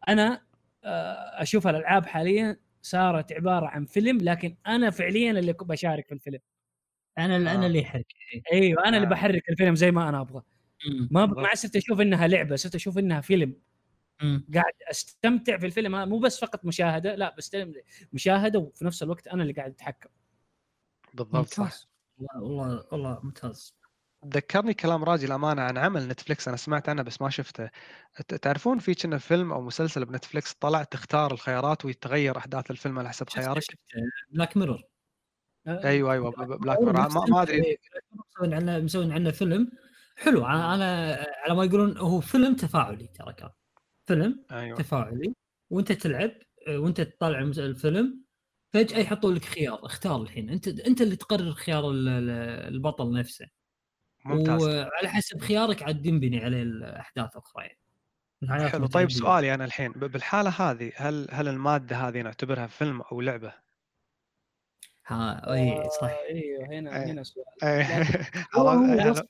D: أنا آه، أشوف الألعاب حاليا صارت عبارة عن فيلم لكن أنا فعليا اللي بشارك في الفيلم
A: أنا
C: آه.
A: أنا اللي يحرك
D: أيوه أنا اللي
C: آه.
D: بحرك الفيلم زي ما أنا
A: أبغى.
D: ما. ما صرت أشوف إنها لعبة صرت أشوف إنها فيلم
A: مم.
D: قاعد أستمتع في الفيلم هذا مو بس فقط مشاهدة لا بس مشاهدة وفي نفس الوقت أنا اللي قاعد أتحكم
C: بالضبط صح
A: والله والله ممتاز
C: ذكرني كلام راجي الأمانة عن عمل نتفلكس أنا سمعت عنه بس ما شفته. تعرفون في كان فيلم أو مسلسل بنتفلكس طلع تختار الخيارات ويتغير أحداث الفيلم على حسب خيارك؟
A: Black Mirror
C: أيوه أيوه Black Mirror ما, أدري.
A: مسوين عنه مسوين عنه فيلم حلو. أنا على ما يقولون هو فيلم تفاعلي ترى كان. فيلم
C: أيوه.
A: تفاعلي. وأنت تلعب وأنت تطالع الفيلم فجأة يحطوا لك خيار. اختار الحين. أنت أنت اللي تقرر خيار ال- ال- البطل نفسه.
C: ممتاز
A: وعلى حسب خيارك عاد ينبني عليه الأحداث أخرى يعني
C: حلو طيب. سؤالي أنا الحين بالحالة هذه هل هل المادة هذه نعتبرها فيلم أو لعبة؟
A: ها إي صح
D: أيوه هنا
C: إيه.
D: هنا سؤال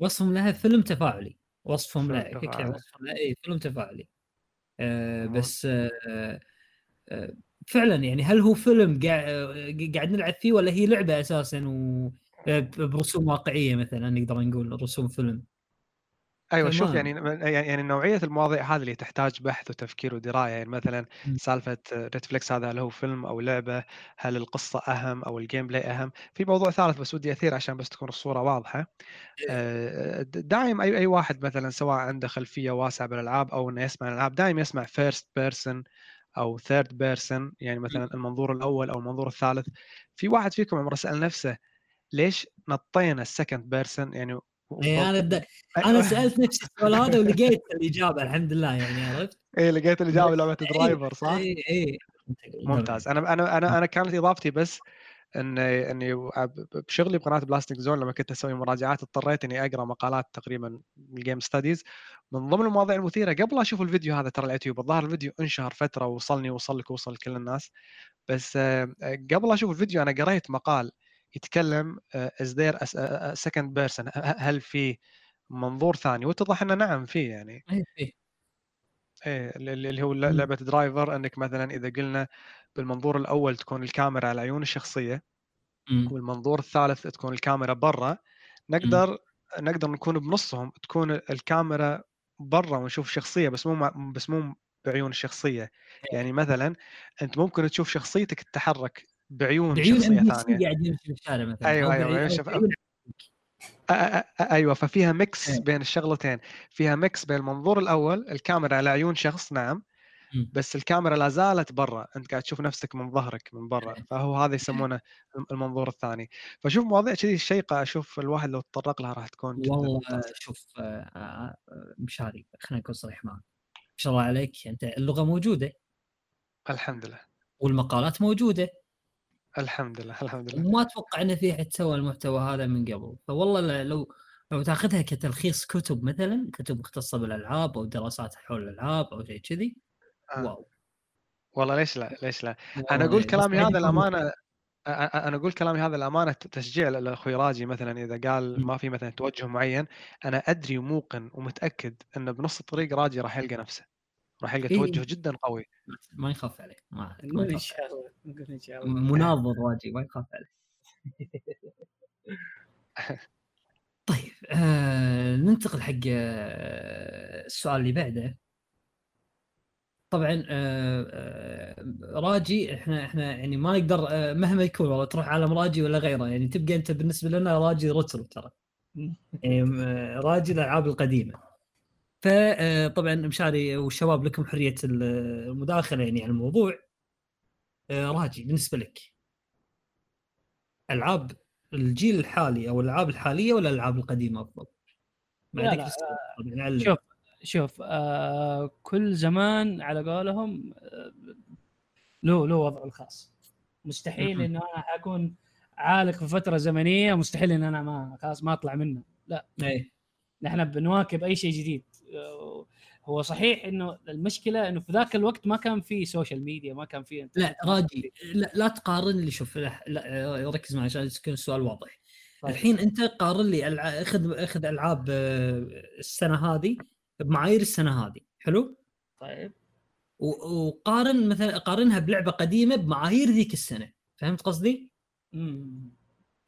A: وصفهم لها فيلم تفاعلي وصفهم لها. وصفهم لها إي فيلم تفاعلي آه. بس آه آه فعلا يعني هل هو فيلم قاعد قاعد نلعب فيه ولا هي لعبة أساسا و آه، برسوم واقعية مثلا نقدر نقول رسوم فيلم.
C: أيوه شوف. يعني يعني يعني نوعية المواضيع هذه اللي تحتاج بحث وتفكير ودراية يعني مثلا. سالفة نتفلكس هذا هل هو فيلم أو لعبة؟ هل القصة أهم أو ال gameplay أهم؟ في موضوع ثالث بس ودي أثير عشان بس تكون الصورة واضحة. آه، د- دايم أي أي واحد مثلا سواء عنده خلفية واسعة بالألعاب أو إنه يسمع الألعاب دايم يسمع first person أو third person يعني مثلا المنظور الأول أو المنظور الثالث. في واحد فيكم عمره سأل نفسه ليش نطينا ال second person؟ يعني و-
A: اي أنا بد... أنا سألت نفسي السؤال هذا ولقيت الإجابة الحمد لله يعني عرفت؟
C: إيه لقيت الإجابة لعبة Driver صح؟
A: اي اي
C: ممتاز. أنا أنا أنا أنا كانت إضافتي بس ان إني بشغلي بقناة Plastic Zone لما كنت أسوي مراجعات اضطريت إني أقرأ مقالات تقريبا ال game studies من ضمن المواضيع المثيرة قبل أشوف الفيديو هذا ترى اليوتيوب الظاهر الفيديو انشهر فترة ووصلني ووصل لك ووصل لكل الناس. بس آه، قبل أشوف الفيديو أنا قريت مقال يتكلم is there second person هل في منظور ثاني واتضح إنه نعم في يعني. إيه اللي اللي هو. لعبة Driver إنك مثلا إذا قلنا بالمنظور الأول تكون الكاميرا على عيون
A: الشخصية.
C: والمنظور الثالث تكون الكاميرا برا نقدر نقدر نكون بنصهم تكون الكاميرا برا ونشوف شخصية بس مو مع- بس مو بعيون الشخصية يعني مثلا أنت ممكن تشوف شخصيتك تتحرك بعيون,
A: بعيون شخصية
C: ثانية.
A: قاعد يمشي في الشارع مثلا
C: أ- أ- أ- أيوه ففيها mix
A: إيه.
C: بين الشغلتين. فيها mix بين المنظور الأول الكاميرا على عيون شخص نعم. بس الكاميرا لا زالت برا. أنت قاعد تشوف نفسك من ظهرك من برا.
A: إيه.
C: فهو هذا يسمونه المنظور الثاني. فشوف مواضيع كذي شيقة أشوف الواحد لو تطرق لها راح تكون
A: والله شوف آه، آه، مشاري خلينا نكون صريح معك. ما شاء الله عليك أنت اللغة موجودة؟
C: الحمد لله.
A: والمقالات موجودة؟
C: الحمد لله الحمد لله.
A: وما أتوقع إن في احد سوى المحتوى هذا من قبل. فوالله لو لو تأخذها كتلخيص كتب مثلا كتب مختصة بالألعاب أو دراسات حول الألعاب أو شيء كذي
C: آه.
A: واو.
C: والله ليش لا ليش لا. أنا
A: أقول
C: كلامي هذا الامانه أنا أقول كلامي هذا الامانه تشجيع لأخوي راجي مثلا إذا قال. ما في مثلا توجه معين أنا أدري وموقن ومتأكد انه بنص الطريق راجي راح يلقى نفسه. راح يلقى
A: إيه.
C: توجه جدا قوي.
A: ما يخاف عليه ما,
D: نقول ان شاء الله نقول ان شاء الله
A: مناظر واجي ما يخاف عليه. طيب آه ننتقل حق آه السؤال اللي بعده. طبعا آه آه راجي إحنا إحنا يعني ما نقدر آه مهما يكون والله تروح عالم راجي ولا غيره يعني تبقى أنت بالنسبة لنا راجي رترو ترى. يعني راجي الألعاب القديمة. فطبعا مشاري والشباب لكم حرية المداخلة يعني على الموضوع آه، راجي بالنسبة لك ألعاب الجيل الحالي أو الألعاب الحالية ولا الألعاب القديمة أفضل؟
D: لا، لا،
A: طبعاً علم.
D: شوف شوف آه كل زمان على قولهم آه، له له وضعه الخاص مستحيل. إنه أنا حكون عالق في فترة زمنية مستحيل إن أنا ما خلاص ما أطلع منها
A: إيه
D: نحن بنواكب أي شيء جديد آه، هو صحيح إنه المشكلة إنه في ذاك الوقت ما كان في social media ما كان في
A: لا راجي لا, لا تقارن لي شوف لا, لا ركز معي عشان يكون السؤال واضح
D: طيب.
A: الحين أنت قارن لي ألع... أخذ أخذ ألعاب آه، السنة هذه بمعايير السنة هذه حلو
D: طيب
A: وقارن مثلا قارنها بلعبة قديمة بمعايير ذيك السنة فهمت قصدي؟
D: مم.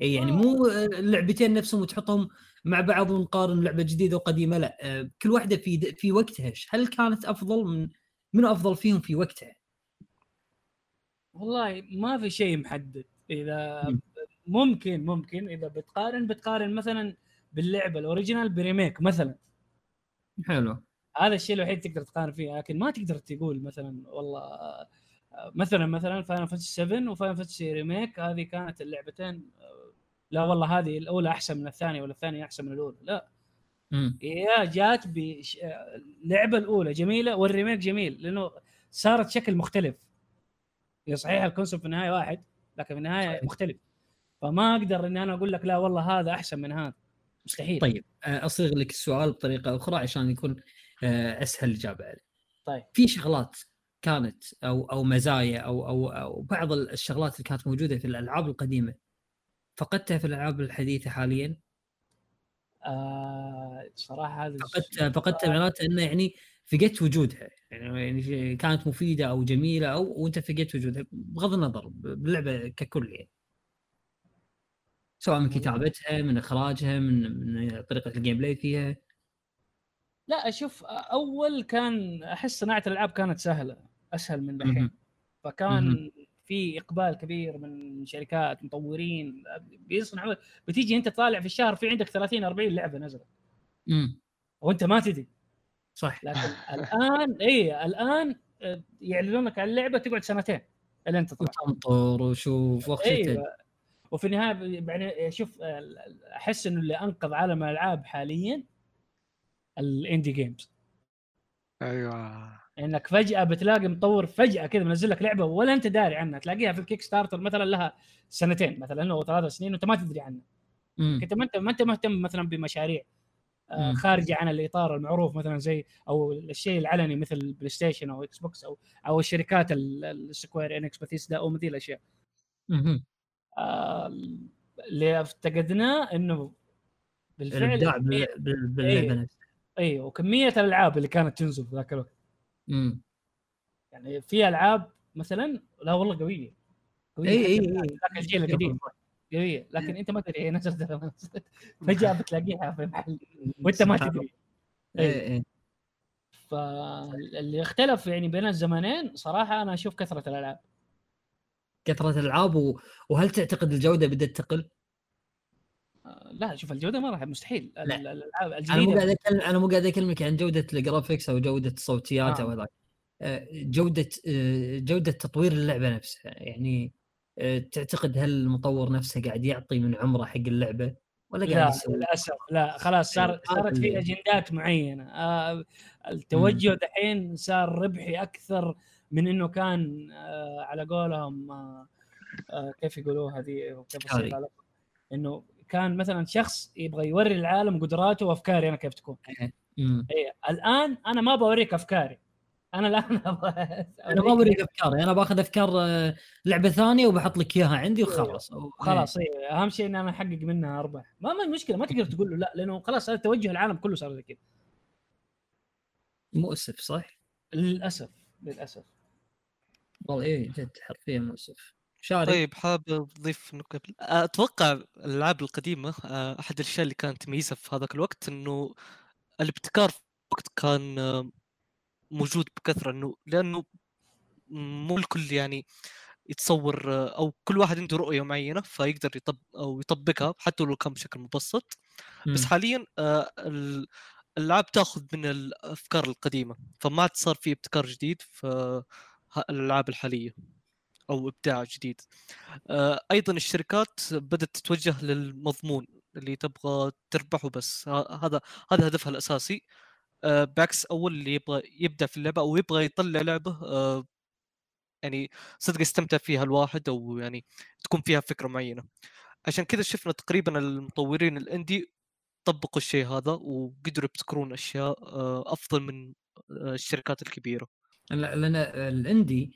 A: اي يعني مو اللعبتين نفسهم وتحطهم مع بعض ونقارن لعبة جديدة وقديمة. لا آه، كل واحدة في في وقتها هل كانت أفضل من منو أفضل فيهم في وقتها؟
D: والله ما في شيء محدد. إذا
A: مم.
D: ممكن ممكن. إذا بتقارن بتقارن مثلا باللعبة ال original ب remake مثلا.
A: حلو.
D: هذا الشيء الوحيد تقدر تقارن فيه لكن ما تقدر تقول مثلا والله آه، مثلا مثلا Final Fantasy 7 و Final Fantasy Remake هذه كانت اللعبتين لا والله هذه الأولى أحسن من الثانية ولا الثانية أحسن من الأولى. لا.
A: مم.
D: هي جات باللعبه الأولى جميلة وال remake جميل لأنه صارت شكل مختلف. هي صحيح ال concept في النهاية واحد لكن في النهاية
A: صحيح.
D: مختلف. فما أقدر إني أنا أقول لك لا والله هذا أحسن من هذا. مستحيل.
A: طيب آه، أصيغ لك السؤال بطريقة أخرى عشان يكون آه، أسهل الاجابه عليه
D: طيب.
A: في شغلات كانت أو أو مزايا أو أو أو بعض الشغلات اللي كانت موجودة في الألعاب القديمة فقدتها في الألعاب الحديثة حاليا؟
D: آه صراحة هذا
A: فقدتها فقدتها معناته إنه يعني فقدت وجودها. يعني يعني كانت مفيدة أو جميلة أو وأنت فقدت وجودها بغض النظر باللعبة ككل يعني. سواء من كتابتها من إخراجها من من طريقة ال gameplay فيها.
D: لا أشوف أول كان أحس صناعة الألعاب كانت سهلة أسهل من
A: مهم.
D: فكان. في إقبال كبير من شركات مطورين بيصنعوا بتيجي أنت طالع في الشهر في عندك 30 40 لعبة نزلت.
A: امم
D: وأنت ما تدري.
A: صح
D: لكن الآن اي الآن آه، يعلنون لك عن اللعبة تقعد سنتين الين تطلع.
A: وتنطر وشوف وقت
D: إيوه. وفي النهاية يعني شوف آه، أحس إنه اللي أنقذ عالم الألعاب حاليا الاندي جيمز
C: أيوه.
D: إنك فجأة بتلاقي مطور فجأة كذا منزل لك لعبة ولا أنت داري عنها تلاقيها في ال Kickstarter مثلا لها سنتين مثلا أو ثلاث سنين وأنت ما تدري عنها. أنت ما انت ما أنت مهتم مثلا بمشاريع آه،. خارجه عن الإطار المعروف مثلا زي أو الشيء العلني مثل ال PlayStation أو Xbox أو أو الشركات ال- ال Square Enix Bethesda أو مثل
A: الأشياء.
D: آه، اللي افتقدناه إنه بالفعل
A: الإبداع بال- بال- باللعبة
D: إيه.
A: نفسها
D: اي وكمية الألعاب اللي كانت تنزل في ذاك الوقت يعني في ألعاب مثلا لا والله قوية. قوية
A: اي اي
D: ذاك الجيل القديم قوية. لكن أنت ما تدري هي نزلت ولا ما نزلت. فجأة بتلاقيها في محل وأنت ما تدري. إيه.
A: اي اي
D: فاللي اختلف يعني بين الزمانين صراحة أنا أشوف كثرة الألعاب.
A: كثرة الألعاب و... وهل تعتقد الجودة بدأت تقل؟
D: لا شوف الجودة ما راح مستحيل. ال-
A: لا.
D: ال- الألعاب
A: أنا مو قاعد
D: الجديده
A: اكلم أنا مو قاعد أكلمك عن جودة الجرافيكس أو جودة الصوتيات
D: آه.
A: أو هذا آه، جودة آه، جودة تطوير اللعبة نفسها. يعني آه، تعتقد هل المطور نفسه قاعد يعطي من عمره حق اللعبة ولا قاعد
D: لا
A: يسوي؟
D: للأسف لا. خلاص صار
A: هذا
D: صارت في أجندات معينة. آه، التوجه دحين صار ربحي أكثر من إنه كان آه، على قولهم آه، كيف يقولوها هذه. كيف؟ إنه كان مثلا شخص يبغى يوري العالم قدراته وافكاري أنا كيف تكون.
A: مم.
D: إيه. الآن أنا ما بوريك أفكاري. أنا الآن
A: أنا ما بريك أفكاري. أنا باخذ أفكار آه، لعبة ثانية وبحط لك إياها عندي وخلاص. أو-
D: خلاص إيه. أهم شيء ان أنا أحقق منها أرباح. ما ما مشكلة ما تقدر تقول له لا لأنه خلاص هذا توجه العالم كله صار زي كذا.
A: إيه، مؤسف صح؟
D: للأسف للأسف.
A: والله إيه جد حرفيا مؤسف. شاري
B: طيب حابب اضيف قبل أتوقع الألعاب القديمة آه، أحد الأشياء اللي كانت تميزها في هذاك الوقت إنه الابتكار في الوقت كان آه، موجود بكثرة إنه لأنه مو الكل يعني يتصور آه، أو كل واحد عنده رؤية معينة فيقدر يطب أو يطبقها حتى لو كان بشكل مبسط. بس
A: مم.
B: حاليا ال- الألعاب تأخذ من الأفكار القديمة فما عاد صار في ابتكار جديد في الألعاب الحالية. أو إبداع جديد. آه، أيضا الشركات بدأت تتوجه للمضمون اللي تبغى تربحه بس. هذا هذا هدفها الأساسي. آه، بعكس أول اللي يبغى يبدأ في اللعبة أو يبغى يطلع لعبة آه، يعني صدق يستمتع فيها الواحد أو يعني تكون فيها فكرة معينة. عشان كذا شفنا تقريبا المطورين الإندي طبقوا الشيء هذا وقدروا يبتكرون أشياء أفضل من الشركات الكبيرة.
A: لا- لأن الإندي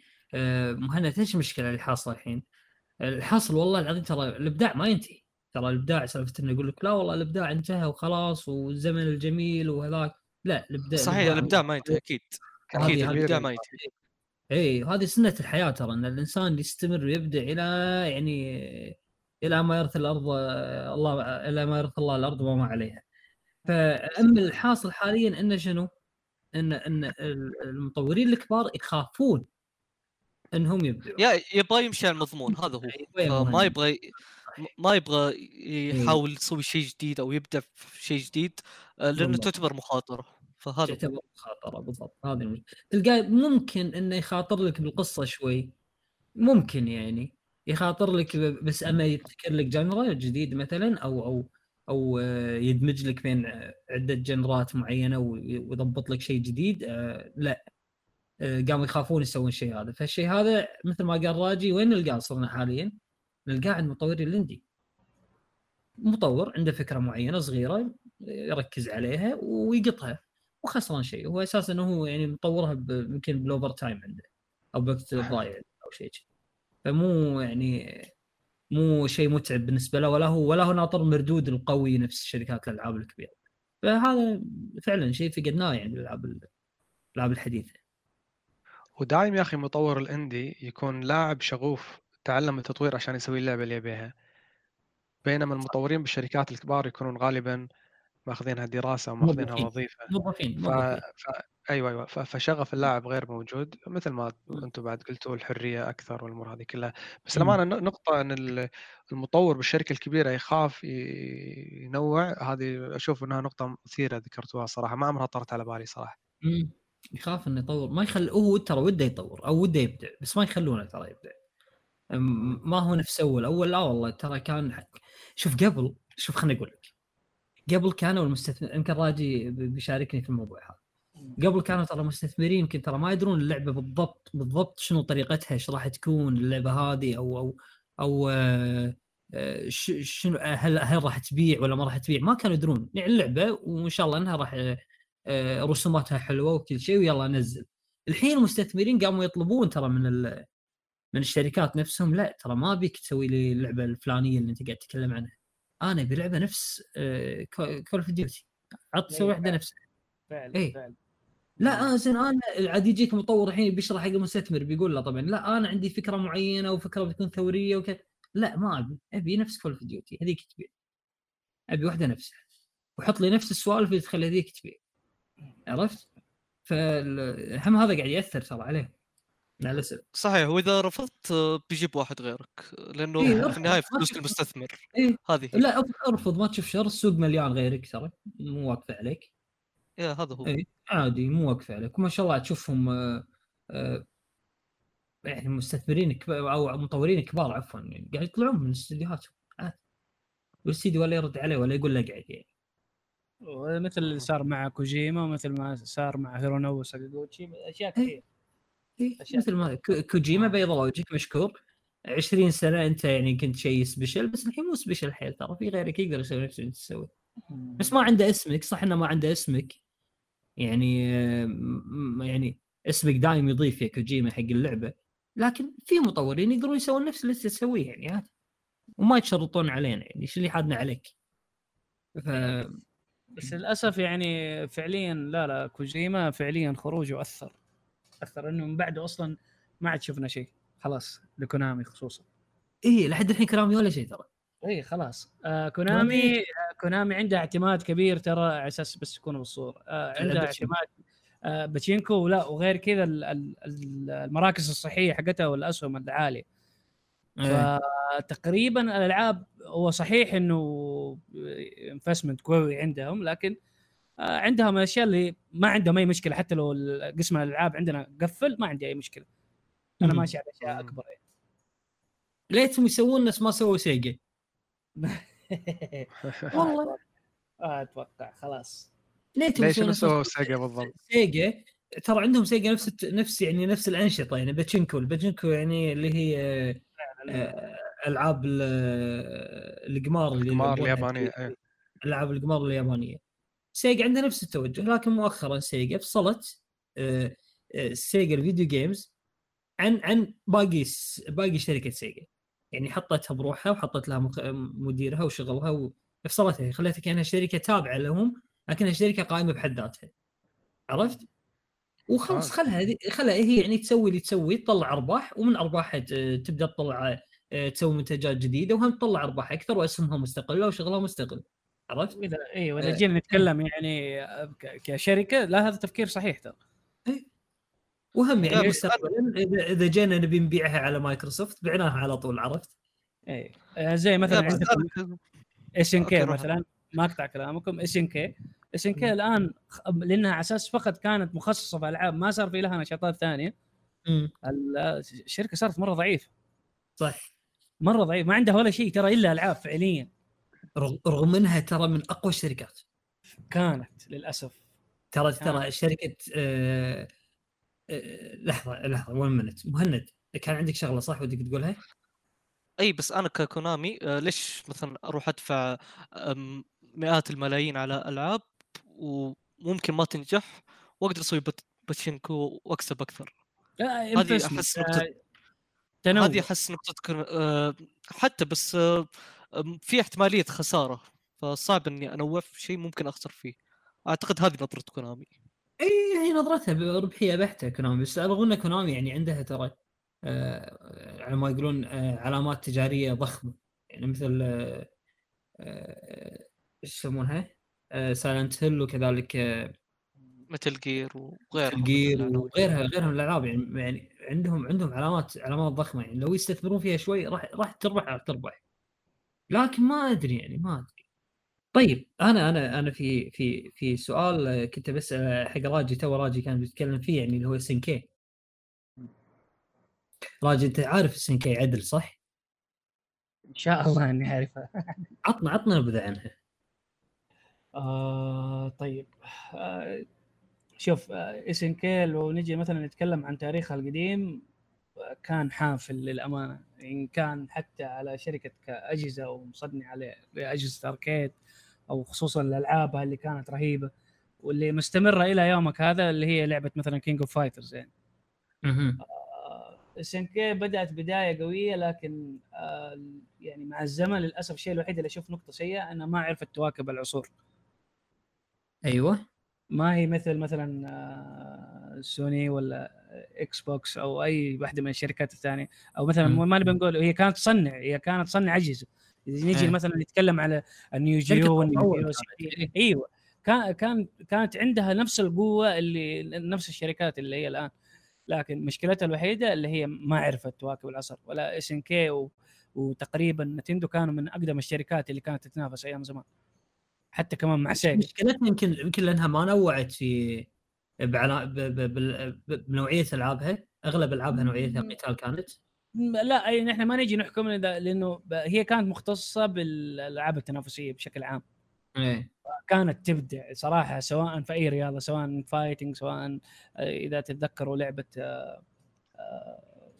A: مهند إيش المشكلة اللي حاصلة الحين؟ الحاصل والله العظيم ترى الإبداع ما ينتهي ترى الإبداع سالفة إنه يقول لك لا والله الإبداع انتهى وخلاص والزمن الجميل وهذاك لا الابداع
B: صحيح الإبداع ما ينتهي أكيد
A: هذه-
B: أكيد
A: هذه
B: الإبداع ما ينتهي
A: اي وهذه سنة الحياة ترى إن الإنسان يستمر ويبدع إلى يعني إلى ما يرث الأرض الله إلى ما يرث الله الأرض وما عليها. فأما الحاصل حاليا إنه شنو؟ ان إن المطورين الكبار يخافون انهم يبدعوا.
B: يا يبغى يمشي على المضمون هذا هو
A: مهند.
B: يبغى ما يبغى يحاول يسوي شيء جديد أو يبدع في شيء جديد آه،
A: لأنه.
B: تعتبر مخاطرة فهذا
A: تعتبر مخاطرة بالضبط هذه المشكلة. تلقاه ممكن إنه يخاطر لك بالقصة شوي ممكن يعني يخاطر لك بس أما يبتكر لك جنرا جديد مثلا أو أو أو آه، يدمج لك بين عدة جنرات معينة وي- ويضبط لك شيء جديد آه، لا قاموا يخافون يسوون الشيء هذا. فالشيء هذا مثل ما قال راجي وين نلقاه صرنا حاليا؟ نلقاه عند مطورين الاندي مطور عنده فكرة معينة صغيرة يركز عليها ويقطها وخسران شيء. هو أساسا إنه هو يعني مطورها يمكن بال overtime عنده أو بوقت ضايع أو شيء. فمو يعني مو شيء متعب بالنسبة له ولا هو ولا هو ناطر المردود القوي نفس شركات الألعاب الكبيرة. فهذا فعلا شيء فقدناه يعني الالعاب الألعاب الحديثة.
C: ودايم يا أخي مطور ال indie يكون لاعب شغوف تعلم التطوير عشان يسوي اللعبة اللي يبيها. بينما المطورين بالشركات الكبار يكونون غالبا ماخذينها دراسة وماخذينها. وظيفة.
A: موظفين
C: ف... ف... أيوه أيوه. ف... فشغف اللاعب غير موجود مثل ما أنتم بعد قلتوا الحرية أكثر والأمور هذه كلها. بس أنا نقطة إن ال- المطور بالشركة الكبيرة يخاف. ينوع هذه أشوف إنها نقطة مثيرة ذكرتوها صراحة ما عمرها طرت على بالي صراحة.
A: مم. يخاف إنه يطور. ما يخل هو ترى وده يطور أو وده يبدع بس ما يخلونه ترى يبدع. ما هو نفس أول. أول لا والله ترى كان. شوف قبل شوف خليني أقول لك. قبل كانوا المستثمر يمكن راجي بيشاركني في الموضوع هذا. قبل كانوا ترى المستثمرين يمكن ترى ما يدرون اللعبة بالضبط بالضبط شنو طريقتها إيش راح تكون اللعبة هذه أو أو أو آه، آه، شنو هل هل راح تبيع ولا ما راح تبيع؟ ما كانوا يدرون. يعني اللعبة وإن شاء الله إنها راح آه، آه، رسوماتها حلوة وكل شيء ويلا نزل الحين المستثمرين قاموا يطلبون ترى من ال- من الشركات نفسهم لا ترى ما ابيك تسوي لي اللعبة الفلانية اللي انت قاعد تتكلم عنها. أنا أبي لعبة نفس Call of Duty عط سوي
D: إيه،
A: واحدة نفسها
D: فعلا
A: إيه.
D: فعلا.
A: لا آه زين أنا عاد يجيك مطور الحين بيشرح حق المستثمر بيقول له طبعا لا أنا عندي فكرة معينة وفكرة بتكون ثورية وكذا لا ما أبي. أبي نفس Call of Duty هذيك تبيع أبي واحدة نفسها وحط لي نفس السوالف اللي تخلي هذيك تبيع عرفت؟ فهم هذا قاعد يأثر ترى عليه مع الأسف
B: صحيح وإذا رفضت آه، بيجيب واحد غيرك لأنه
A: إيه،
B: في.
A: النهاية
B: فلوس المستثمر
A: إيه.
B: هذه.
A: لا أرفض ما تشوف شر السوق مليان غيرك ترى مو واقفة عليك
B: يا هذا هو
A: إيه. عادي مو واقفة عليك وما شاء الله تشوفهم آه، آه، يعني مستثمرين كبار أو مطورين كبار عفوا يعني قاعد يطلعون من استديوهاتهم عادي والاستديو ولا يرد عليه ولا يقول له اقعد يعني
D: مثل اللي صار مع كوجيما ومثل ما صار مع هيرونو ساكاغوتشي أشياء كثير
A: إيه،
D: أشياء
A: مثل ما كو- كوجيما بيض وجهك مشكور. 20 سنة أنت يعني كنت شيء special بس الحين مو special حيل ترى في غيرك يقدر يسوي نفس اللي أنت تسوي بس ما عنده اسمك صح إنه ما عنده اسمك؟ يعني يعني اسمك دايم يضيف يا كوجيما حق اللعبة. لكن في مطورين يقدرون يسوون نفس اللي تسويه يعني وما يتشرطون علينا يعني إيش اللي حادنا عليك؟ ف
D: بس للأسف يعني فعليا لا لا كوجيما فعليا خروجه أثر أثر إنه من بعده أصلا ما عاد شفنا شيء خلاص لكونامي خصوصا.
A: إيه لحد الحين كلامي ولا شيء ترى.
D: اي خلاص. آه كونامي آه كونامي عندها اعتماد كبير ترى على أساس بس يكونوا بالصورة. آه عندها. اعتماد آه باتشينكو ولا وغير كذا ال- ال- ال- المراكز الصحية حقتها والأسهم العالية.
A: إيه.
D: فتقريبا الألعاب هو صحيح إنه investment قوي عندهم لكن آه، عندها من الأشياء اللي ما عندهم اي مشكلة حتى لو قسم الألعاب عندنا قفل ما عندي أي مشكلة
A: أنا.
D: ماشي على
C: أشياء.
D: أكبر يعني.
A: ليتهم يسوون نفس ما سووا سيجا والله
D: أتوقع خلاص
A: ليتهم
C: ليش
A: يسوون
C: شنو
A: نفس ما
C: سووا سيجا بالضبط؟
A: سيجا ترى عندهم سيجا نفس نفس يعني نفس الأنشطة يعني باتشينكو الباتشينكو يعني اللي هي ألعاب ال- آه، القمار
C: القمار اليابانية
A: في-
C: إيه.
A: ألعاب القمار اليابانية. سيجا عندها نفس التوجه لكن مؤخرا سيجا فصلت آه، آه، سيجا ال video games عن عن باقي باقي شركة سيجا. يعني حطتها بروحها وحطت لها مديرها وشغلها وفصلتها خلتها كأنها شركة تابعة لهم لكنها شركة قائمة بحد ذاتها. عرفت؟ وخلاص
C: آه.
A: خلها هذه- خلها هي يعني تسوي اللي تسوي تطلع أرباح ومن ارباحها تبدأ تطلع آه، تسوي منتجات جديدة وهم تطلع أرباح أكثر واسهمها مستقله وشغلها مستقل عرفت؟
D: اذا أيوه
A: آه،
D: اذا جينا نتكلم يعني آه، كشركة لا هذا تفكير صحيح ترى
A: وهم يعني مستقبلا إذا إذا جينا نبي نبيعها على مايكروسوفت بعناها على طول عرفت؟
D: اي آه، زي مثلا عندكم اس
B: إن
D: كي. مثلا ما أقطع كلامكم اس إن كي اس ان كي الآن لأنها على أساس فقط كانت مخصصة في ألعاب ما صار في لها نشاطات ثانية. الشركة صارت مرة ضعيفة.
A: صح.
D: مرة ضعيف ما عندها ولا شيء ترى إلا ألعاب فعليا.
A: رغ- رغم إنها ترى من أقوى الشركات.
D: كانت للأسف.
A: ترى. ترى شركة آه، آه، لحظة لحظة وين منت مهند كان عندك شغلة صح ودك تقولها؟
B: أي بس أنا ككونامي آه، ليش مثلا أروح أدفع مئات الملايين على ألعاب؟ وممكن ما تنجح واقدر أسوي باتشينكو وأكسب أكثر.
D: آه،
B: هذه أحس
D: آه،
B: نقطه
D: تنوع.
B: هذه أحس نقطة تكون آه، حتى بس آه، في احتمالية خسارة فصعب إني أنوع في شيء ممكن أخسر فيه. أعتقد هذه نظرة كونامي.
A: إي هي نظرتها ربحيه بحتة كونامي بس إن كونامي يعني عندها ترى آه، على ما يقولون آه، علامات تجارية ضخمة. يعني مثل آه، آه، إيش يسمونها؟ سايلنت هيل وكذلك آه،
B: مثل جير وغيرها
A: جير. وغيرها غيرها من الألعاب يعني يعني عندهم عندهم علامات علامات ضخمة يعني. لو يستثمرون فيها شوي راح راح تربح راح تربح. لكن ما أدري يعني ما أدري. طيب أنا أنا أنا في في في سؤال آه، كنت بسأل حق راجي تو راجي كان بيتكلم فيه يعني اللي هو اس إن كي راجي أنت عارف اس إن كي عدل صح؟
D: إن شاء الله إني اعرفها
A: عطنا عطنا نبذه عنها.
D: آه طيب. آه شوف اس إن كي لو نجي مثلا نتكلم عن تاريخها القديم آه، كان حافل للأمانة. إن كان حتى على شركة كأجهزة ومصنع على اجهزه arcade أو خصوصا الألعاب اللي كانت رهيبة واللي مستمرة إلى يومك هذا اللي هي لعبة مثلا كينج اوف فايترز يعني. اس إن كي بدأت بداية قوية لكن آه يعني مع الزمن للأسف الشيء الوحيد اللي أشوف نقطة سيئة أنها ما عرفت تواكب العصور.
A: أيوه.
D: ما هي مثل مثلا آه، سوني ولا إكس بوكس أو أي واحدة من الشركات الثانية. أو مثلا
A: مم.
D: ما نبي نقول هي كانت تصنع هي كانت تصنع أجهزة. نجي
A: إيه.
D: مثلا نتكلم على النيو جيو والنيو. إيوه. كان كان كانت عندها نفس القوة اللي نفس الشركات اللي هي الآن. لكن مشكلتها الوحيدة اللي هي ما عرفت تواكب العصر. ولا اس ان كي وتقريبا نتندو كانوا من أقدم الشركات اللي كانت تتنافس أيام زمان. حتى كمان مع سيجا
A: مشكلتها يمكن يمكن لأنها ما نوعت في بعلا- ب- ب- بال- ب- بنوعية العابها أغلب ألعابها نوعيتها. قتال كانت.
D: لا يعني إحنا ما نجي نحكم إذا- لأنه ب- هي كانت مختصة بالألعاب التنافسية بشكل عام.
A: إيه.
D: كانت تبدع صراحة سواء في أي رياضة سواء fighting سواء آه، إذا تتذكروا لعبة آه، آه،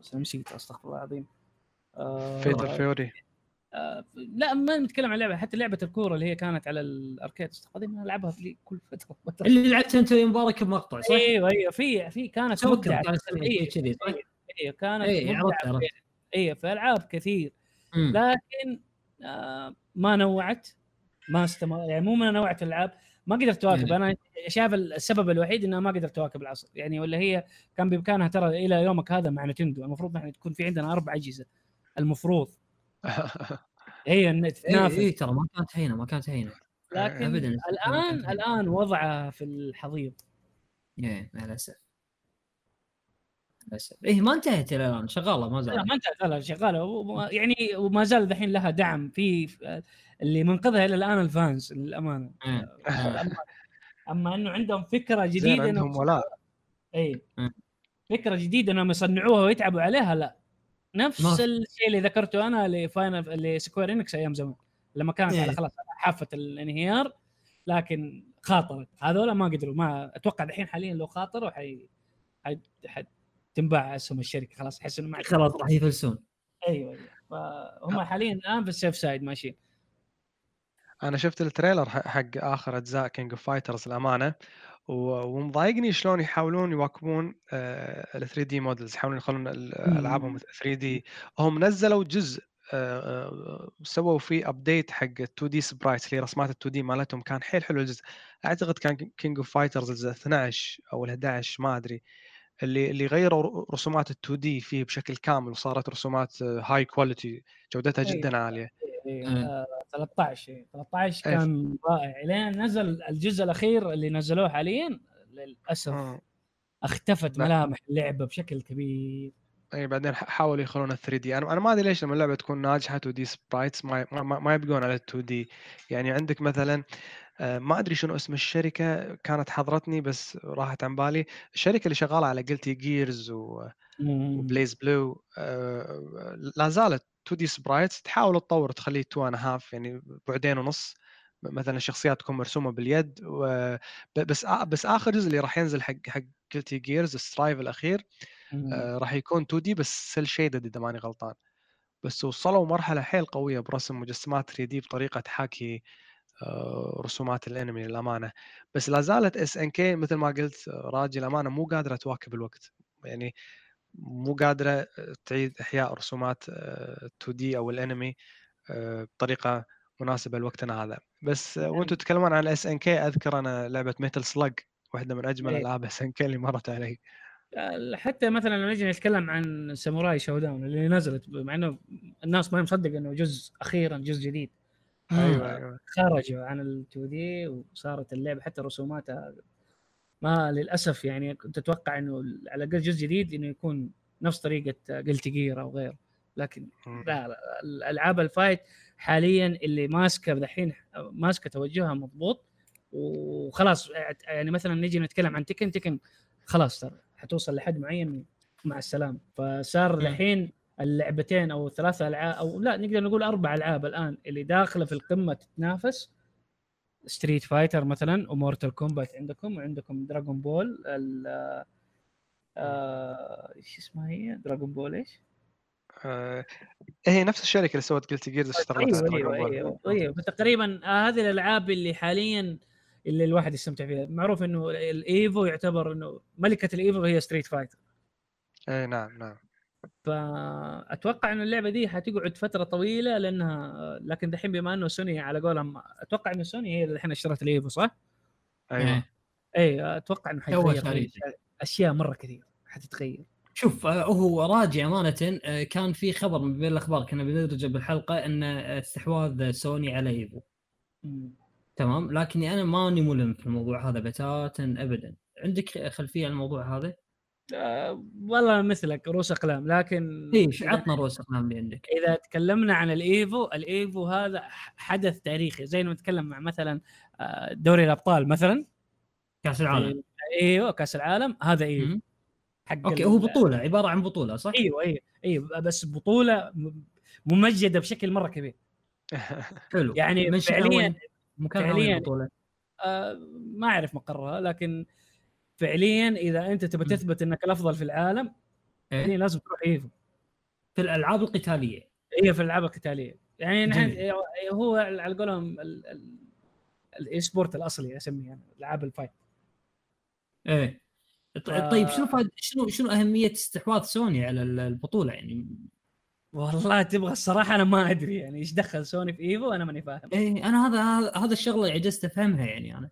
D: بس نسيت أستغفر الله العظيم.
C: فيتر فيوري
D: آه، لا ما نتكلم عن لعبة حتى لعبة الكورة اللي هي كانت على الأركيد العظيم ألعبها في كل فترة.
A: اللي لعبتها أنت يا مبارك بمقطع صح؟
D: أيوه أيوه في في كانت أيوه
A: شيء كذي صح؟
D: أيوه كانت
A: عرفت
D: أيوه في ألعاب كثير.
A: مم.
D: لكن آه ما نوعت ما استمر يعني مو من نوعت الألعاب. ما قدرت تواكب
A: يعني.
D: أنا شايف السبب الوحيد انها ما قدرت تواكب العصر. يعني ولا هي كان بإمكانها ترى إلى يومك هذا مع نتندو. المفروض نحن تكون في عندنا أربع أجهزة. المفروض. هي
A: إيه
D: تتنافس
A: إيه ترى ما كانت هينة ما كانت هينة.
D: لكن
A: أبداً.
D: الآن الآن وضعها في الحضيض.
A: إيه مع الاسف للاسف إيه ما انتهت إلى الآن شغالة ما
D: لا
A: زالت
D: ما انتهت لا شغالة. وما- يعني وما زال الحين لها دعم في اللي منقذها إلى الآن ال fans للأمانة.
A: إيه. إيه.
D: اما أما إنه عندهم
C: فكرة
D: جديدة
C: عندهم
D: انهم
C: ولاء
D: اي
A: مم.
D: فكرة جديدة إنهم يصنعوها ويتعبوا عليها لا. نفس. الشيء اللي ذكرته أنا لفاينل لسكوير إنكس أيام زمان. لما كانت على
A: إيه.
D: خلاص على حافة الانهيار لكن خاطرت. هذول ما قدروا ما أتوقع الحين حاليا لو خاطروا حي حي... حي... تنباع اسهم الشركة. خلاص أحس إنه ما
A: خلاص راح يفلسون.
D: أيوه أيوه. فهم حاليا الآن في ال safe side ماشيين.
C: أنا شفت ال trailer حق آخر أجزاء كينج اوف فايترز الامانه ومضايقني شلون يحاولون يواكبون ال 3D models يحاولون يخلون ال- ألعابهم 3D هم نزلوا جزء آه، آه، سووا فيه update حق 2D sprites اللي رسمات ال 2D مالتهم. كان حيل حلو الجزء. أعتقد كان كينج اوف فايترز الجزء 12 أو ال 11 ما أدري. اللي اللي غيروا رسومات ال 2D فيه بشكل كامل وصارت رسومات high quality جودتها
D: أيوة.
C: جدا عالية.
D: إيه،. آه، 13 إيه، 13
C: إيه.
D: كان رائع. لين نزل الجزء الأخير اللي نزلوه حاليا للأسف
C: مم.
D: اختفت
C: لا.
D: ملامح اللعبة بشكل كبير.
C: إي بعدين حاولوا يخلونها 3D. أنا أنا ما أدري ليش لما اللعبة تكون ناجحة 2D sprites ما ما, ما- يبقون على 2D. يعني عندك مثلا آه، ما أدري شنو اسم الشركة كانت حضرتني بس راحت عن بالي. الشركة اللي شغالة على Guilty Gears و و BlazBlue آه، لا زالت 2D sprites تحاول تطور تخليه 2 and half يعني بعدين ونص. مثلا الشخصيات تكون مرسومة باليد و... بس بس آخر جزء اللي راح ينزل حق حق Guilty Gears Strive الأخير آه، راح يكون 2D بس cel shaded إذا ماني غلطان. بس وصلوا مرحلة حيل قوية برسم مجسمات 3D بطريقة تحاكي آه، رسومات الأنمي للأمانة. بس لا زالت SNK مثل ما قلت آه، راجي الامانه مو قادرة تواكب الوقت. يعني مو قادرة تعيد إحياء رسومات 2D أو الأنمي آه، بطريقة مناسبة لوقتنا هذا. بس آه، وأنتم تتكلمون عن SNK أذكر أنا لعبة Metal Slug واحدة من أجمل
D: إيه.
C: ألعاب SNK اللي مرت علي.
D: حتى مثلا لما نجي نتكلم عن Samurai Shodown اللي نزلت مع إنه الناس ما مصدق إنه جزء أخيرا جزء جديد.
C: أيوه أيوه.
D: خرجوا عن ال 2D وصارت اللعبة حتى رسوماتها ما للأسف يعني كنت أتوقع إنه على الأقل جزء جديد إنه يكون نفس طريقة Guilty Gear أو غيره لكن. لا لا الالعاب ال fight حاليا اللي ماسكة دحين ماسكة توجهها مضبوط وخلاص يعني مثلا نجي نتكلم عن Tekken Tekken خلاص ترى حتوصل لحد معين مع السلامة فصار. الحين اللعبتين أو ثلاثة ألعاب أو لا نقدر نقول أربع ألعاب الآن اللي داخلة في القمة تتنافس Street Fighter مثلا و Mortal Kombat عندكم وعندكم Dragon Ball ال آه، إيش اسمها هي؟ Dragon Ball إيش؟
C: آه، هي نفس الشركة اللي سوت Guilty Gears اشتغلت على
D: أيوه
C: أيوه.
D: أيوه أيوه فتقريبا آه، هذه الألعاب اللي حاليا اللي الواحد يستمتع فيها معروف إنه ال Evo يعتبر إنه ملكة ال Evo هي Street Fighter
C: اي نعم نعم
D: فأتوقع انه اللعبة دي حتقعد فترة طويلة لأنها لكن دحين بما إنه سوني على قولهم أتوقع انه سوني هي اللي الحين اشترت ال Evo صح؟
C: أيوه
A: إيه.
D: اي أتوقع
A: إنه
D: حيتغير أشياء مرة كثير حتتغير
A: شوف آه، هو راجع أمانة آه، كان في خبر من بين الأخبار كنا بندرجه بالحلقة إن آه، استحواذ سوني على
D: إيفو.
A: تمام لكني أنا ماني ملم في الموضوع هذا بتاتا ابدا عندك خلفية عن الموضوع هذا؟
D: آه والله مثلك رؤوس أقلام لكن إيش
A: عطنا رؤوس أقلام اللي عندك
D: إذا تكلمنا عن الإيفو الإيفو هذا حدث تاريخي زي ما نتكلم مع مثلا آه، دوري الأبطال مثلا
A: كأس العالم
D: إيوه كأس العالم هذا
A: إيفو.
D: حق okay
A: هو بطولة عبارة عن بطولة صح؟
D: إيوه إيوه إيوه بس بطولة ممجدة بشكل مرة كبير
A: حلو
D: يعني فعليا؟
A: مكانها
D: فعلياً
A: البطولة؟
D: آه ما أعرف مقرها لكن فعليا إذا أنت
A: مم.
D: تثبت إنك الأفضل في العالم
A: إيه؟
D: لازم تروح Evo
A: في الألعاب القتالية
D: هي في الألعاب القتالية يعني نحن. هو على قولهم ال- ال- ال e-sport الأصلي أسميه أنا ألعاب
A: ال fight
D: إيه
A: طيب شنو فايد شنو شنو أهمية استحواذ سوني على ال- البطولة يعني؟
D: والله تبغى الصراحة أنا ما أدري يعني إيش دخل سوني في Evo أنا ماني فاهم
A: إيه أنا هذا هذا- الشغلة عجزت أفهمها يعني أنا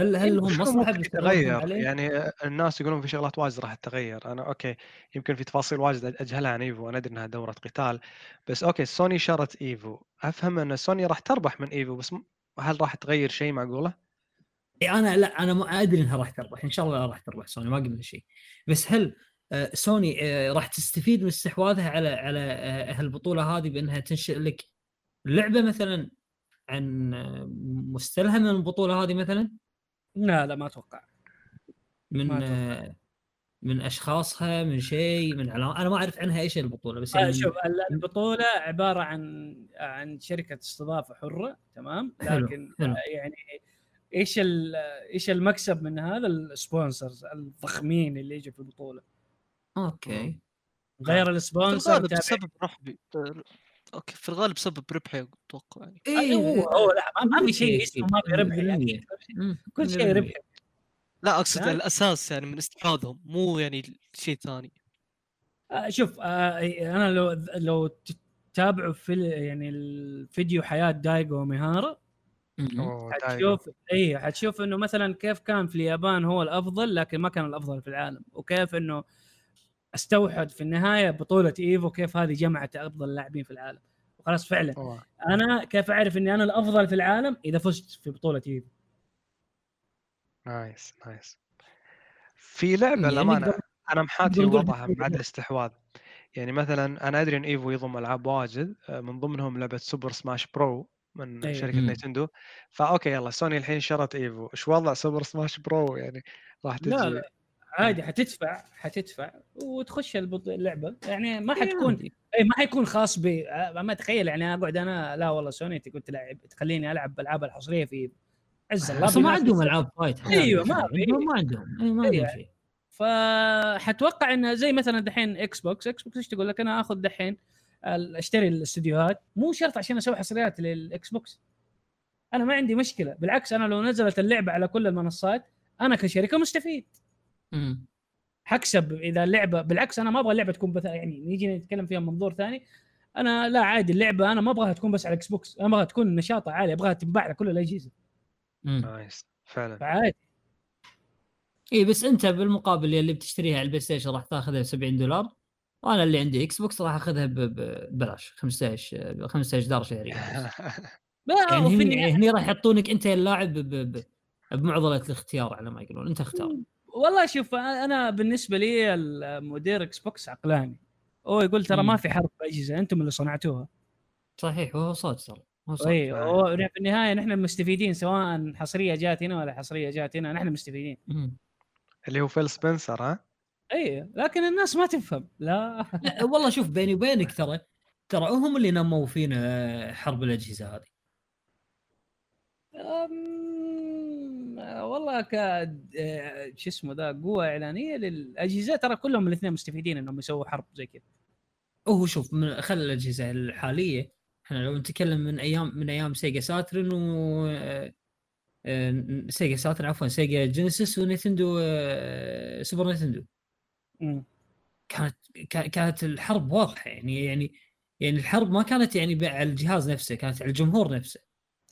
A: هل هل هم
C: مصلحة
A: عليه؟
C: يعني الناس يقولون في شغلات واجد راح تتغير. أنا okay يمكن في تفاصيل واجد أجهلها عن Evo أنا أدري إنها دورة قتال بس okay سوني شرت Evo. أفهم إن سوني راح تربح من Evo بس هل راح تغير شيء معقولة؟
A: إيه أنا لا أنا ما أدري إنها راح تربح. إن شاء الله راح تربح سوني ما قلنا شيء. بس هل آه، سوني آه، راح تستفيد من استحواذها على على آه، هالبطولة هذه بأنها تنشئ لك لعبة مثلا عن مستلهمة من البطولة هذه مثلا؟
D: لا لا ما أتوقع.
A: من
D: ما أتوقع.
A: من أشخاصها من شيء من علام أنا ما أعرف عنها إيش البطولة بس يعني
D: آه
A: من-
D: شوف ال- البطولة عبارة عن عن شركة استضافة حرة تمام؟
A: حلو،
D: لكن
A: حلو.
D: آه، يعني إيش ال- إيش المكسب من هذا؟ ال sponsors الضخمين اللي يجوا في البطولة.
A: okay.
D: غير
B: ال
D: sponsor
B: بسبب ربحي okay في الغالب بسبب ربحي أتوقع يعني
D: أي هو هو لا ما- ما في شيء اسمه ما في ربح يعني. كل شيء. ربحي
B: لا أقصد
D: لا.
B: الأساس يعني من استحواذهم مو يعني شيء ثاني
D: آه، شوف آه، أنا لو لو تتابعوا في يعني الفيديو
A: حياة
C: Daigo Umehara.
D: حتشوف اي حتشوف إنه مثلا كيف كان في اليابان هو الأفضل لكن ما كان الأفضل في العالم وكيف إنه أستوحد في النهاية بطولة Evo كيف هذه جمعت أفضل اللاعبين في العالم وخلاص فعلا
C: أوه.
D: أنا كيف أعرف إني أنا الأفضل في العالم إذا فزت في بطولة Evo
C: nice nice في لعبة
A: يعني للأمانة
C: أنا محاتي وضعها. بعد الاستحواذ يعني مثلا أنا أدري إن Evo يضم ألعاب واجد آه، من ضمنهم لعبة Super Smash Bro من
D: أيوة.
A: شركة.
C: نينتندو ف okay يلا سوني الحين شرت Evo إيش وضع Super Smash Bro يعني راح تجي
D: لا لا عادي حتدفع حتدفع وتخش اللعبة. يعني ما حتكون
A: عادي.
D: اي ما حيكون خاص ب ما تخيل يعني أقعد أنا لا والله سوني تقول تلعب تخليني ألعب ألعاب الحصرية في عز الله
A: أصلا ما. عندهم ألعاب fight
D: أيوة، ما
A: ما عندهم. أي ما عندهم
D: أيوة.
A: شيء.
D: فحتوقع انه زي مثلا دحين Xbox Xbox إيش تقول لك؟ أنا آخذ دحين أشتري الاستديوهات. مو شرط عشان أسوي حصريات لل Xbox أنا ما عندي مشكلة. بالعكس أنا لو نزلت اللعبة على كل المنصات أنا كشركة مستفيد. حكسب إذا اللعبه بالعكس أنا ما أبغى اللعبة تكون بث... يعني نيجي نتكلم فيها من منظور ثاني. أنا لا عادي اللعبة أنا ما أبغاها تكون بس على Xbox أنا أبغاها تكون نشاطها عالي أبغاها تنباع على كل الاجهزه.
C: nice فعلا.
D: فعادي.
A: اي بس أنت بالمقابل اللي بتشتريها على ال PlayStation راح تاخذها ب 70 دولار وأنا اللي عندي Xbox راح أخذها ببلاش 15 ب 15 دولار شهريا. يعني هني, راح يحطونك أنت اللاعب بمعضلة الاختيار على ما يقولون. أنت اختار.
D: والله شوف أنا بالنسبة لي المدير Xbox عقلاني. هو يقول ترى ما. في حرب اجهزه أنتم اللي صنعتوها.
A: صحيح وهو صوت ترى هو صوت.
D: اي. هو في النهاية نحن المستفيدين سواء حصرية جات هنا ولا حصرية جات هنا نحن مستفيدين.
C: اللي هو Phil Spencer ها؟
D: اي لكن الناس ما تفهم. لا.
A: لا والله شوف بيني وبينك ترى ترى هم اللي نموا فينا حرب الأجهزة هذه.
D: أم... والله ك آه، شو اسمه ذا قوة إعلانية للأجهزة. ترى كلهم الاثنين مستفيدين إنهم يسووا حرب زي كذا.
A: هو شوف من خل الأجهزة الحالية إحنا لو نتكلم من أيام من أيام Sega Saturn و آه، آه، Sega Saturn عفوا Sega Genesis و Nintendo آه، Super
D: Nintendo.
A: كانت كا- كانت الحرب واضحة. يعني يعني يعني الحرب ما كانت يعني على الجهاز نفسه كانت على الجمهور نفسه.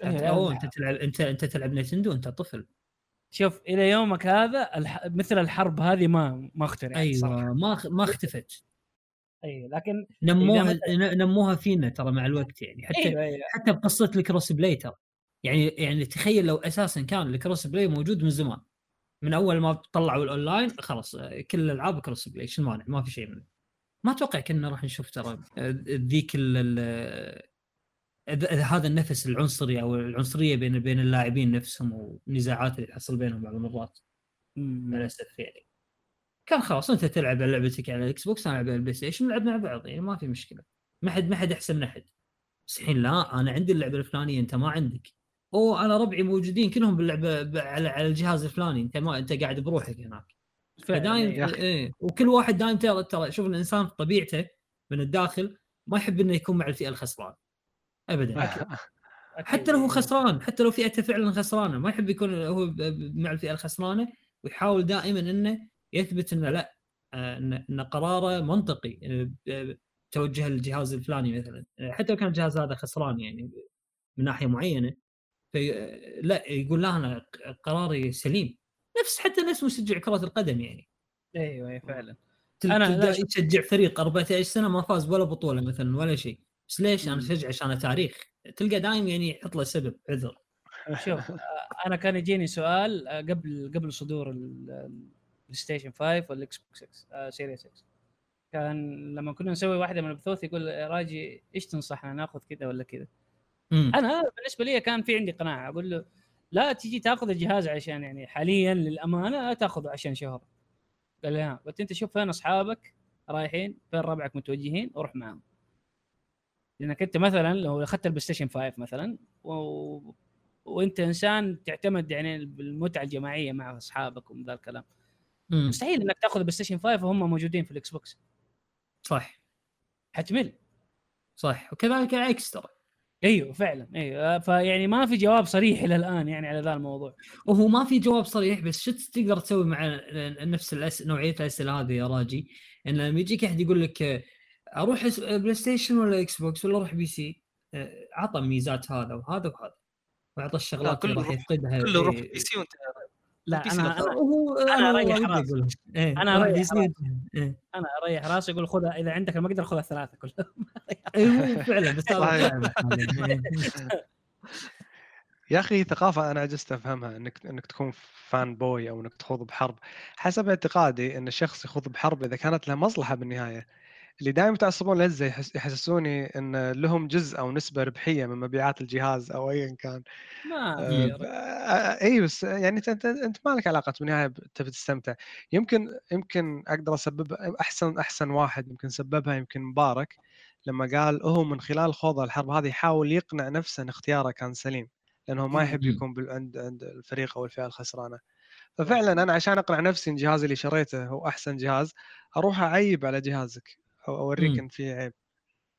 A: كانت
D: إيه،.
A: أنت تلعب أنت أنت تلعب Nintendo أنت طفل.
D: شوف إلى يومك هذا الح... مثل الحرب هذه ما ما اخترعت صراحة.
A: أيوه ما ما اختفت.
D: أي لكن
A: نموها
D: إذا
A: نموها فينا ترى مع الوقت يعني. حتى
D: أيوه أيوه.
A: حتى بقصة ال cross play ترى. يعني يعني تخيل لو أساسا كان ال cross play موجود من زمان. من أول ما طلعوا الأونلاين خلاص كل الالعاب cross play شو المانع ما في شيء منه. ما أتوقع كنا راح نشوف ترى آه، ذيك هذا النفس العنصري أو العنصرية بين بين اللاعبين نفسهم والنزاعات اللي تحصل بينهم بعض المرات. للاسف يعني. كان خلاص أنت تلعب لعبتك على ال Xbox أنا ألعب على ال PlayStation نلعب مع بعض يعني ما في مشكلة. ما حد ما حد أحسن من أحد. بس الحين لا أنا عندي اللعبة الفلانية أنت ما عندك. اوه أنا ربعي موجودين كلهم باللعبة على على الجهاز الفلاني أنت ما أنت قاعد بروحك هناك. فدايم
D: إيه.
A: وكل واحد دايم ترى ترى شوف الإنسان في طبيعته من الداخل ما يحب إنه يكون مع الفئة الخسرانة. ابدا.
D: أكيد.
A: حتى لو هو. خسران حتى لو فئته فعلا خسرانة ما يحب يكون هو مع الفئة الخسرانة ويحاول دائما إنه يثبت إنه لا آه، ان قراره منطقي. ب- توجه الجهاز الفلاني مثلا. حتى لو كان الجهاز هذا خسران يعني من ناحية معينة في لا يقول لا أنا قراري سليم. نفس حتى نفس مشجع كرة القدم يعني.
D: أيوه أيوه فعلا. شوف-
A: يشجع فريق 14 سنة ما فاز ولا بطولة مثلا ولا شيء. بس ليش
D: أنا.
A: أشجع عشان تاريخ تلقى دايم يعني يحط له سبب عذر.
D: شوف آه، أنا كان يجيني سؤال آه، قبل قبل صدور ال- ال PlayStation 5 وال Xbox 6 Series X كان لما كنا نسوي واحدة من البثوث يقول يا راجي إيش تنصحنا ناخذ كذا ولا كذا. أنا بالنسبة لي كان في عندي قناعة أقول له لا تجي تاخذ الجهاز عشان يعني حاليا للأمانة لا تاخذه عشان شهره قال لي ها قلت أنت شوف فين أصحابك رايحين فين ربعك متوجهين وروح معهم. لأنك أنت مثلا لو أخذت ال PlayStation 5 مثلا و... وأنت إنسان تعتمد يعني بالمتعة الجماعية مع أصحابك ومن ذا الكلام.
A: مم.
D: مستحيل إنك تأخذ ال PlayStation 5 وهم موجودين في ال Xbox.
A: صح.
D: حتمل.
A: صح. وكذلك العكس ترى.
D: إيوه فعلا. إيوه. فيعني ما في جواب صريح إلى الآن يعني على ذا الموضوع.
A: وهو ما في جواب صريح بس شو تقدر تسوي مع نفس الأس... نوعية الأسئلة هذه يا راجي؟ إن لما يجيك أحد يقول لك أروح PlayStation ولا Xbox ولا أروح PC آه، عطى ميزات هذا وهذا وهذا وأعطى الشغلات اللي راح يفقدها
B: كله روح
A: إيه.
B: PC وأنت
D: لا أنا.
A: أنا
D: راسي.
A: أقولها. إيه،
D: أنا
A: روح
D: أريح
A: PC.
D: راسي.
A: إيه.
D: أنا أريح راسي أقول خذها إذا عندك المقدرة خذها الثلاثة كلها
A: أيوه فعلا بس. إيه.
C: يا أخي ثقافة أنا عجزت أفهمها انك إنك تكون فان بوي أو إنك تخوض بحرب حسب اعتقادي إن الشخص يخوض بحرب إذا كانت له مصلحة بالنهاية اللي دائما يتعصبون يحس يحسسوني إن لهم جزء أو نسبة ربحية من مبيعات الجهاز أو ايا كان.
D: ما
C: آه، آه، اي بس يعني أنت أنت أنت ما لك علاقه بالنهايه تبي تستمتع يمكن يمكن أقدر اسبب أحسن أحسن واحد يمكن سببها يمكن مبارك لما قال هو من خلال خوض الحرب هذه يحاول يقنع نفسه إن اختياره كان سليم لأنه ما يحب. يكون عند عند الفريق أو الفئة الخسرانة. ففعلا أنا عشان أقنع نفسي إن جهازي اللي شريته هو أحسن جهاز أروح أعيب على جهازك. أو أوريك
A: مم.
C: إن في عيب.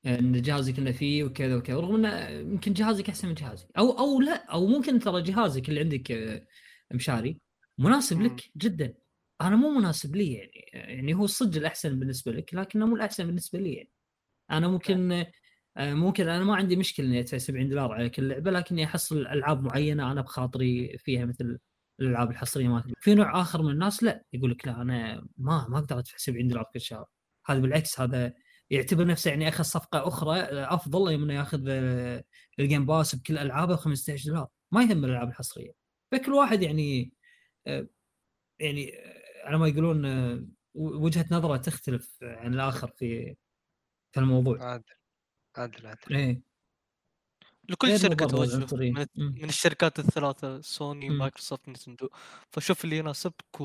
A: إن جهازك إنه فيه وكذا وكذا رغم إنه يمكن جهازك أحسن من جهازي. أو أو لا أو ممكن ترى جهازك اللي عندك آه، مشاري مناسب
C: مم.
A: لك جدا. أنا مو مناسب لي يعني يعني هو الصدق الأحسن بالنسبة لك لكنه مو الأحسن بالنسبة لي يعني. أنا ممكن آه، ممكن أنا ما عندي مشكلة إني أدفع 70 دولار على كل لعبة لكني أحصل ألعاب معينة أنا بخاطري فيها مثل الألعاب الحصرية مالت في نوع آخر من الناس لا يقول لك لا أنا ما ما أقدر أدفع 70 دولار كل شهر. هذا بالعكس هذا يعتبر نفسه يعني اخذ صفقة أخرى أفضل من ياخذ آه، ال Game Pass بكل ألعابه ب 15 دولار. ما يهم الألعاب الحصرية. فكل واحد يعني يعني على ما يقولون وجهة نظره تختلف عن الآخر في في الموضوع.
C: عادل عادل عادل.
A: إيه.
B: لكل
A: شركة
B: توجه. من, الشركات الثلاثة سوني. Microsoft Nintendo فشوف اللي يناسبك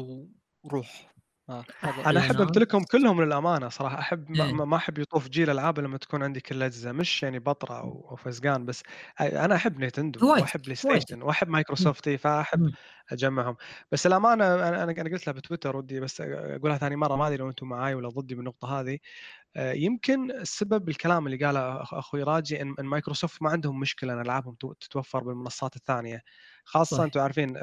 B: وروح. آه.
C: أنا أحب
A: نعم.
C: أمتلكهم كلهم للأمانة صراحة أحب ما,
A: إيه.
C: ما أحب يطوف جيل ألعاب لما تكون عندي كل الاجهزه مش يعني بطرة أو أو فزقان بس أنا أحب Nintendo
A: هوايتك،
C: وأحب
A: Play.
C: Station وأحب مايكروسوفت إي،
A: فأحب.
C: أجمعهم بس الأمانة أنا أنا قلت لها بتويتر ودي بس أقولها ثاني مرة ما أدري لو أنتم معاي ولا ضدي بالنقطة هذه يمكن السبب الكلام اللي قاله أخوي راجي إن مايكروسوفت ما عندهم مشكلة إن ألعابهم تو- تتوفر بالمنصات الثانية
A: خاصة.
C: أنتم عارفين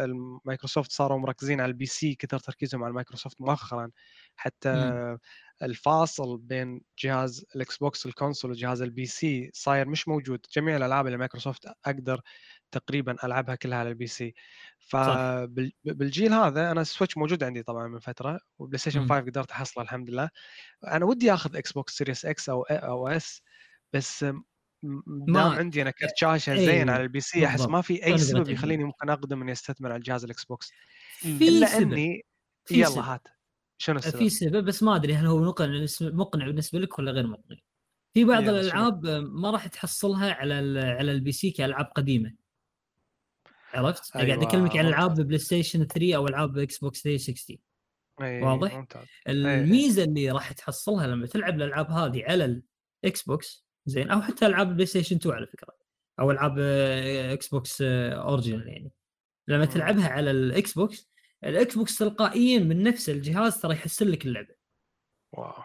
C: مايكروسوفت صاروا مركزين على ال PC كثر تركيزهم على مايكروسوفت مؤخرا حتى
A: مم.
C: الفاصل بين جهاز ال Xbox ال console وجهاز ال PC صاير مش موجود جميع الألعاب اللي مايكروسوفت أقدر تقريبا ألعبها كلها على ال PC فبالجيل هذا أنا ال Switch موجود عندي طبعا من فترة و PlayStation
A: مم.
C: 5 قدرت أحصله الحمد لله أنا ودي آخذ Xbox Series X أو أو S بس دام عندي أنا كرت شاشة
A: إيه،
C: زين على ال PC
A: أحس.
C: ما في
A: أي
C: سبب. يخليني ممكن أقدم إني أستثمر على الجهاز ال Xbox
A: في
C: إلا
A: سبب
C: إني
A: في
C: يلا
A: سبب.
C: هات شنو السبب؟
A: في سبب بس ما أدري هل هو مقنع بالنسبة لك ولا غير مقنع في بعض؟ الألعاب ما راح تحصلها على على ال PC كألعاب قديمة عرفت؟
C: أيوة،
A: قاعد أكلمك عن ألعاب. PlayStation 3 أو ألعاب Xbox 360
C: أي
A: واضح؟
C: ممتاز
A: الميزة اللي راح تحصلها لما تلعب الألعاب هذه على ال Xbox زين. أو حتى ألعاب ال PlayStation 2 على فكرة. أو ألعاب آه، Xbox آه، original يعني. لما
C: مم.
A: تلعبها على ال Xbox ال Xbox تلقائيا من نفس الجهاز ترى يحسن لك اللعبة.
C: wow.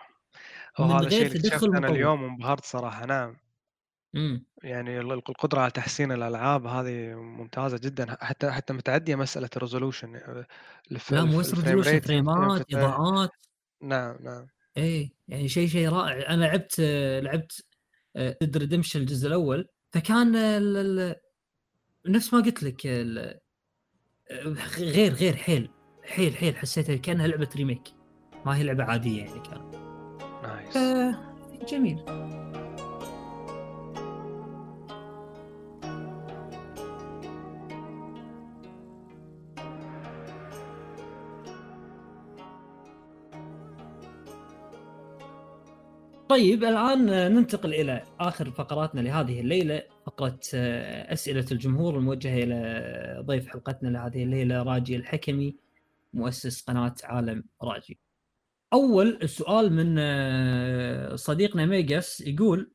A: من
C: هو هذا
A: غير
C: الشيء اللي اكتشفته
A: أنا.
C: اليوم وانبهرت صراحة. نعم.
A: امم
C: يعني ال- القدرة على تحسين الألعاب هذه ممتازة جدا. حتى حتى متعدية مسألة ال resolution
A: لا مو بس resolution فريمات إضاءات.
C: نعم نعم.
A: إيه يعني شيء شيء رائع. أنا لعبت آه، لعبت Dead Redemption الجزء الأول؟ فكان ال- نفس ما قلت لك ال- غير غير حيل حيل حيل حسيتها كأنها لعبة ريميك. ما هي لعبة عادية يعني كانت
C: نايس
A: جميل. طيب الآن ننتقل إلى آخر فقراتنا لهذه الليلة فقرة آه، أسئلة الجمهور الموجهة إلى ضيف حلقتنا لهذه الليلة راجي الحكمي مؤسس قناة عالم راجي. أول السؤال من آه، صديقنا ميجاس يقول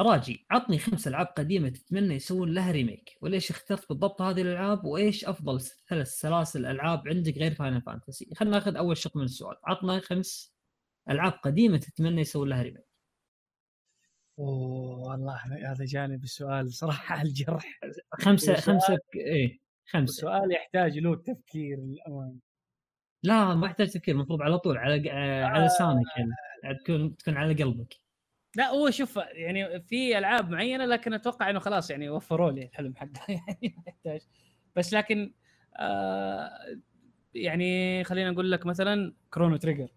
A: راجي عطني خمس ألعاب قديمة تتمنى يسوون لها remake وليش اخترت بالضبط هذه الألعاب وإيش أفضل ثلاث سلاسل ألعاب عندك غير Final Fantasy خلينا ناخذ أول شق من السؤال عطنا خمس ألعاب قديمة تتمنى يسوون لها remake.
D: أوه والله هذا جاني بالسؤال صراحة على الجرح. خمسة
A: خمسة إيه خمسة.
D: السؤال يحتاج له تفكير للأمانة.
A: لا ما يحتاج تفكير المفروض على طول على آه، على لسانك يعني تكون تكون على قلبك.
D: لا هو شوف يعني في ألعاب معينة لكن أتوقع إنه خلاص يعني وفروا لي الحلم حقه يعني ما يحتاج. بس لكن آه يعني خلينا نقول لك مثلا Chrono Trigger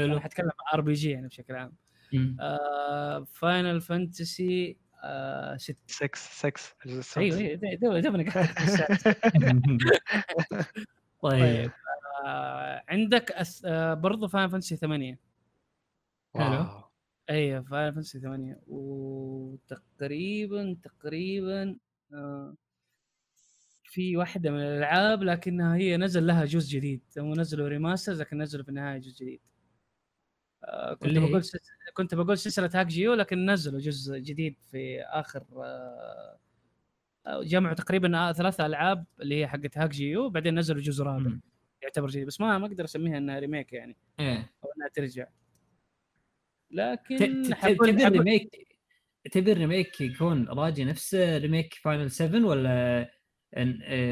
A: حلو.
D: أنا حتكلم RPG يعني بشكل عام. Final Fantasy آه ست.
C: 6 6 الجزء السادس.
D: أيوه أيوه دو- دوبنا قاعد
A: طيب.
D: آه عندك أس... آه برضو Final Fantasy 8
A: حلو.
D: أيوه Final Fantasy 8 وتقريبا تقريبا آه، في واحدة من الألعاب لكنها هي نزل لها جزء جديد. هم نزلوا remasters لكن نزلوا في النهاية جزء جديد. كنت؟ بقول. كنت بقول سلسلة hack G.U. لكن نزلوا جزء جديد في آخر آه، آه، جمعوا تقريبا آه، ثلاث ألعاب اللي هي حقت hack G.U. بعدين نزلوا جزء رابع. يعتبر جديد بس ما ما أقدر أسميها إنها remake يعني
A: إيه
D: أو إنها ترجع لكن
A: تبي
D: ال
A: remake تبي ال remake يكون راجي نفسه remake Final 7 ولا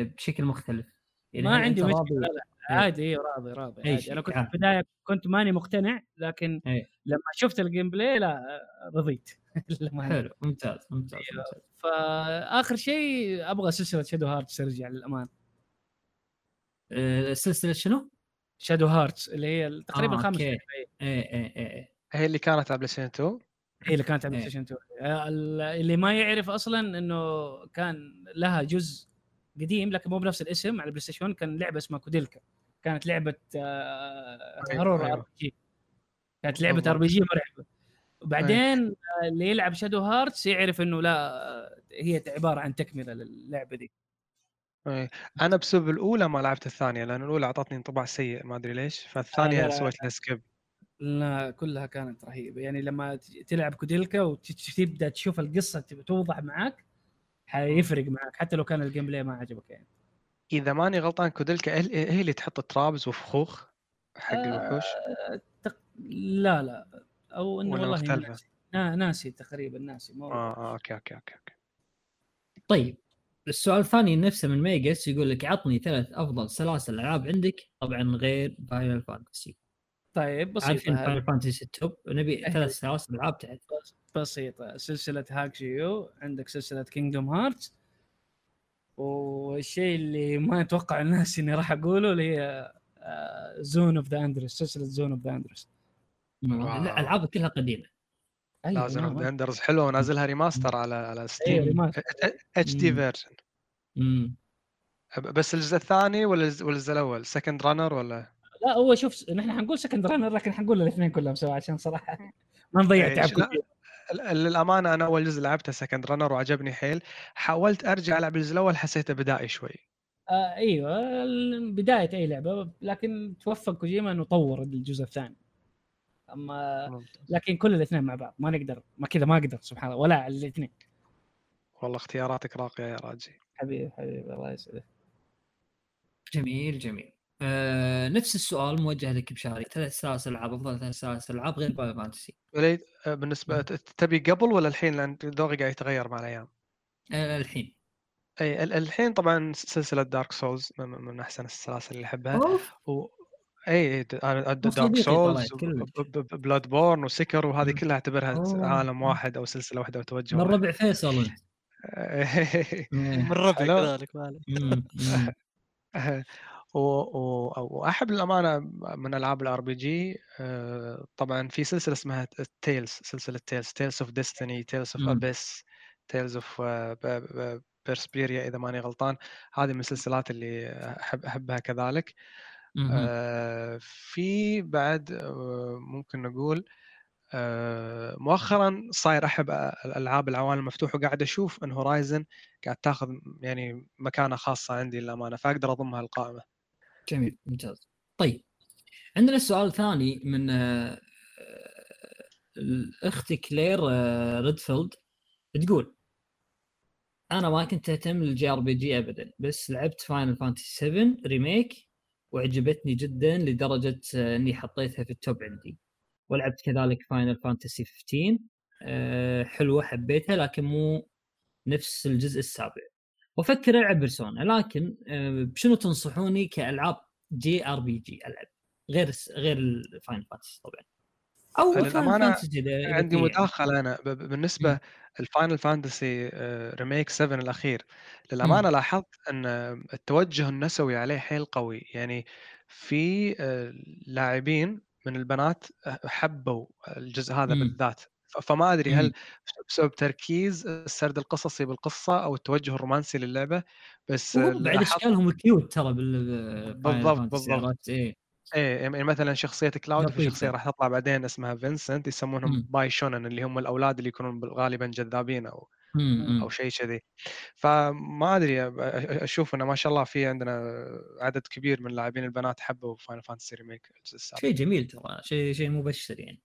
A: بشكل مختلف؟ يعني
D: ما عندي مشكلة
A: راضي-
D: لا لا
A: إيه.
D: عادي اي راضي راضي عادي
A: شيء،
D: أنا كنت
A: آه.
D: في البداية كنت ماني مقتنع لكن
A: إيه.
D: لما شفت ال gameplay لا رضيت.
A: حلو ممتاز ممتاز
D: أيوه.
A: ممتاز
D: فآخر شيء أبغى سلسلة Shadow Hearts ترجع للأمانة
A: آه، سلسلة شنو؟
D: Shadow Hearts اللي هي تقريبا
A: آه،.
D: لعبة، إيه.
A: إيه إيه إيه إيه.
C: هي اللي كانت على PlayStation 2
D: هي اللي كانت على
A: إيه.
D: PlayStation 2 آه، ال- اللي ما يعرف أصلا إنه كان لها جزء قديم لكن مو بنفس الاسم على PlayStation كان لعبة اسمها Koudelka. كانت لعبة آه،
C: أيوة،
D: horror
C: أيوة.
D: RPG كانت لعبة. RPG مرعبة. وبعدين آه، اللي يلعب Shadow Hearts يعرف إنه لا آه، هي عبارة عن تكملة للعبه دي.
C: إيه. أنا بسبب الأولى ما لعبت الثانية لأن الأولى أعطتني انطباع سيء ما أدري ليش.
D: فالثانية.
C: سويت لها skip
D: لا كلها كانت رهيبة. يعني لما تلعب Koudelka وتبدا تشوف القصة توضح معاك حيفرق معك حتى لو كان ال gameplay ما عجبك يعني.
C: إذا ماني غلطان Koudelka هي اللي تحط traps وفخوخ حق الوحوش؟
D: آه، تق... لا لا. أو
C: إنه
D: والله
C: مختلفة؟
D: ناسي. نا- ناسي تقريبا ناسي مو
C: آه آه okay okay okay okay.
A: طيب السؤال الثاني نفسه من ميجس يقول لك عطني ثلاث أفضل سلاسل ألعاب عندك طبعا غير Final Fantasy
D: طيب
A: عارفين
D: بسيطه هذه.
A: Final Fantasy ال top؟
D: نبي.
A: ثلاث سلاسل ألعاب تحت
D: بسيطة سلسلة hack G.U. عندك سلسلة Kingdom Hearts والشيء اللي ما أتوقع الناس إني راح أقوله اللي هي Zone of the Enders سلسلة Zone of the Enders
C: wow.
A: لا ألعابها كلها قديمة
C: لازم
D: نعم.
C: Enders حلوة ونازلها remaster على على
A: Steam.
C: HD.
A: version
C: بس الجزء الثاني ولا الجزء ولا الجزء الأول Second Runner ولا
D: لا هو شوف نحن حنقول Second Runner لكن حنقول الاثنين كلهم سوا عشان صراحة ما نضيع تعب
C: لا.
D: كثير
C: ل- للأمانة أنا أول جزء لعبته Second Runner وعجبني حيل. حاولت أرجع ألعب الجزء الأول حسيته بدائي شوي.
D: آه أيوه بداية أي لعبة لكن توفق كوجيما إنه طور الجزء الثاني. أما لكن كل الاثنين مع بعض ما نقدر ما كذا ما أقدر سبحان الله ولا على الاثنين.
C: والله اختياراتك راقية يا راجي.
D: حبيبي حبيبي الله يسعدك.
A: جميل جميل. آه نفس السؤال موجه لك بشاري. ثلاث سلاسل ألعاب أفضل ثلاث سلاسل ألعاب غير Final Fantasy
C: وليد آه، بالنسبة ت- تبي قبل ولا الحين؟ لأن ذوقي قاعد يتغير مع الأيام.
A: آه الحين.
C: أي ال- الحين طبعا سلسلة Dark Souls من, من أحسن السلاسل اللي أحبها.
A: أوف.
C: و... أي
A: Dark Souls.
C: Bloodborne و Sekiro وهذه. كلها أعتبرها
A: أوه.
C: عالم واحد أو سلسلة واحدة وتوجه
A: من ربع فيصل
C: إيه.
B: من ربع. كذلك
C: واحب للامانه من ألعاب ال RPG طبعا في سلسلة اسمها Tales سلسلة Tales Tales of Destiny Tales
A: of.
C: Abyss Tales of Vesperia إذا ماني غلطان هذه من السلسلات اللي أحب أحبها كذلك. آه، في بعد آه، ممكن نقول آه، مؤخرا صاير أحب الألعاب العوالم المفتوحة وقاعد أشوف إن Horizon قاعد تاخذ يعني مكانة خاصة عندي للأمانة فأقدر أضمها القائمة
A: جميل ممتاز. طيب عندنا سؤال ثاني من آه، الأخت كلير آه، ريدفيلد تقول أنا ما كنت أهتم لل JRPG ابدا بس لعبت Final Fantasy 7 Remake وعجبتني جدا لدرجة آه، إني حطيتها في ال top عندي. ولعبت كذلك Final Fantasy 15 آه، حلوة حبيتها لكن مو نفس الجزء السابع. وافكر العب Persona لكن آه، بشنو تنصحوني كألعاب JRPG ألعب غير غير ال Final Fantasy
C: طبعا
A: أو إذا
C: عندي. مداخلة أنا بالنسبة.
A: ال
C: Final Fantasy Remake 7 الأخير للأمانة لاحظت أن التوجه النسوي عليه حيل قوي يعني في آه، لاعبين من البنات حبوا الجزء هذا
A: مم.
C: بالذات فما أدري هل
A: مم.
C: بسبب تركيز السرد القصصي بالقصة أو التوجه الرومانسي للعبة بس
A: بعد اشكالهم cute ترى
C: بال
A: Final
C: بالضبط،
A: بالضبط. إيه
C: إيه يعني مثلا شخصية كلاود في. شخصية راح تطلع بعدين اسمها فينسنت يسمونهم
A: مم.
C: bishounen اللي هم الأولاد اللي يكونون بال- غالبا جذابين أو
A: مم.
C: أو شيء كذي فما أدري أشوف إنه ما شاء الله في عندنا عدد كبير من اللاعبين البنات حبوا Final Fantasy Remake الجزء
A: شيء جميل ترى شيء شيء مبشر يعني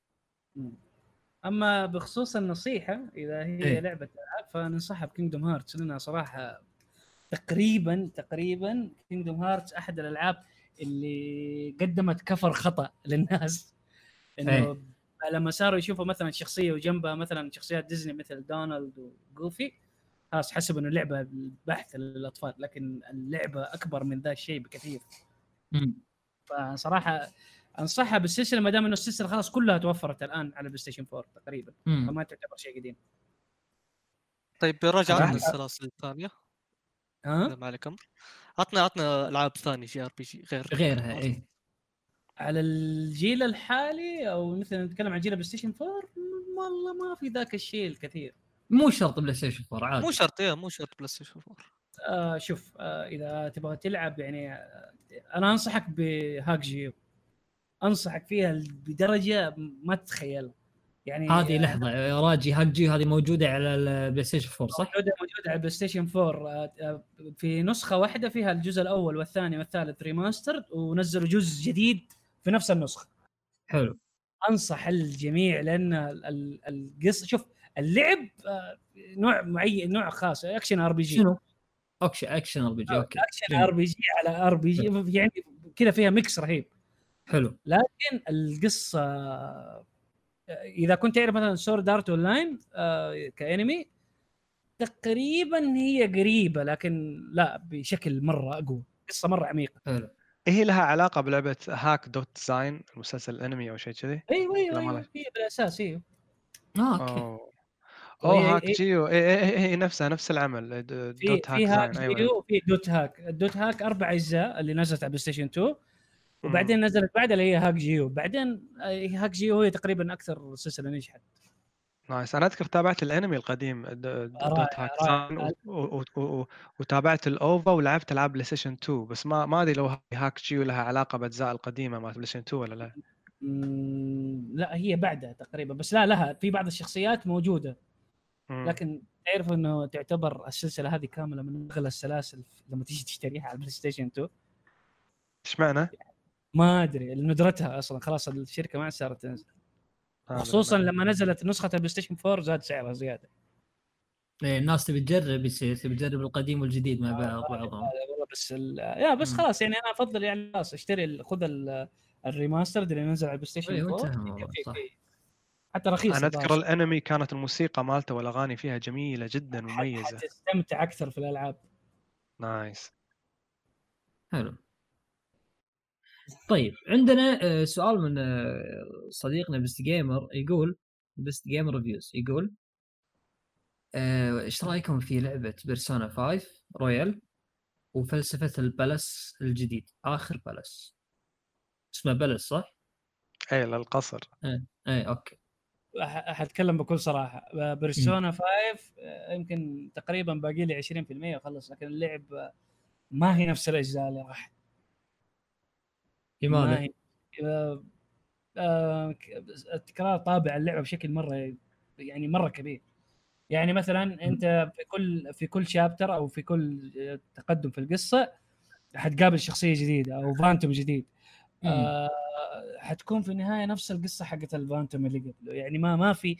D: أما بخصوص النصيحة إذا هي
A: إيه.
D: لعبة ألعاب فننصحها ب Kingdom Hearts لأنها صراحة تقريبا تقريبا Kingdom Hearts أحد الألعاب اللي قدمت cover خطأ للناس إنه
A: إيه.
D: لما صاروا يشوفوا مثلا شخصية وجنبها مثلا شخصيات ديزني مثل دونالد وجوفي خلاص حسب إنه لعبه بحت للأطفال لكن اللعبة أكبر من ذا الشيء بكثير
A: مم.
D: فصراحة انصحها بالسلسلة ما دام إنه السلسلة خلاص كلها توفرت الآن على بلاي ستيشن 4 تقريبا. فما تعتبر شيء قديم.
B: طيب
C: صراحة.
B: عن السلاسل الثانية
D: ها؟
B: ما عليك أمر عطنا عطنا ألعاب ثانية JRPG غير.
A: غيرها إيه.
D: على الجيل الحالي أو مثلا نتكلم عن جيل بلاي ستيشن 4 والله ما في ذاك الشيء الكثير.
A: مو شرط بلاي ستيشن 4 عادي.
B: مو شرط إيه مو شرط بلاي ستيشن 4
D: آه شوف آه إذا تبغى تلعب يعني آه أنا أنصحك ب hack G.U.. أنصحك فيها بدرجة ما تتخيلها يعني
A: هذه
D: آه،
A: لحظة راجي hack G هذه موجودة على البلاي ستيشن 4 صح؟
D: موجودة موجودة على بلاي ستيشن 4 آه، آه، في نسخة واحدة فيها الجزء الأول والثاني والثالث remaster ونزلوا جزء جديد في نفس النسخة.
A: حلو.
D: أنصح الجميع لأن ال- ال- القصة شوف اللعب آه، نوع معين نوع خاص اكشن ار بي جي
A: شنو؟ أوكي اكشن ار بي جي أوكي.
D: اكشن. ار بي جي على ار بي جي يعني كذا فيها mix رهيب.
A: حلو.
D: لكن القصة إذا كنت تعرف مثلا Sword Art Online كانمي تقريبا هي قريبة لكن لا بشكل مرة أقوى. قصة مرة عميقة.
A: حلو.
C: إيه هي لها علاقة بلعبة hack dot Sign المسلسل الانمي أو شيء كذي. أيوه
D: أيوه,
C: له.
D: هي بالأساس أيوه
A: آه okay.
C: اوه
D: hack
C: G.U. اي اي اي نفسها نفس العمل.
D: في
C: dot hack
D: في hack
C: Sign أيوه.
D: G.U. وفي dot hack ال dot hack أربع أجزاء اللي نزلت على بلاي ستيشن 2 وبعدين نزلت بعدها اللي هي hack G.U.. بعدين آه، hack G.U. هي تقريبا أكثر سلسلة نجحت.
C: nice. أنا أذكر تابعت الأنمي القديم dot hack. وتابعت ال OVA ولعبت ألعاب بلاي ستيشن 2 بس ما ما أدري لو hack G.U. لها علاقة بأجزاء القديمة مالت بلاي ستيشن 2 ولا لا.
D: لا هي بعدها تقريبا. بس لا لها. في بعض الشخصيات
C: موجودة.
D: لكن تعرف إنه تعتبر السلسلة هذه كاملة من أغلى السلاسل لما تيجي تشتريها على البلاي ستيشن 2
C: إيش معنى؟
D: ما أدري ندرتها أصلا. خلاص الشركة ما عاد صارت تنزل.
C: آه،
D: خصوصا. لما نزلت نسخة البلاي ستيشن 4 زاد سعرها زيادة.
A: إيه، الناس تبي تجرب يصير تبي تجرب القديم والجديد مع بعض بعضهم.
D: والله بس ال... يا بس. خلاص يعني أنا أفضل يعني خلاص أشتري ال- خذ ال- ال remaster اللي نزل على البلاي ستيشن
A: أيوة،
D: 4
A: انتهى الموضوع،
D: في-
A: صح.
D: في- حتى رخيص
C: أنا أذكر الأنمي كانت الموسيقى مالته والأغاني فيها جميلة جدا مميزه
D: تستمتع أكثر في الألعاب.
C: nice.
A: حلو. طيب عندنا آه، سؤال من آه، صديقنا Best Gamer يقول Best Gamer Reviews يقول آه، إيش رأيكم في لعبة Persona 5 Royal وفلسفة ال palace الجديد؟ آخر palace. اسمه palace صح؟
C: اي للقصر.
A: اي okay.
D: أح- حاتكلم بكل صراحة. Persona 5 آه، يمكن تقريبا باقي لي 20% اخلص لكن اللعب ما هي نفس الأجزاء اللي راحت
A: لماذا؟
D: هي آه، التكرار طابع اللعبة بشكل مرة يعني مرة كبير. يعني مثلا أنت في كل في كل شابتر أو في كل آه، تقدم في القصة حتقابل شخصية جديدة أو فانتوم جديد. آه حتكون في النهاية نفس القصة حقت الفانتوم اللي قبله. يعني ما ما في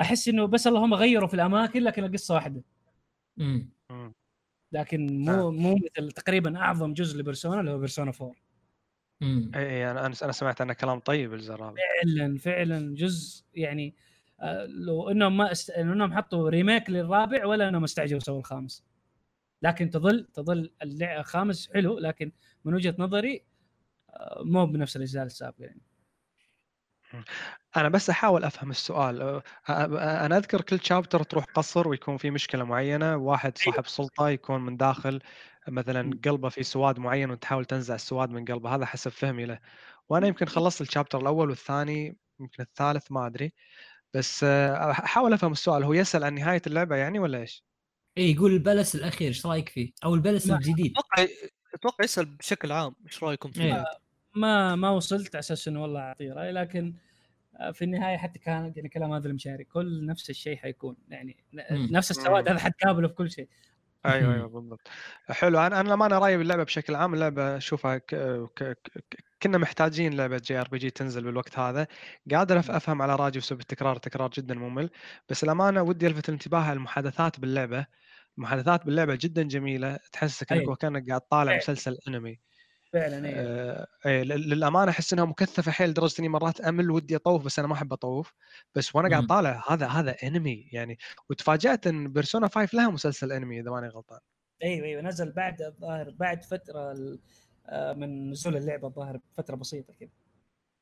D: أحس إنه بس اللهم غيروا في الأماكن لكن القصة
A: واحدة.
D: لكن مو مو مثل تقريبا أعظم جزء لبرسونا اللي هو بيرسونا 4
C: اي اي أنا أنا سمعت عنه كلام طيب الزرابي
D: فعلا فعلا جزء يعني آه، لو إنهم ما است... إنهم حطوا ريميك للرابع ولا إنهم استعجلوا سووا الخامس. لكن تظل تظل اللعبه الخامس حلو لكن من وجهة نظري آه، مو بنفس الأجزاء السابقة يعني.
C: أنا بس أحاول أفهم السؤال أه، أنا أذكر كل شابتر تروح قصر ويكون في مشكلة معينة واحد صاحب سلطة يكون من داخل مثلا
D: مم.
C: قلبه في سواد معين وتحاول تنزع السواد من قلبه هذا حسب فهمي له وأنا يمكن خلصت ال chapter الأول والثاني يمكن الثالث ما أدري بس أحاول أفهم السؤال هو يسأل عن نهاية اللعبة يعني ولا إيش؟
A: اي يقول ال palace الأخير إيش رأيك فيه؟ أو ال
D: palace
A: الجديد
B: أتوقع أتوقع يسأل بشكل عام إيش رأيكم فيه؟
A: إيه.
D: ما ما وصلت على أساس إنه والله أعطيه رأي لكن آه، في النهاية حتى كان يعني كلام هذا المشاري كل نفس الشيء حيكون يعني. نفس السواد. هذا حتقابله في كل شيء
C: أيوه أيوه بالضبط حلو أنا أنا لما أنا رأيي باللعبة بشكل عام اللعبة أشوفها ك... ك... ك... كنا محتاجين لعبة JRPG تنزل بالوقت هذا قادر أفهم على راجي بسبب التكرار التكرار جدا ممل بس للأمانة ودي ألفت الانتباه على المحادثات باللعبة المحادثات باللعبة جدا جميلة تحسسك
D: إنك.
C: وكأنك قاعد طالع. مسلسل أنمي
D: فعلا إيه.
C: آه، إيه، لل- للأمانة أحس إنها مكثفة حيل لدرجة إني مرات أمل ودي أطوف بس أنا ما أحب أطوف. بس وأنا قاعد. طالع هذا هذا انمي يعني. وتفاجأت إن Persona 5 لها مسلسل انمي إذا ماني غلطان.
D: أيوه أيوه نزل بعد الظاهر بعد فترة ال- آه، من نزول اللعبة الظاهر بفترة بسيطة كذا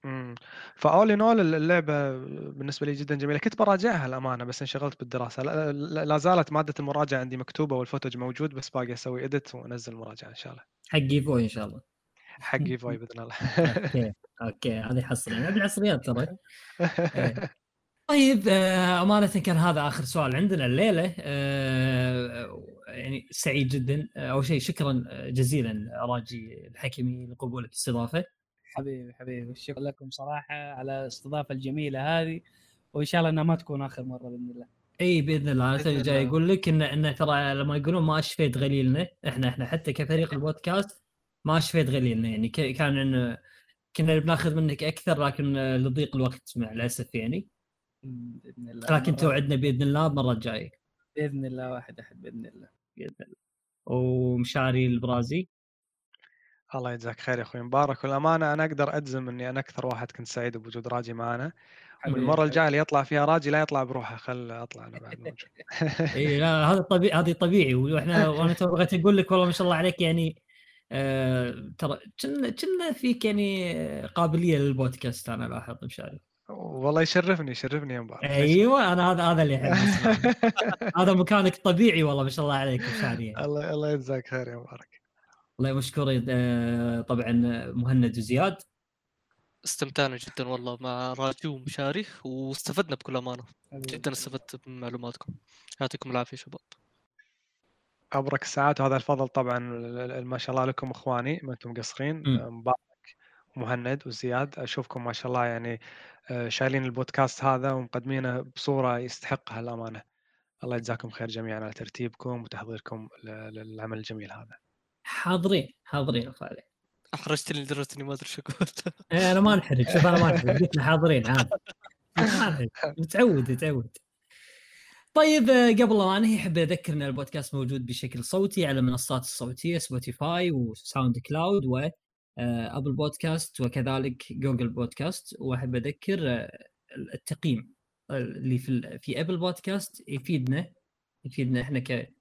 C: امم ف all in all اللعبة بالنسبة لي جدا جميلة. كنت براجعها الأمانة بس انشغلت بالدراسة. لا, لا, لا زالت مادة المراجعة عندي مكتوبة وال footage موجود بس باقي أسوي edit وانزل مراجعة إن شاء الله.
A: حق فوي إن شاء الله.
C: حقي فوي باذن الله.
A: أوكي أوكي هذه حصريه نبي الحصريات ترى. إيه. طيب آه، أمانة كان هذا آخر سؤال عندنا الليلة. آه، يعني سعيد جدا. آه، أول شيء شكرا جزيلا راجي الحكمي لقبولك الاستضافة.
D: حبيبي حبيبي. شكرا لكم صراحة على الاستضافة الجميلة هذه وإن شاء الله إنها ما تكون آخر مرة بإذن الله.
A: إي بإذن الله. أنا جاي. أقول لك إن إن ترى لما يقولون ما أشفيت غليلنا إحنا إحنا حتى كفريق البودكاست ما اشفيت غليلنا يعني كان إنه كنا بناخذ منك أكثر لكن لضيق الوقت مع الأسف يعني.
D: بإذن الله
A: لكن توعدنا بإذن الله المره الجايه
D: بإذن الله واحد أحد بإذن الله.
A: بإذن الله. ومشاري البرازي.
C: الله يجزاك خير يا أخوي. مبارك والأمانة. أنا أقدر أجزم إني أنا أكثر واحد كنت سعيد بوجود راجي معنا والمرة الجاية اللي يطلع فيها راجي لا يطلع بروحه. خل أطلع أنا بعد موجود
A: إي لا هذا طبيعي هذه طبيعي. وإحنا وأنا تو بغيت أقول لك والله ما شاء الله عليك يعني ترى كنا كنا فيك يعني آه، قابلية للبودكاست أنا لاحظ مشاري
C: والله يشرفني يشرفني يا مبارك.
A: أيوه أنا هذا هذا اللي احب أسمعه. هذا مكانك طبيعي والله ما شاء الله عليك مشاري يعني.
C: الله الله يجزاك خير يا مبارك.
A: الله مشكور آه، طبعا مهند وزياد.
B: استمتعنا جدا والله مع راجي ومشاري واستفدنا بكل
D: أمانة.
B: جدا استفدت من معلوماتكم يعطيكم العافية شباب.
C: أبرك الساعات وهذا الفضل طبعا ما شاء الله لكم إخواني ما أنتم مقصرين
A: مم.
C: مبارك ومهند وزياد أشوفكم ما شاء الله يعني آه، شايلين البودكاست هذا ومقدمينه بصورة يستحقها الامانه الله يجزاكم خير جميعا على ترتيبكم وتحضيركم للعمل الجميل هذا.
A: حاضرين حاضرين أخو علي
B: احرجتني لدرجه اني ما أدري شو أقول
A: إيه، أنا ما نحرج شوف أنا ما نحرج قلت له حاضرين عادي. متعود متعود طيب آه، قبل ما انهي أحب أذكر إن البودكاست موجود بشكل صوتي على المنصات الصوتية Spotify و SoundCloud و آه، Apple Podcast وكذلك Google Podcast وأحب أذكر آه، التقييم اللي في في Apple Podcast يفيدنا يفيدنا إحنا ك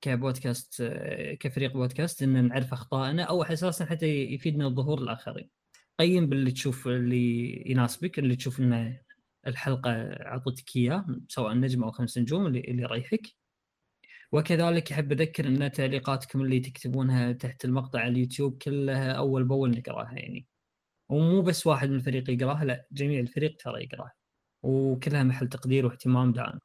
A: كبودكاست آه، كفريق بودكاست إن نعرف أخطائنا أو أساسا حتى يفيدنا ظهور الآخرين. قيم باللي تشوف اللي يناسبك اللي تشوف إنه الحلقة اعطتك إياه سواء نجم أو خمس نجوم اللي اللي يريحك. وكذلك أحب أذكر أن تعليقاتكم اللي تكتبونها تحت المقطع على اليوتيوب كلها أول بأول نقراها يعني. ومو بس واحد من الفريق يقراها لا جميع الفريق ترى يقراها. وكلها محل تقدير واهتمام دائم.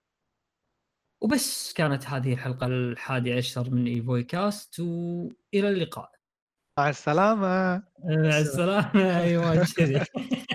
A: وبس كانت هذه الحلقة الحادية عشر من ايفوي كاست وإلى اللقاء.
C: مع السلامة.
A: مع السلامة. كذي